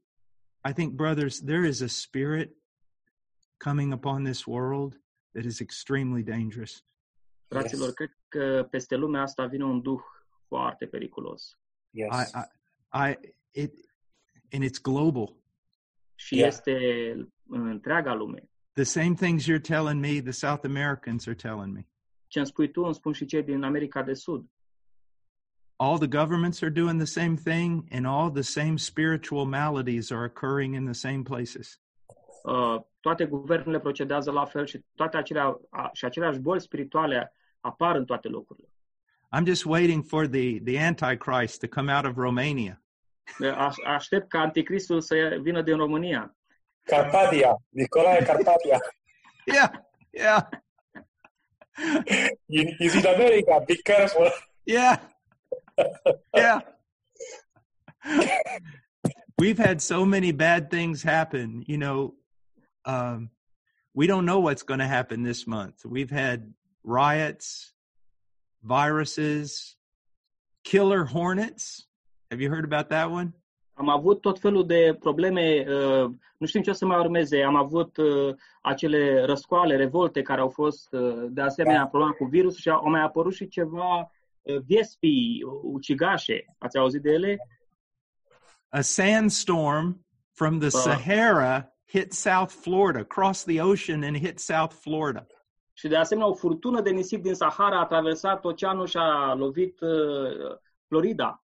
Speaker 2: I think, brothers, there is a spirit coming upon this world that is extremely dangerous.
Speaker 1: Fraților,
Speaker 6: Yes.
Speaker 1: cred că peste lumea asta vine un duh foarte periculos.
Speaker 6: Yes.
Speaker 2: I, I, I, it, and it's global.
Speaker 1: Și
Speaker 6: Yeah.
Speaker 1: este în întreaga lume.
Speaker 2: The same things you're telling me, the South Americans are telling me.
Speaker 1: Ce îmi spui tu, îmi spun și cei din America de Sud.
Speaker 2: All the governments are doing the same thing, and all the same spiritual maladies are occurring in the same places.
Speaker 1: Uh, toate guvernele procedează la fel și toate acelea, a, și aceleași boli spirituale apar în toate locurile.
Speaker 2: I'm just waiting for the, the Antichrist to come out of Romania.
Speaker 1: Aș, aștept ca anticristul să vină din România.
Speaker 6: Carpatia. Nicolae Carpatia.
Speaker 2: Yeah, yeah,
Speaker 6: He- He's in America. Be careful.
Speaker 2: yeah, yeah. We've had so many bad things happen. You know, um, we don't know what's going to happen this month. We've had riots, viruses, killer hornets. Have you heard about that one?
Speaker 1: Am avut tot felul de probleme, uh, nu știm ce o să mai urmeze. Am avut uh, acele răscoale, revolte care au fost, uh, de asemenea, problema cu virusul și au mai apărut și ceva uh, viespii, ucigașe. Ați auzit de ele?
Speaker 2: A sandstorm from the Sahara hit South Florida, crossed the ocean and hit South Florida.
Speaker 1: Și de asemenea, o furtună de nisip din Sahara a traversat oceanul și a lovit uh, Florida.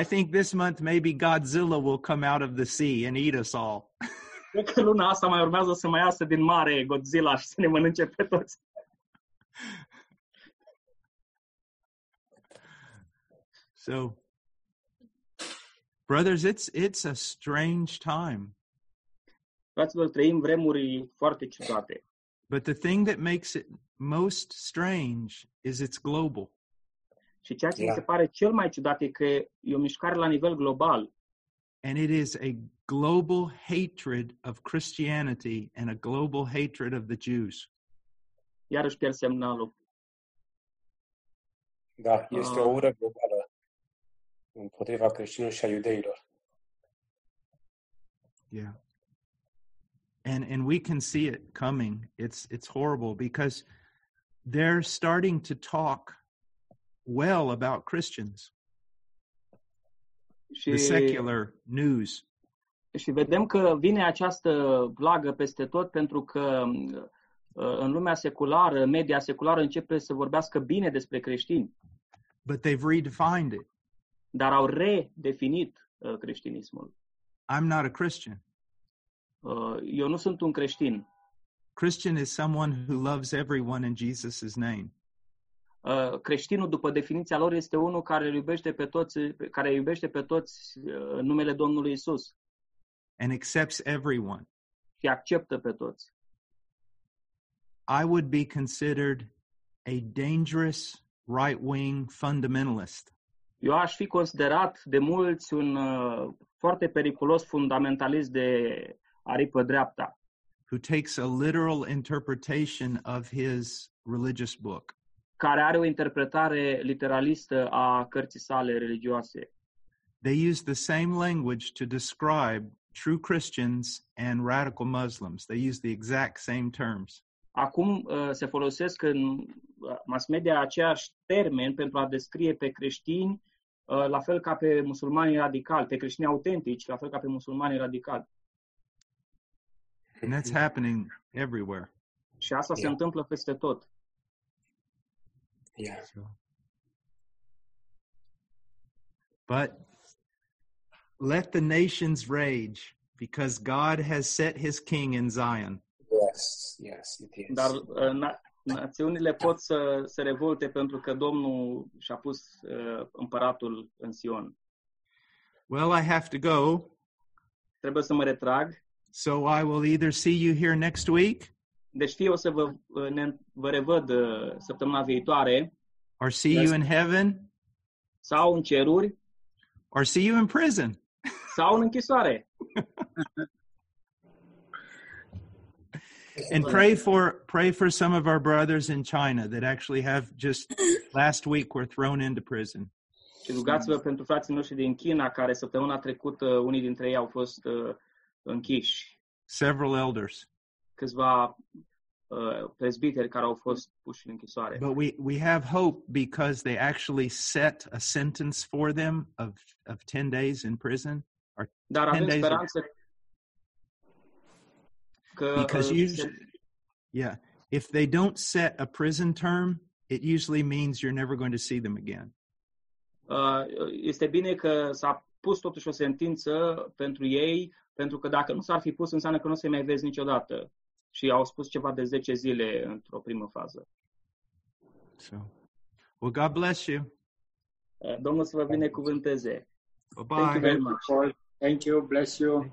Speaker 2: I think this month maybe Godzilla will come out of the sea and eat us all.
Speaker 1: Cred că luna asta mai urmează să mai iasă din mare Godzilla și să ne mănânce pe toți.
Speaker 2: So, brothers, it's it's a strange time.
Speaker 1: Fraților, trăim vremuri foarte ciudate.
Speaker 2: But the thing that makes it most strange is it's global.
Speaker 1: Și ceea ce mi se pare cel mai ciudat e că e o mișcare la nivel global
Speaker 2: And it is a global hatred of Christianity and a global hatred of the Jews.
Speaker 1: iarăși pierd semnalul.
Speaker 6: Da, este
Speaker 1: Ah.
Speaker 6: o ură globală împotriva creștinilor și a iudeilor.
Speaker 2: Yeah. And and we can see it coming. It's it's horrible because they're starting to talk well about Christians.
Speaker 1: Și,
Speaker 2: The secular news.
Speaker 1: și vedem că vine această vlagă peste tot pentru că uh, în lumea seculară, media seculară începe să vorbească bine despre creștini,
Speaker 2: But they've redefined it.
Speaker 1: dar au redefinit uh, creștinismul.
Speaker 2: I'm not a Christian.
Speaker 1: Uh, Eu nu sunt un creștin.
Speaker 2: Christian is someone who loves everyone in Jesus' name.
Speaker 1: Uh, Creștinul, după definiția lor, este unul care îl iubește pe toți, care îi iubește pe toți uh, în numele Domnului Isus
Speaker 2: and accepts everyone.
Speaker 1: și acceptă pe toți.
Speaker 2: I would be considered a dangerous right wing fundamentalist.
Speaker 1: Eu aș fi considerat de mulți un uh, foarte periculos fundamentalist de aripă dreapta,
Speaker 2: who takes a literal interpretation of his religious book.
Speaker 1: care are o interpretare literalistă a cărții sale religioase.
Speaker 2: They use the same language to describe true Christians and radical Muslims. They use the exact same terms.
Speaker 1: Acum uh, se folosesc în uh, mass media aceiași termeni pentru a descrie pe creștini uh, la fel ca pe musulmanii radicali, pe creștini autentici, la fel ca pe musulmanii radicali.
Speaker 2: And that's happening everywhere.
Speaker 1: Și asta se
Speaker 6: Yeah.
Speaker 1: întâmplă peste tot.
Speaker 6: Yeah.
Speaker 2: But let the nations rage because God has set his king in Zion.
Speaker 6: Yes, yes, it is.
Speaker 1: Dar uh, na- națiunile pot să se revolte pentru că Domnul și-a pus uh, împăratul în Sion.
Speaker 2: Well, I have to go.
Speaker 1: Trebuie să mă retrag.
Speaker 2: So I will either see you here next week
Speaker 1: Deci fie o să vă, ne, vă revăd uh, săptămâna viitoare
Speaker 2: or see you in heaven
Speaker 1: sau în ceruri
Speaker 2: or see you in prison.
Speaker 1: sau în închisoare.
Speaker 2: and pray for pray for some of our brothers in China that actually have just last week were thrown into prison.
Speaker 1: Și rugați-vă pentru frații noștri din China, care săptămâna trecută unii dintre ei au fost uh, închiși.
Speaker 2: Several elders.
Speaker 1: Câțiva uh, prezbiteri care au fost puși în închisoare.
Speaker 2: But we we have hope because they actually set a sentence for them of of 10 days in prison or
Speaker 1: Dar
Speaker 2: 10
Speaker 1: avem
Speaker 2: days of-
Speaker 1: că
Speaker 2: because
Speaker 1: uh,
Speaker 2: you
Speaker 1: se-
Speaker 2: yeah, if they don't set a prison term, it usually means you're never going to see them again.
Speaker 1: uh, este bine că s-a pus totuși o sentință pentru ei, pentru că dacă nu s-ar fi pus, înseamnă că nu o să mai vezi niciodată. Și au spus ceva de 10 zile într-o primă fază.
Speaker 2: So, well, God bless you.
Speaker 1: Uh, Domnul să vă binecuvânteze.
Speaker 2: Bye
Speaker 1: Thank you
Speaker 2: bye.
Speaker 1: very much.
Speaker 3: Thank you, bless you.